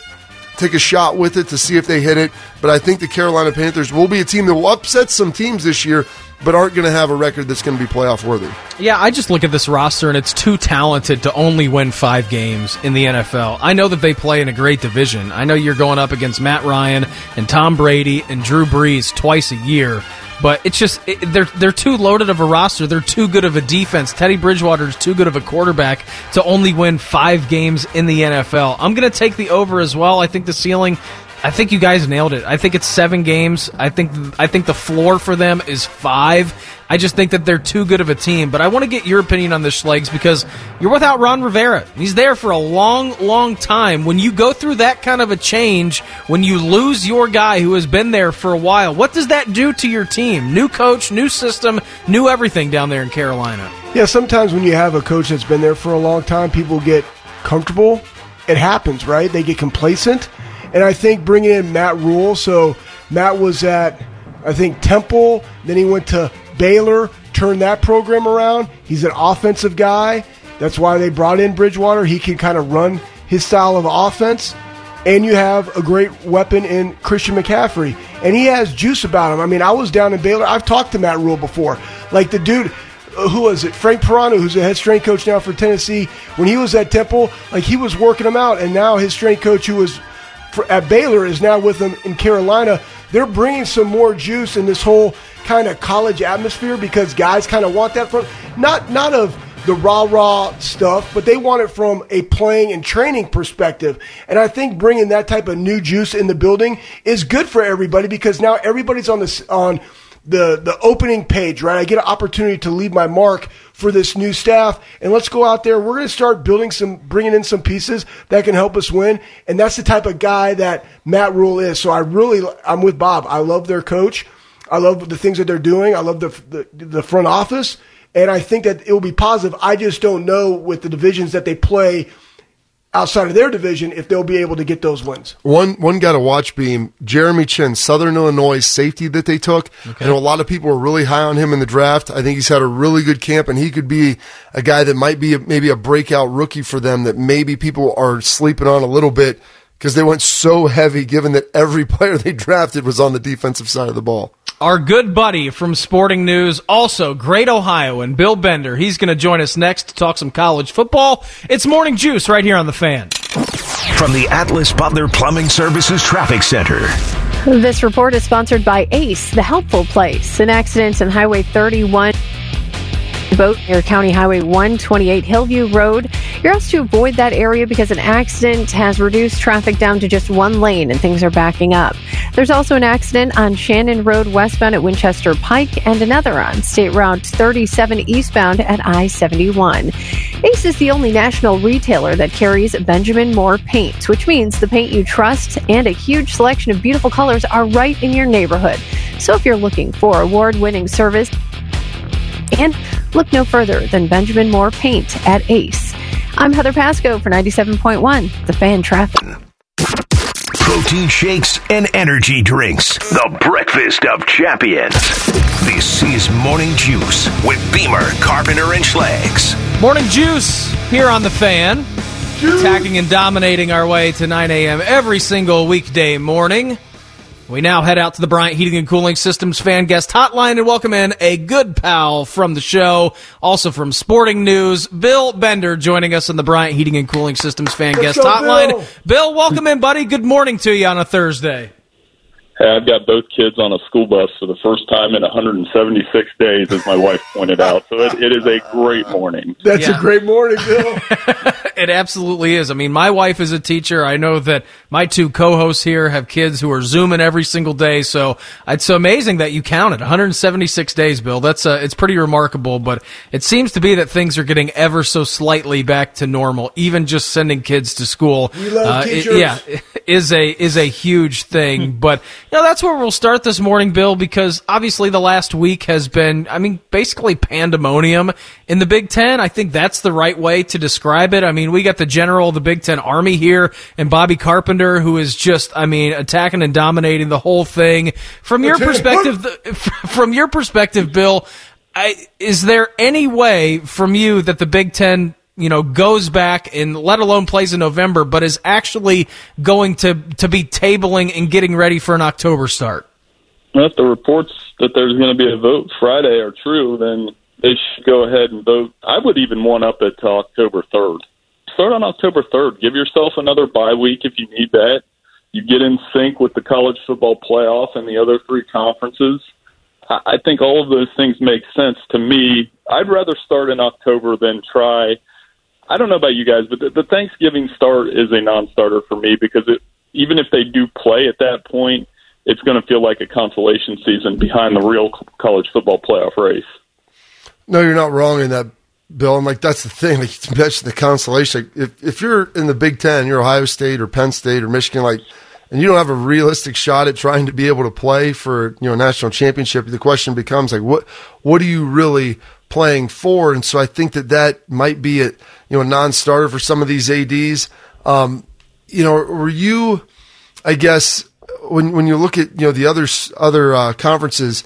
take a shot with it to see if they hit it. But I think the Carolina Panthers will be a team that will upset some teams this year, but aren't going to have a record that's going to be playoff worthy. Yeah, I just look at this roster and it's too talented to only win five games in the NFL. I know that they play in a great division. I know you're going up against Matt Ryan and Tom Brady and Drew Brees twice a year. But it's just it, they're they're too loaded of a roster. They're too good of a defense. Teddy Bridgewater is too good of a quarterback to only win five games in the NFL. I'm going to take the over as well. I think the ceiling I think you guys nailed it. I think it's seven games. I think I think the floor for them is five. I just think that they're too good of a team. But I want to get your opinion on this, Schlegs, because you're without Ron Rivera. He's there for a long, long time. When you go through that kind of a change, when you lose your guy who has been there for a while, what does that do to your team? New coach, new system, new everything down there in Carolina. Yeah, sometimes when you have a coach that's been there for a long time, people get comfortable. It happens, right? They get complacent. And I think bringing in Matt Rhule, so Matt was at, I think, Temple, then he went to Baylor, turned that program around. He's an offensive guy. That's why they brought in Bridgewater. He can kind of run his style of offense. And you have a great weapon in Christian McCaffrey. And he has juice about him. I mean, I was down in Baylor. I've talked to Matt Rhule before. Like the dude, uh, who was it? Frank Pirano, who's the head strength coach now for Tennessee. When he was at Temple, like he was working him out. And now his strength coach, who was for, at Baylor is now with them in Carolina. They're bringing some more juice in this whole kind of college atmosphere because guys kind of want that from not not of the rah rah stuff, but they want it from a playing and training perspective. And I think bringing that type of new juice in the building is good for everybody because now everybody's on this on the the opening page, right? I get an opportunity to leave my mark for this new staff, and let's go out there. We're going to start building some, bringing in some pieces that can help us win, and that's the type of guy that Matt Rhule is. So I really, I'm with Bob. I love their coach. I love the things that they're doing. I love the the, the front office, and I think that it will be positive. I just don't know with the divisions that they play outside of their division if they'll be able to get those wins. One one guy to watch beam Jeremy Chinn, Southern Illinois safety that they took. Okay. I know a lot of people were really high on him in the draft. I think he's had a really good camp, and he could be a guy that might be a, maybe a breakout rookie for them that maybe people are sleeping on a little bit because they went so heavy, given that every player they drafted was on the defensive side of the ball. Our good buddy from Sporting News, also great Ohioan, Bill Bender. He's going to join us next to talk some college football. It's Morning Juice right here on The Fan. From the Atlas Butler Plumbing Services Traffic Center. This report is sponsored by ACE, the helpful place. An accident on Highway 31 boat near County Highway 128 Hillview Road. You're asked to avoid that area because an accident has reduced traffic down to just one lane and things are backing up. There's also an accident on Shannon Road westbound at Winchester Pike and another on State Route 37 eastbound at I 71. Ace is the only national retailer that carries Benjamin Moore paints, which means the paint you trust and a huge selection of beautiful colors are right in your neighborhood. So if you're looking for award winning service, and look no further than Benjamin Moore Paint at Ace. I'm Heather Pasco for 97.1, The Fan Traffic. Protein shakes and energy drinks. The breakfast of champions. This is Morning Juice with Beamer, Carpenter, and Schlegs. Morning Juice here on The Fan. Attacking and dominating our way to 9 a.m. every single weekday morning. We now head out to the Bryant Heating and Cooling Systems fan guest hotline and welcome in a good pal from the show, also from Sporting News, Bill Bender, joining us on the Bryant Heating and Cooling Systems fan Let's guest go, hotline. Bill. Bill, welcome in, buddy. Good morning to you on a Thursday. Hey, I've got both kids on a school bus for the first time in 176 days, as my wife pointed out. So it, it is a great morning. That's Yeah. a great morning, Bill. It absolutely is. I mean, my wife is a teacher. I know that my two co-hosts here have kids who are zooming every single day. So it's amazing that you counted 176 days, Bill. That's uh, it's pretty remarkable. But it seems to be that things are getting ever so slightly back to normal. Even just sending kids to school, We love uh, it- teachers. yeah, is a is a huge thing. but know, that's where we'll start this morning, Bill, because obviously the last week has been, I mean, basically pandemonium in the Big Ten. I think that's the right way to describe it. I mean, we got the general of the Big Ten Army here and Bobby Carpenter, who is just, I mean, attacking and dominating the whole thing. From your perspective, from your perspective, Bill, I, is there any way from you that the Big Ten, you know, goes back and let alone plays in November, but is actually going to to be tabling and getting ready for an October start? If the reports that there's going to be a vote Friday are true, then they should go ahead and vote. I would even want up it to October 3rd. Start on October 3rd. Give yourself another bye week if you need that. You get in sync with the college football playoff and the other three conferences. I think all of those things make sense to me. I'd rather start in October than try. I don't know about you guys, but the, the Thanksgiving start is a non-starter for me because it, even if they do play at that point, it's going to feel like a consolation season behind the real college football playoff race. No, you're not wrong in that, Bill. And like that's the thing. Like you mentioned the consolation. Like, if if you're in the Big Ten, you're Ohio State or Penn State or Michigan, like, and you don't have a realistic shot at trying to be able to play for you know national championship, the question becomes like, what what do you really playing for? And so I think that that might be a you know a non-starter for some of these ads. Um, you know, were you? I guess when when you look at you know the other other uh, conferences,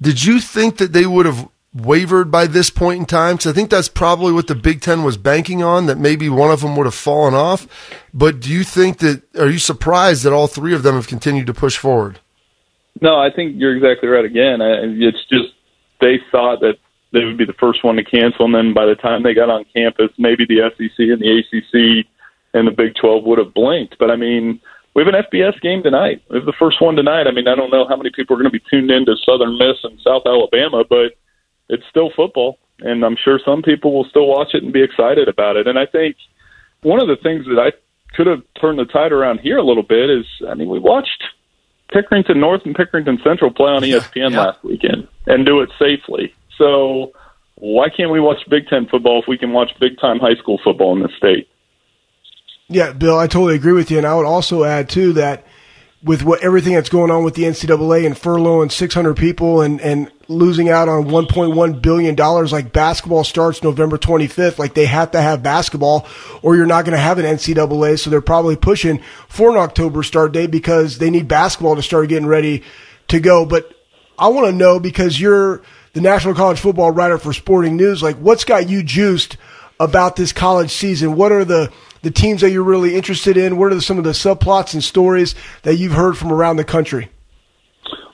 did you think that they would have wavered by this point in time? Because I think that's probably what the Big Ten was banking on. That maybe one of them would have fallen off. But do you think that? Are you surprised that all three of them have continued to push forward? No, I think you're exactly right. Again, I, it's just they thought that they would be the first one to cancel, and then by the time they got on campus, maybe the SEC and the ACC and the Big 12 would have blinked. But I mean, we have an FBS game tonight. We have the first one tonight. I mean, I don't know how many people are going to be tuned into Southern Miss and South Alabama, but it's still football, and I'm sure some people will still watch it and be excited about it. And I think one of the things that I could have turned the tide around here a little bit is, I mean, we watched Pickerington North and Pickerington Central play on ESPN yeah. last weekend and do it safely. So why can't we watch Big Ten football if we can watch big time high school football in the state? Yeah, Bill, I totally agree with you, and I would also add too that with what everything that's going on with the NCAA and furloughing 600 people and and losing out on 1.1 billion dollars, like basketball starts November 25th, like they have to have basketball, or you're not going to have an NCAA. So they're probably pushing for an October start date because they need basketball to start getting ready to go. But I want to know because you're the National College Football writer for Sporting News, like what's got you juiced about this college season? What are the the teams that you're really interested in? What are some of the subplots and stories that you've heard from around the country?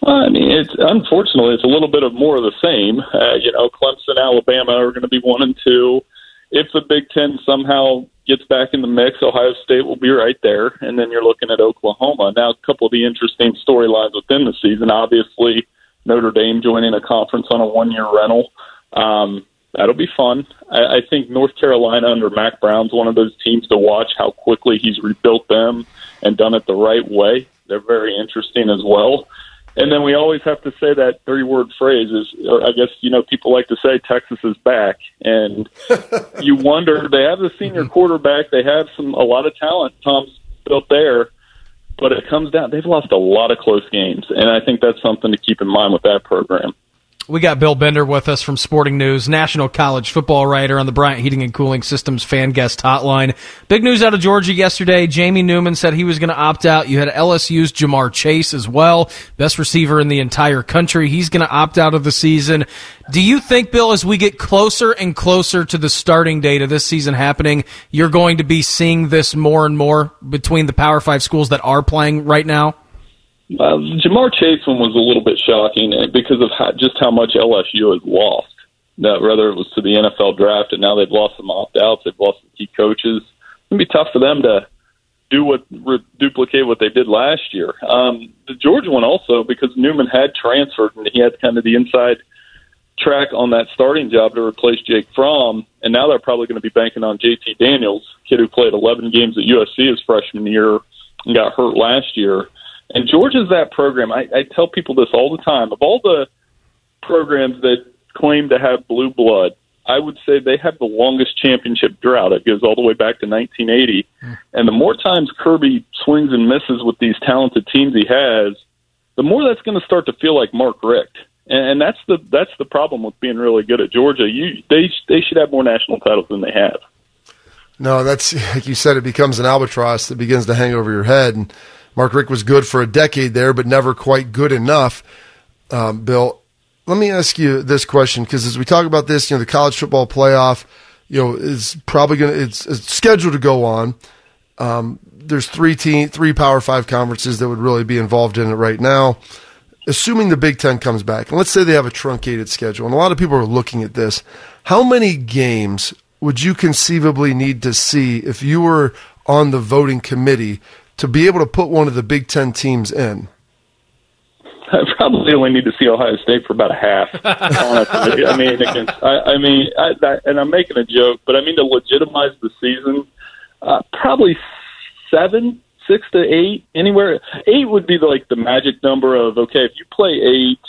Well, I mean, it's unfortunately it's a little bit of more of the same. Uh, you know, Clemson, Alabama are going to be one and two. If the Big Ten somehow gets back in the mix, Ohio State will be right there, and then you're looking at Oklahoma. Now, a couple of the interesting storylines within the season, obviously Notre Dame joining a conference on a one-year rental. Um, that'll be fun. I, I think North Carolina under Mack Brown's one of those teams to watch. How quickly he's rebuilt them and done it the right way. They're very interesting as well. And then we always have to say that three word phrase is, or I guess, you know, people like to say Texas is back. And you wonder, they have the senior quarterback. They have some, a lot of talent Tom's built there, but it comes down, they've lost a lot of close games. And I think that's something to keep in mind with that program. We got Bill Bender with us from Sporting News, national college football writer on the Bryant Heating and Cooling Systems fan guest hotline. Big news out of Georgia yesterday. Jamie Newman said he was going to opt out. You had LSU's Ja'Marr Chase as well, best receiver in the entire country. He's going to opt out of the season. Do you think, Bill, as we get closer and closer to the starting date of this season happening, you're going to be seeing this more and more between the Power Five schools that are playing right now? Uh, Ja'Marr Chase one was a little bit shocking because of how, just how much LSU has lost. That whether it was to the NFL draft and now they've lost some opt outs, they've lost some key coaches. Gonna be tough for them to do what re- duplicate what they did last year. Um, the Georgia one also because Newman had transferred and he had kind of the inside track on that starting job to replace Jake Fromm, and now they're probably going to be banking on JT Daniels, kid who played 11 games at USC his freshman year and got hurt last year. And Georgia's that program. I, I tell people this all the time. Of all the programs that claim to have blue blood, I would say they have the longest championship drought. It goes all the way back to 1980. Mm. And the more times Kirby swings and misses with these talented teams he has, the more that's going to start to feel like Mark Richt. And, and that's the that's the problem with being really good at Georgia. You they they should have more national titles than they have. No, that's like you said. It becomes an albatross that begins to hang over your head. And Mark Richt was good for a decade there, but never quite good enough. Um, Bill, let me ask you this question because as we talk about this, you know, the college football playoff, you know, is probably going to it's, it's, scheduled to go on. Um, there's three team, three Power Five conferences that would really be involved in it right now. Assuming the Big Ten comes back, and let's say they have a truncated schedule, and a lot of people are looking at this. How many games would you conceivably need to see if you were on the voting committee to be able to put one of the Big Ten teams in? I probably only need to see Ohio State for about a half. honestly, I mean, against, I, I mean, I, that, and I'm making a joke, but I mean to legitimize the season, uh, probably seven, six to eight, anywhere. Eight would be the, like the magic number of okay, if you play eight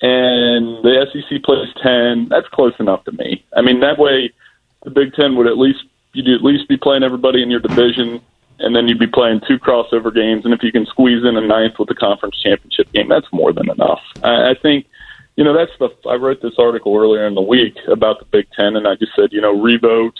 and the SEC plays ten, that's close enough to me. I mean, that way the Big Ten would at least you'd at least be playing everybody in your division and then you'd be playing two crossover games. And if you can squeeze in a ninth with the conference championship game, that's more than enough. I, I think, you know, that's the. I wrote this article earlier in the week about the Big Ten, and I just said, you know, revote,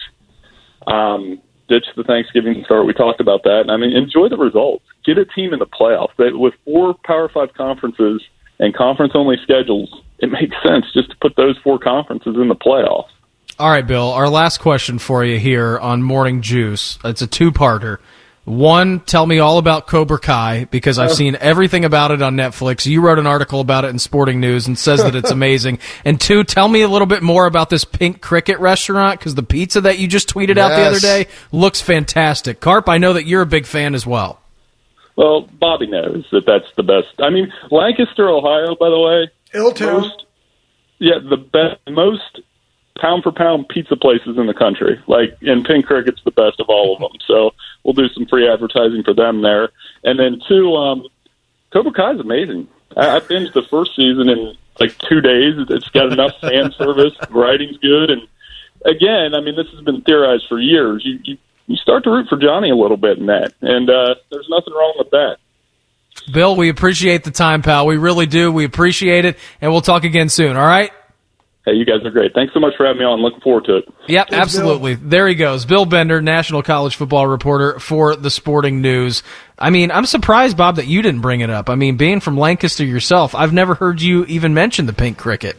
um, ditch the Thanksgiving start. We talked about that. And I mean, enjoy the results. Get a team in the playoffs. That with four Power Five conferences and conference only schedules, it makes sense just to put those four conferences in the playoffs. All right, Bill. Our last question for you here on Morning Juice. It's a two-parter. One, tell me all about Cobra Kai because I've oh. seen everything about it on Netflix. You wrote an article about it in Sporting News and says that it's amazing. and two, tell me a little bit more about this Pink Cricket restaurant because the pizza that you just tweeted yes. out the other day looks fantastic. Carp, I know that you're a big fan as well. Well, Bobby knows that that's the best. I mean, Lancaster, Ohio, by the way, Illtown. Most, yeah, the best, most pound for pound pizza places in the country. Like, and Pink Cricket's the best of all of them. So we'll do some free advertising for them there. And then two, um, Cobra Kai is amazing. I, I binged the first season in like two days. It's got enough fan service. Writing's good, and again, I mean, this has been theorized for years. You you, you start to root for Johnny a little bit in that, and uh, there's nothing wrong with that. Bill, we appreciate the time, pal. We really do. We appreciate it, and we'll talk again soon. All right. Hey, you guys are great. Thanks so much for having me on. Looking forward to it. Yep, Thanks, absolutely. Bill. There he goes. Bill Bender, national college football reporter for the Sporting News. I mean, I'm surprised, Bob, that you didn't bring it up. I mean, being from Lancaster yourself, I've never heard you even mention the pink cricket.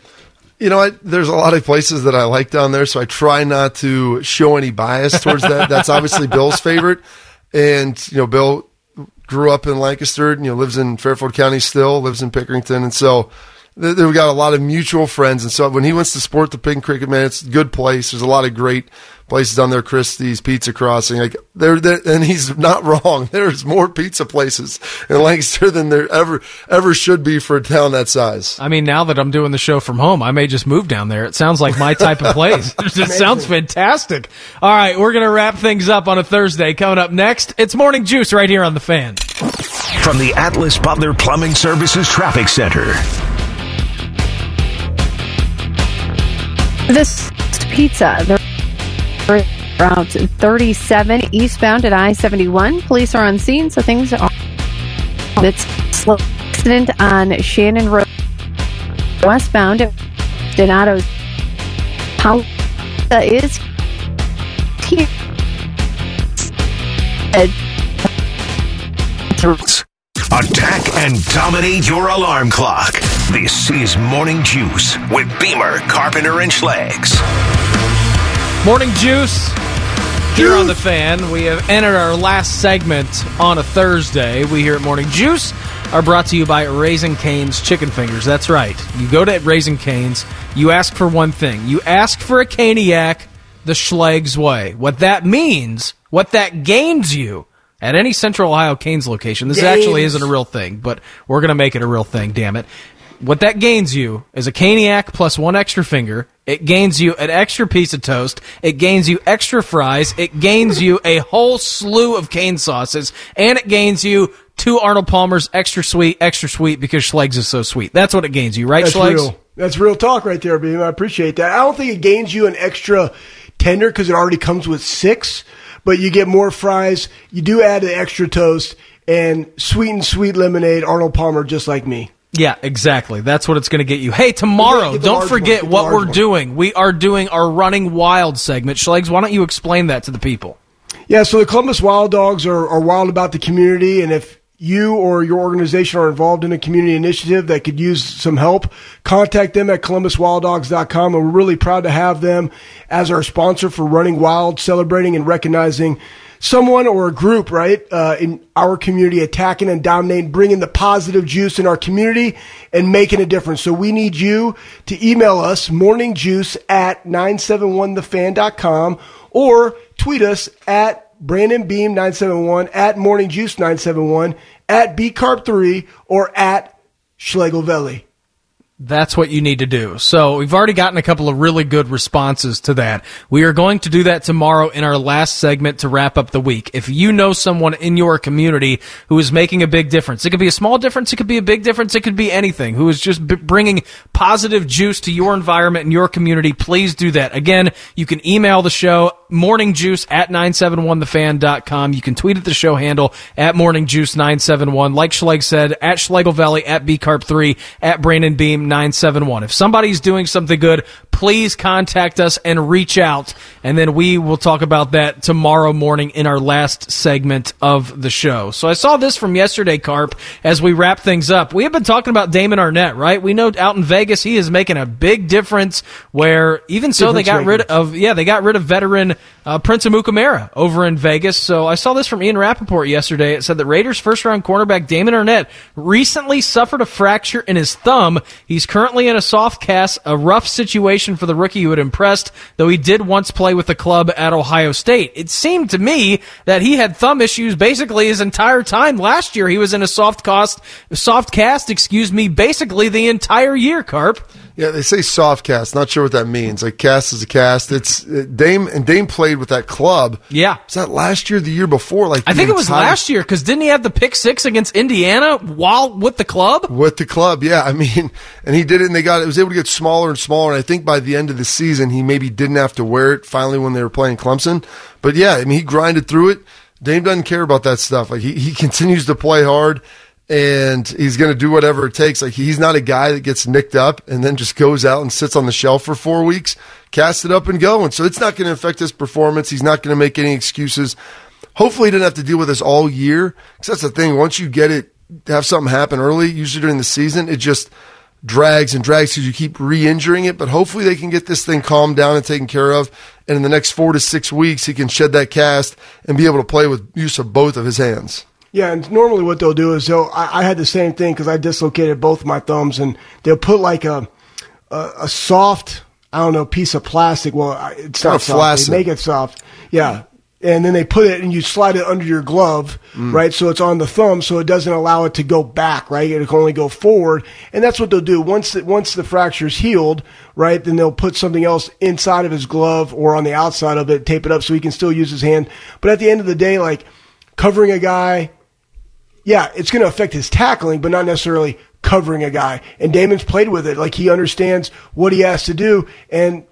You know, I, there's a lot of places that I like down there, so I try not to show any bias towards that. That's obviously Bill's favorite. And, you know, Bill grew up in Lancaster, you know, lives in Fairfield County still, lives in Pickerington. And so, we got a lot of mutual friends, and so when he wants to sport the pink cricket, man, it's a good place. There's a lot of great places down there, Christie's, Pizza Crossing. Like there, and he's not wrong. There's more pizza places in Lancaster than there ever ever should be for a town that size. I mean, now that I'm doing the show from home, I may just move down there. It sounds like my type of place. it sounds fantastic. All right, we're gonna wrap things up on a Thursday. Coming up next, it's Morning Juice right here on the Fan. From the Atlas Butler Plumbing Services Traffic Center. This pizza, the Route 37 eastbound at I-71. Police are on scene, so things are. It's slow accident on Shannon Road westbound at Donato. How is here? Attack and dominate your alarm clock. This is Morning Juice with Beamer, Carpenter, and Schlegs. Morning Juice here on the fan. We have entered our last segment on a Thursday. We here at Morning Juice are brought to you by Raising Cane's Chicken Fingers. That's right. You go to Raising Cane's, you ask for one thing. You ask for a caniac the Schlegs way. What that means, what that gains you, at any Central Ohio Canes location, this Games. actually isn't a real thing, but we're going to make it a real thing, damn it. What that gains you is a caniac plus one extra finger. It gains you an extra piece of toast. It gains you extra fries. It gains you a whole slew of cane sauces. And it gains you two Arnold Palmer's extra sweet, extra sweet because Schlegs is so sweet. That's what it gains you, right, That's Schlegs? real. That's real talk right there, Beam. I appreciate that. I don't think it gains you an extra tender because it already comes with six, but you get more fries. You do add the extra toast and sweet and sweet lemonade, Arnold Palmer, just like me. Yeah, exactly. That's what it's going to get you. Hey, tomorrow, don't one. forget what we're one. doing. We are doing our Running Wild segment. Schlegs, why don't you explain that to the people? Yeah, so the Columbus Wild Dogs are, are wild about the community, and if you or your organization are involved in a community initiative that could use some help, contact them at columbuswilddogs.com. And we're really proud to have them as our sponsor for Running Wild, celebrating and recognizing someone or a group, right, uh, in our community, attacking and dominating, bringing the positive juice in our community and making a difference. So we need you to email us morningjuice at 971thefan.com or tweet us at Brandon Beam 971 at Morning Juice 971 at BCarp3 or at Schlegel Valley. That's what you need to do. So we've already gotten a couple of really good responses to that. We are going to do that tomorrow in our last segment to wrap up the week. If you know someone in your community who is making a big difference, it could be a small difference, it could be a big difference, it could be anything, who is just b- bringing positive juice to your environment and your community, please do that. Again, you can email the show morningjuice at 971thefan.com. You can tweet at the show handle at morningjuice971. Like Schleg said, at Schlegel Valley, at BCarp3, at Brandon Beam 971. If somebody's doing something good, please contact us and reach out. And then we will talk about that tomorrow morning in our last segment of the show. So I saw this from yesterday, Carp, as we wrap things up. We have been talking about Damon Arnette, right? We know out in Vegas, he is making a big difference where even so they got rid of, yeah, they got rid of veteran uh, Prince Amukamara over in Vegas. So I saw this from Ian Rapoport yesterday. It said that Raiders first round cornerback Damon Arnette recently suffered a fracture in his thumb. He's currently in a soft cast, a rough situation for the rookie who had impressed, though he did once play with the club at Ohio State. It seemed to me that he had thumb issues basically his entire time last year. He was in a soft cast, soft cast, excuse me, basically the entire year, Carp. Yeah, they say soft cast. Not sure what that means. Like cast is a cast. It's uh, Dame and Dame played with that club. Yeah. Was that last year, the year before? Like I think it was last year because didn't he have the pick six against Indiana while with the club? with the club. Yeah, I mean, and he did it, and they got it was able to get smaller and smaller. And I think by the end of the season, he maybe didn't have to wear it finally when they were playing Clemson. But yeah, I mean, he grinded through it. Dame doesn't care about that stuff. Like he, he continues to play hard. And he's going to do whatever it takes. Like he's not a guy that gets nicked up and then just goes out and sits on the shelf for four weeks, cast it up and go. And so it's not going to affect his performance. He's not going to make any excuses. Hopefully, he didn't have to deal with this all year. Because that's the thing. Once you get it, have something happen early, usually during the season, it just drags and drags because you keep re-injuring it. But hopefully, they can get this thing calmed down and taken care of. And in the next four to six weeks, he can shed that cast and be able to play with use of both of his hands. Yeah, and normally what they'll do is they'll. I, I had the same thing because I dislocated both my thumbs, and they'll put like a a, a soft, I don't know, piece of plastic. Well, it's Kinda not soft. flaccid. They make it soft. Yeah, and then they put it and you slide it under your glove, Mm. right? So it's on the thumb, so it doesn't allow it to go back, right? It can only go forward, and that's what they'll do once the, once the fracture's healed, right? Then they'll put something else inside of his glove or on the outside of it, tape it up so he can still use his hand. But at the end of the day, like covering a guy yeah, it's going to affect his tackling, but not necessarily covering a guy. And Damon's played with it. Like he understands what he has to do, and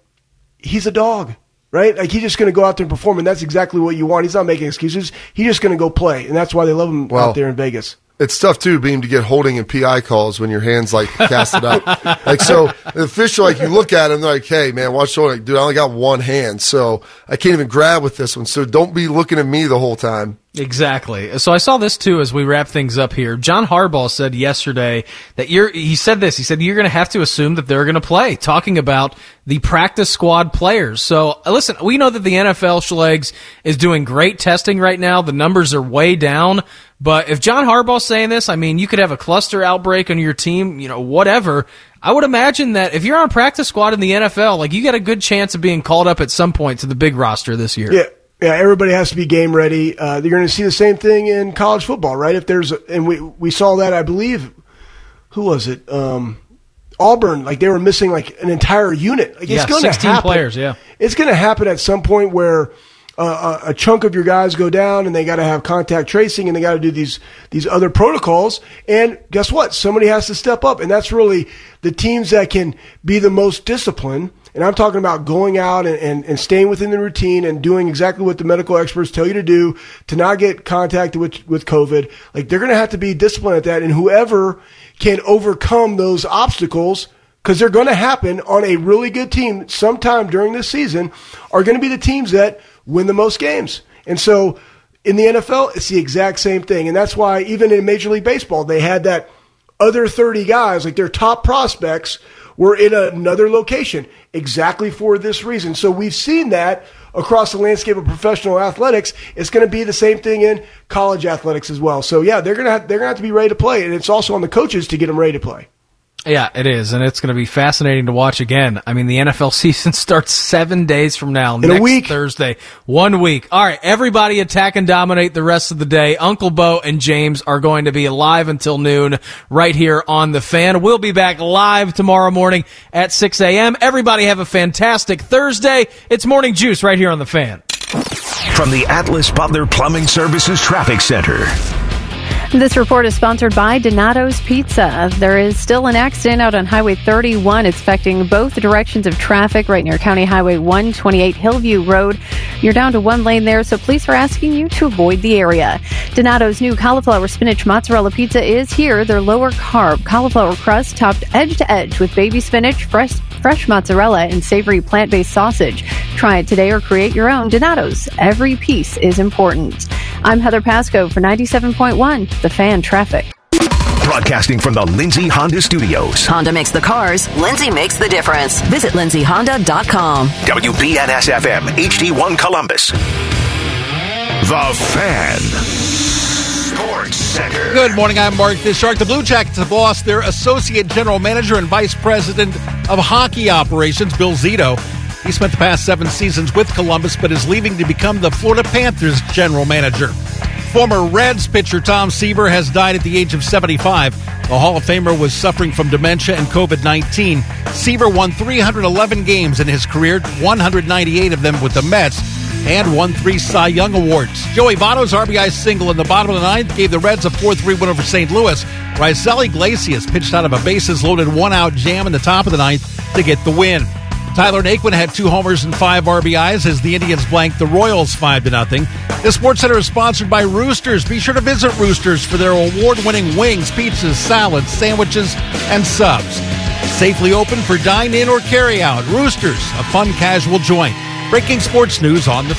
he's a dog, right? Like he's just going to go out there and perform, and that's exactly what you want. He's not making excuses. He's just going to go play, and that's why they love him Well, out there in Vegas. It's tough too, Beam, to get holding and PI calls when your hands like casted up. like so, the official, like you look at him, they're like, "Hey, man, watch shoulder." Like, Dude, I only got one hand, so I can't even grab with this one. So don't be looking at me the whole time. Exactly. So I saw this too as we wrap things up here. John Harbaugh said yesterday that you're, he said this, he said you're going to have to assume that they're going to play, talking about the practice squad players. So uh, listen, we know that the NFL Schlegs is doing great testing right now. The numbers are way down. But if John Harbaugh's saying this, I mean, you could have a cluster outbreak on your team, you know, whatever. I would imagine that if you're on practice squad in the NFL, like you got a good chance of being called up at some point to the big roster this year. Yeah, Yeah, everybody has to be game ready. Uh, you're going to see the same thing in college football, right? If there's, a, and we we saw that, I believe, who was it? Um, Auburn, like they were missing like an entire unit. Like Yeah, it's going to 16 happen. players, yeah. it's going to happen at some point where uh, a, chunk of your guys go down, and they got to have contact tracing, and they got to do these these other protocols. And guess what? Somebody has to step up, and that's really the teams that can be the most disciplined. And I'm talking about going out and, and, and staying within the routine and doing exactly what the medical experts tell you to do to not get contacted with, with COVID. Like they're going to have to be disciplined at that. And whoever can overcome those obstacles, because they're going to happen on a really good team sometime during this season, are going to be the teams that win the most games. And so in the NFL, it's the exact same thing. And that's why even in Major League Baseball, they had that other 30 guys, like their top prospects, were in another location exactly for this reason. So we've seen that across the landscape of professional athletics. It's going to be the same thing in college athletics as well. So yeah, they're going to have, they're going to have to be ready to play, and it's also on the coaches to get them ready to play. Yeah, it is, and it's going to be fascinating to watch again. I mean, the NFL season starts seven days from now, a next week. Thursday, one week. All right, everybody attack and dominate the rest of the day. Uncle Bo and James are going to be live until noon right here on the Fan. We'll be back live tomorrow morning at 6 a.m. Everybody have a fantastic Thursday. It's Morning Juice right here on the Fan. From the Atlas Butler Plumbing Services Traffic Center. This report is sponsored by Donato's Pizza. There is still an accident out on Highway 31. It's affecting both directions of traffic right near County Highway 128 Hillview Road. You're down to one lane there, so police are asking you to avoid the area. Donato's new cauliflower spinach mozzarella pizza is here. They're lower carb cauliflower crust topped edge to edge with baby spinach, fresh fresh mozzarella, and savory plant-based sausage. Try it today or create your own Donato's. Every piece is important. I'm Heather Pasco for 97.1, The Fan Traffic. Broadcasting from the Lindsay Honda Studios. Honda makes the cars, Lindsay makes the difference. Visit lindsayhonda.com. WBNS FM, HD1 Columbus. The Fan. Sports Center. Good morning. I'm Mark Fishark. The Blue Jackets have lost their associate general manager and vice president of hockey operations, Bill Zito. He spent the past seven seasons with Columbus, but is leaving to become the Florida Panthers general manager. Former Reds pitcher Tom Seaver has died at the age of 75. The Hall of Famer was suffering from dementia and COVID 19. Seaver won 311 games in his career, 198 of them with the Mets, and won three Cy Young Awards. Joey Votto's RBI single in the bottom of the ninth gave the Reds a 4 3 win over St. Louis. Raisel Iglesias pitched out of a bases loaded one out jam in the top of the ninth to get the win. Tyler Naquin had two homers and five RBIs as the Indians blanked the Royals 5 to nothing. The Sports Center is sponsored by Roosters. Be sure to visit Roosters for their award winning wings, pizzas, salads, sandwiches, and subs. Safely open for dine in or carry out. Roosters, a fun casual joint. Breaking sports news on the